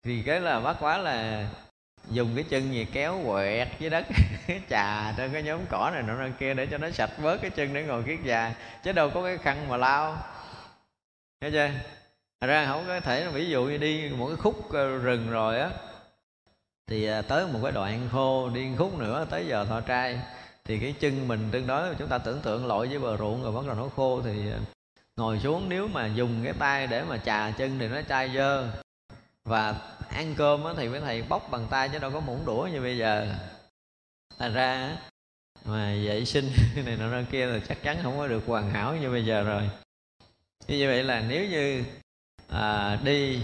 Thì cái là bắt quá là dùng cái chân gì kéo, quẹt dưới đất, *laughs* chà trên cái nhóm cỏ này nọ kia để cho nó sạch bớt cái chân để ngồi kiết già. Chứ đâu có cái khăn mà lao thấy chưa? Thật ra không có thể, ví dụ như đi một cái khúc ờ, rừng rồi á, thì ờ, tới một cái đoạn khô đi khúc nữa, tới giờ thọ trai thì cái chân mình tương đối chúng ta tưởng tượng lội với bờ ruộng rồi bắt đầu nó khô thì ờ, ngồi xuống nếu mà dùng cái tay để mà chà chân thì nó chai dơ. Và ăn cơm thì mấy thầy bóc bằng tay chứ đâu có muỗng đũa như bây giờ. Thành ra mà vệ sinh *laughs* này nọ kia là chắc chắn không có được hoàn hảo như bây giờ rồi. Như vậy là nếu như à, đi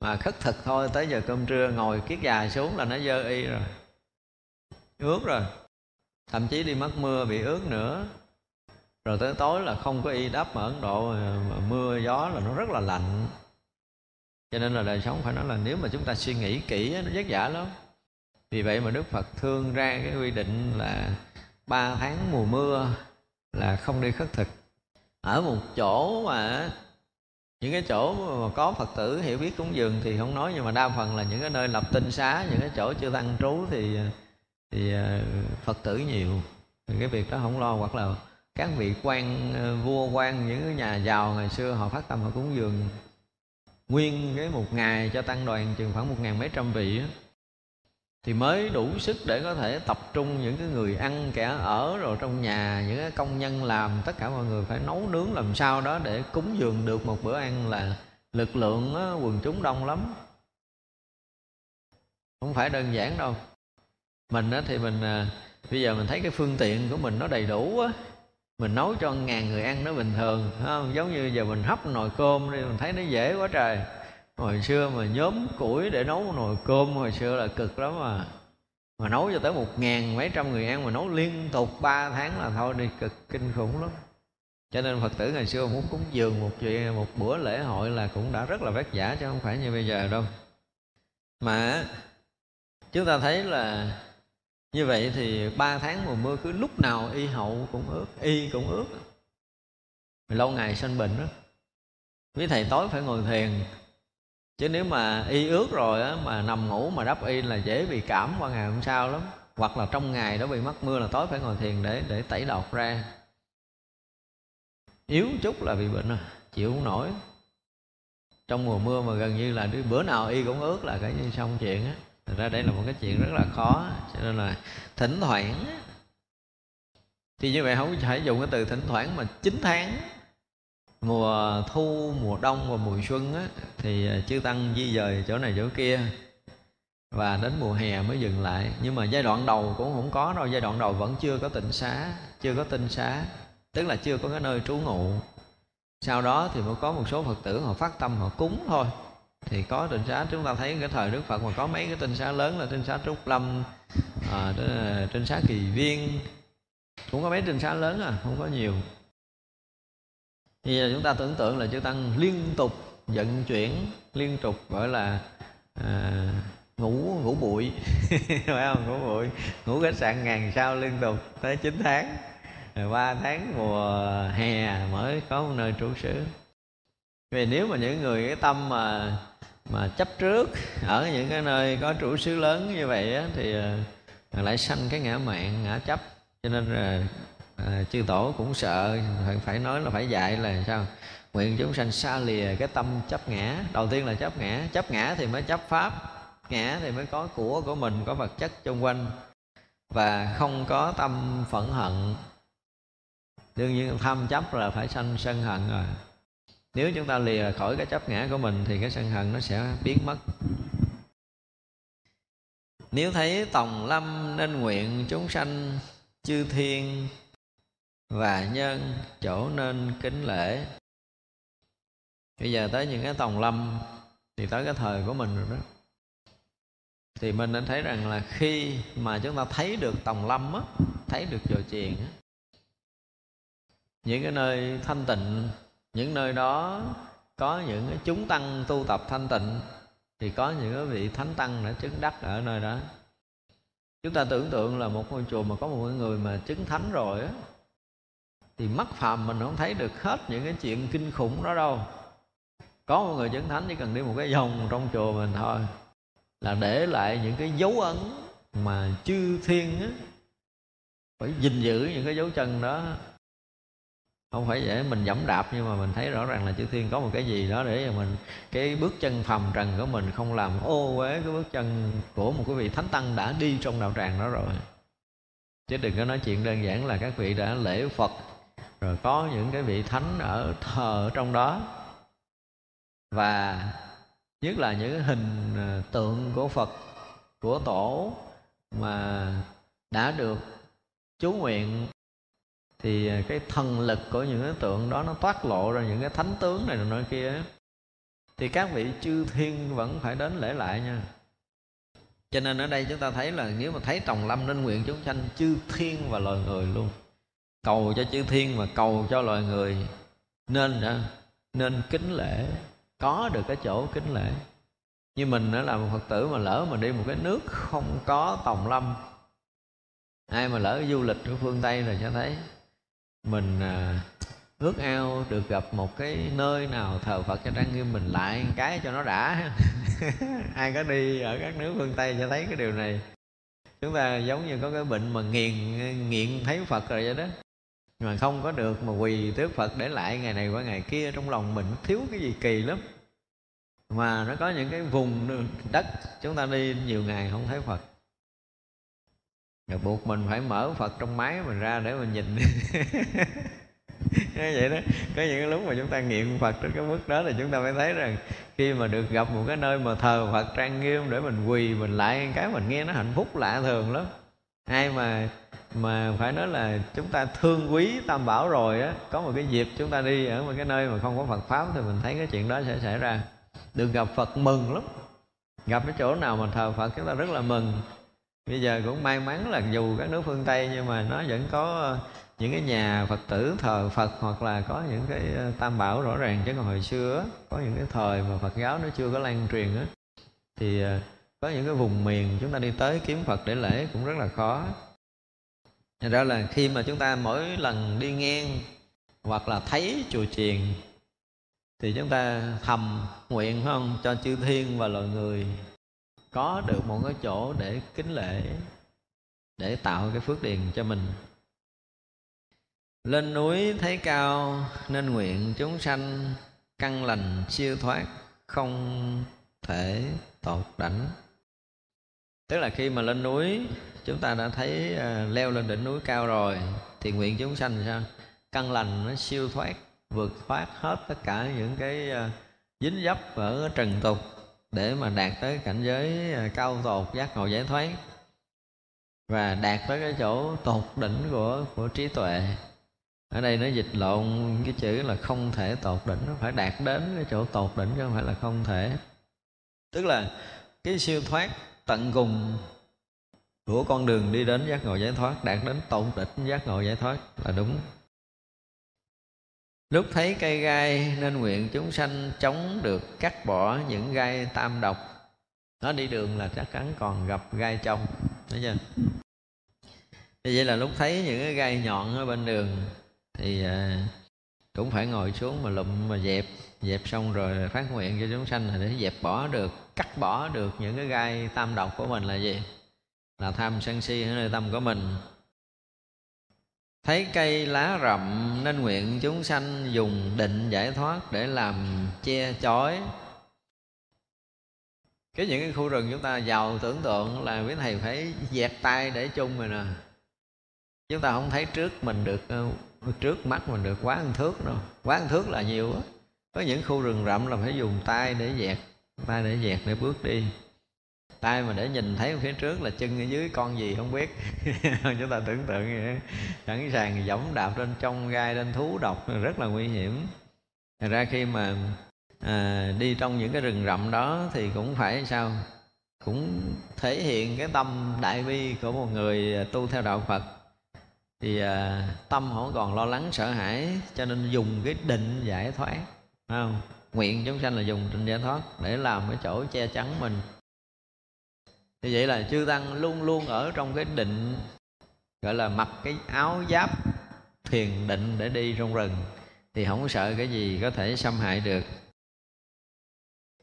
mà khất thực thôi tới giờ cơm trưa ngồi kiết già xuống là nó dơ y rồi. Ướt rồi thậm chí đi mất mưa bị ướt nữa. Rồi tới tối là không có y đắp mà ấn độ, mà mưa, gió là nó rất là lạnh. Cho nên là đời sống phải nói là nếu mà chúng ta suy nghĩ kỹ nó vất vả lắm. Vì vậy mà đức phật thương ra cái quy định là ba tháng mùa mưa là không đi khất thực. Ở một chỗ mà, những cái chỗ mà có phật tử hiểu biết cúng dường thì không nói, nhưng mà đa phần là những cái nơi lập tinh xá, những cái chỗ chưa tăng trú thì thì ờ, phật tử nhiều. Thì cái việc đó không lo, hoặc là các vị quan ờ, vua quan, những nhà giàu ngày xưa họ phát tâm họ cúng dường nguyên cái một ngày cho tăng đoàn chừng khoảng một ngàn mấy trăm vị thì mới đủ sức để có thể tập trung những cái người ăn, kẻ ở rồi trong nhà, những cái công nhân làm, tất cả mọi người phải nấu nướng làm sao đó để cúng dường được một bữa ăn là lực lượng quần chúng đông lắm. Không phải đơn giản đâu mình á, thì mình à, bây giờ mình thấy cái phương tiện của mình nó đầy đủ á. Mình nấu cho ngàn người ăn nó bình thường không? giống như giờ mình hấp nồi cơm đi mình thấy nó dễ quá trời. Hồi xưa mà nhóm củi để nấu nồi cơm hồi xưa là cực lắm mà mà nấu cho tới một ngàn mấy trăm người ăn mà nấu liên tục ba tháng là thôi đi cực kinh khủng lắm. Cho nên phật tử ngày xưa muốn cúng dường một chuyện một bữa lễ hội là cũng đã rất là vất vả chứ không phải như bây giờ đâu. Mà chúng ta thấy là như vậy thì ba tháng mùa mưa cứ lúc nào y hậu cũng ướt y cũng ướt. Lâu ngày sanh bệnh đó. Quý thầy tối phải ngồi thiền. Chứ nếu mà y ướt rồi á, mà nằm ngủ mà đắp y là dễ bị cảm qua ngày hôm sau lắm. Hoặc là trong ngày đó bị mắc mưa là tối phải ngồi thiền để để tẩy độc ra. Yếu chút là bị bệnh rồi chịu không nổi. Trong mùa mưa mà gần như là đứa bữa nào y cũng ướt là cái như xong chuyện á. Thật ra đây là một cái chuyện rất là khó cho nên là thỉnh thoảng thì như vậy không phải dùng cái từ thỉnh thoảng mà 9 tháng mùa thu mùa đông và mùa xuân á, thì à, chư tăng di dời chỗ này chỗ kia và đến mùa hè mới dừng lại. Nhưng mà giai đoạn đầu cũng không có đâu giai đoạn đầu vẫn chưa có tịnh xá chưa có tinh xá tức là chưa có cái nơi trú ngụ. Sau đó thì mới có một số phật tử họ phát tâm họ cúng thôi thì có tinh xá chúng ta thấy cái thời đức phật mà có mấy cái tinh xá lớn là tinh xá trúc lâm à, tinh xá à, kỳ viên. Cũng có mấy tinh xá lớn à không có nhiều. Thì chúng ta tưởng tượng là chư tăng liên tục vận chuyển liên tục gọi là à, ngủ ngủ bụi. *laughs* Phải không? Ngủ bụi. Ngủ khách sạn ngàn sao liên tục tới 9 tháng. Rồi ba tháng mùa hè mới có một nơi trụ sở vì nếu mà những người cái tâm mà mà chấp trước ở những cái nơi có trụ xứ lớn như vậy á, thì ờ, lại sanh cái ngã mạng ngã chấp. Cho nên là à, chư tổ cũng sợ phải, phải nói là phải dạy là sao? Nguyện chúng sanh xa lìa cái tâm chấp ngã. Đầu tiên là chấp ngã. Chấp ngã thì mới chấp pháp. Ngã thì mới có của của mình có vật chất xung quanh. Và không có tâm phẫn hận. Đương nhiên tham chấp là phải sanh sân hận rồi nếu chúng ta lìa khỏi cái chấp ngã của mình thì cái sân hận nó sẽ biến mất. Nếu thấy tòng lâm nên nguyện chúng sanh chư thiên và nhân chỗ nên kính lễ. Bây giờ tới những cái tòng lâm, thì tới cái thời của mình rồi đó. Thì mình nên thấy rằng là khi mà chúng ta thấy được tòng lâm á, thấy được chùa chiền á, những cái nơi thanh tịnh những nơi đó có những cái chúng tăng tu tập thanh tịnh, thì có những cái vị thánh tăng đã chứng đắc ở nơi đó. Chúng ta tưởng tượng là một ngôi chùa mà có một người mà chứng thánh rồi á, thì mắt phàm mình không thấy được hết những cái chuyện kinh khủng đó đâu. Có một người chứng thánh chỉ cần đi một cái vòng trong chùa mình thôi, là để lại những cái dấu ấn mà chư thiên á, phải gìn giữ những cái dấu chân đó không phải để mình dẫm đạp nhưng mà mình thấy rõ ràng là chư thiên có một cái gì đó để mình cái bước chân phàm trần của mình không làm ô uế cái bước chân của một cái vị thánh tăng đã đi trong đạo tràng đó rồi. Chứ đừng có nói chuyện đơn giản là các vị đã lễ phật, rồi có những cái vị thánh ở thờ trong đó. Và nhất là những hình ờ, tượng của phật, của tổ mà đã được chú nguyện thì à, cái thần lực của những cái tượng đó nó toát lộ ra những cái thánh tướng này nọ nơi kia thì các vị chư thiên vẫn phải đến lễ lại nha. Cho nên ở đây chúng ta thấy là nếu mà thấy trồng lâm nên nguyện chúng sanh, chư thiên và loài người luôn. Cầu cho chư thiên và cầu cho loài người nên à, nên kính lễ, có được cái chỗ kính lễ. Như mình đó là một phật tử mà lỡ mà đi một cái nước không có tòng lâm, ai mà lỡ du lịch ở phương tây rồi cho thấy mình à, ước ao được gặp một cái nơi nào thờ phật cho trang nghiêm mình lại cái cho nó đã. *laughs* Ai có đi ở các nước phương tây cho thấy cái điều này. Chúng ta giống như có cái bệnh mà nghiền nghiện thấy phật rồi vậy đó. Mà không có được mà quỳ trước phật để lại ngày này qua ngày kia trong lòng mình thiếu cái gì kỳ lắm. Mà nó có những cái vùng đất chúng ta đi nhiều ngày không thấy phật rồi buộc mình phải mở phật trong máy mình ra để mình nhìn. *laughs* Vậy đó, có những lúc mà chúng ta nghiện phật tới cái mức đó thì chúng ta mới thấy rằng khi mà được gặp một cái nơi mà thờ phật trang nghiêm để mình quỳ, mình lại cái mình nghe nó hạnh phúc lạ thường lắm. Ai mà mà phải nói là chúng ta thương quý tam bảo rồi á, có một cái dịp chúng ta đi ở một cái nơi mà không có phật pháp thì mình thấy cái chuyện đó sẽ xảy ra. Được gặp phật mừng lắm. Gặp cái chỗ nào mà thờ phật chúng ta rất là mừng bây giờ cũng may mắn là dù các nước phương tây nhưng mà nó vẫn có ờ, những cái nhà phật tử thờ phật hoặc là có những cái ờ, tam bảo rõ ràng. Chứ còn hồi xưa có những cái thời mà phật giáo nó chưa có lan truyền á, thì ờ, có những cái vùng miền chúng ta đi tới kiếm phật để lễ cũng rất là khó. Thật ra là khi mà chúng ta mỗi lần đi ngang hoặc là thấy chùa chiền thì chúng ta thầm nguyện không? Cho chư thiên và loài người có được một cái chỗ để kính lễ để tạo cái phước điền cho mình. Lên núi thấy cao nên nguyện chúng sanh căn lành siêu thoát không thể tột đảnh. Tức là khi mà lên núi chúng ta đã thấy uh, leo lên đỉnh núi cao rồi thì nguyện chúng sanh sao? Căn lành nó siêu thoát vượt thoát hết tất cả những cái uh, dính dấp ở trần tục để mà đạt tới cảnh giới ờ, cao tột, giác ngộ giải thoát. Và đạt tới cái chỗ tột đỉnh của của trí tuệ. Ở đây nó dịch lộn cái chữ là không thể tột đỉnh, nó phải đạt đến cái chỗ tột đỉnh chứ không phải là không thể. Tức là cái siêu thoát tận cùng của con đường đi đến giác ngộ giải thoát, đạt đến tột đỉnh giác ngộ giải thoát là đúng lúc thấy cây gai nên nguyện chúng sanh chống được cắt bỏ những gai tam độc. Nó đi đường là chắc chắn còn gặp gai trong, thấy chưa? Như vậy là lúc thấy những cái gai nhọn ở bên đường thì à, cũng phải ngồi xuống mà lụm mà dẹp. Dẹp xong rồi phát nguyện cho chúng sanh là để dẹp bỏ được, cắt bỏ được những cái gai tam độc của mình là gì? Là tham sân si ở nơi tâm của mình thấy cây lá rậm nên nguyện chúng sanh dùng định giải thoát để làm che chói. Cái những cái khu rừng chúng ta giàu tưởng tượng là quý thầy phải dẹt tay để chung rồi nè. Chúng ta không thấy trước mình được ờ, trước mắt mình được quá ăn thước đâu. Quá ăn thước là nhiều á. Có những khu rừng rậm là phải dùng tay để dẹt tay để dẹt để bước đi tay mà để nhìn thấy phía trước là chân ở dưới con gì không biết. *laughs* Chúng ta tưởng tượng vậy sẵn sàng giẫm đạp lên trong gai lên thú độc rất là nguy hiểm. Thật ra khi mà à, đi trong những cái rừng rậm đó thì cũng phải sao? Cũng thể hiện cái tâm đại bi của một người tu theo đạo Phật. Thì à, tâm không còn lo lắng sợ hãi cho nên dùng cái định giải thoát. Không? Nguyện chúng sanh là dùng định giải thoát để làm cái chỗ che chắn mình như vậy là chư tăng luôn luôn ở trong cái định, gọi là mặc cái áo giáp thiền định để đi trong rừng. Thì không sợ cái gì có thể xâm hại được.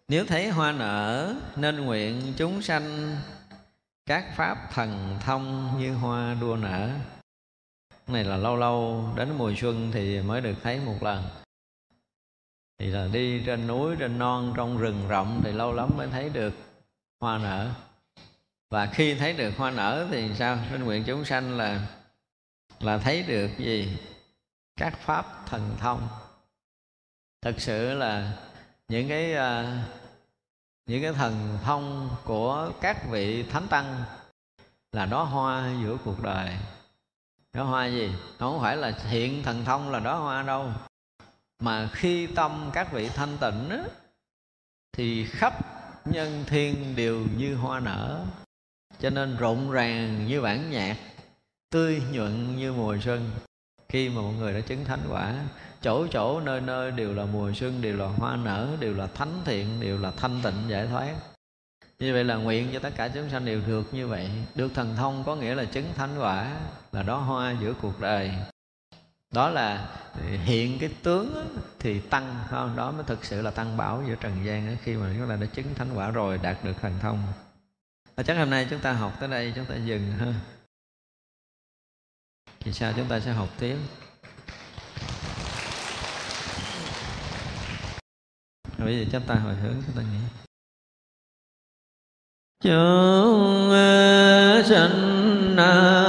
Nếu thấy hoa nở, nên nguyện chúng sanh các pháp thần thông như hoa đua nở. Này là lâu lâu, đến mùa xuân thì mới được thấy một lần. Thì là đi trên núi, trên non, trong rừng rộng thì lâu lắm mới thấy được hoa nở và khi thấy được hoa nở thì sao? Nên nguyện chúng sanh là là thấy được gì? Các pháp thần thông. Thực sự là những cái uh, những cái thần thông của các vị thánh tăng là đó hoa giữa cuộc đời. Đó hoa gì? Không phải là hiện thần thông là đó hoa đâu. Mà khi tâm các vị thanh tịnh á, thì khắp nhân thiên đều như hoa nở cho nên rộn ràng như bản nhạc, tươi nhuận như mùa xuân. Khi mà mọi người đã chứng thánh quả, chỗ chỗ nơi nơi đều là mùa xuân, đều là hoa nở, đều là thánh thiện, đều là thanh tịnh giải thoát. Như vậy là nguyện cho tất cả chúng sanh đều được như vậy. Được thần thông có nghĩa là chứng thánh quả, là đó hoa giữa cuộc đời. Đó là hiện cái tướng thì tăng không? Đó mới thực sự là tăng bảo giữa trần gian khi mà chúng ta đã chứng thánh quả rồi, đạt được thần thông và chắc hôm nay chúng ta học tới đây, chúng ta dừng ha thì sao chúng ta sẽ học tiếp bây giờ chúng ta hồi hướng chúng ta nghĩ chúng ờ, sanh na.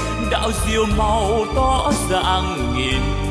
đạo diệu màu tỏ dạng nghìn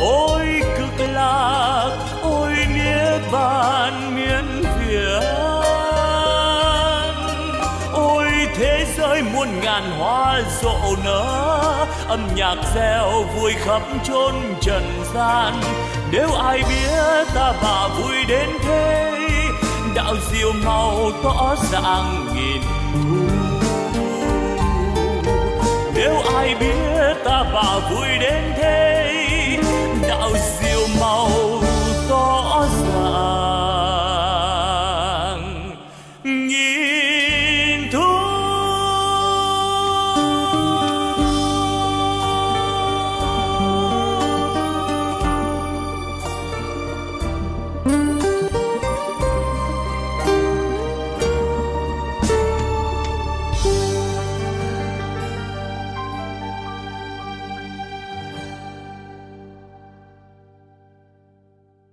ôi cực lạc, ôi nghĩa bàn miên việt ôi thế giới muôn ngàn hoa rộ nở, âm nhạc reo vui khắp chốn trần gian. Nếu ai biết ta bà vui đến thế, đạo diệu màu tỏ dạng nghìn thu. Nếu ai biết ta bà vui đến thế Oh.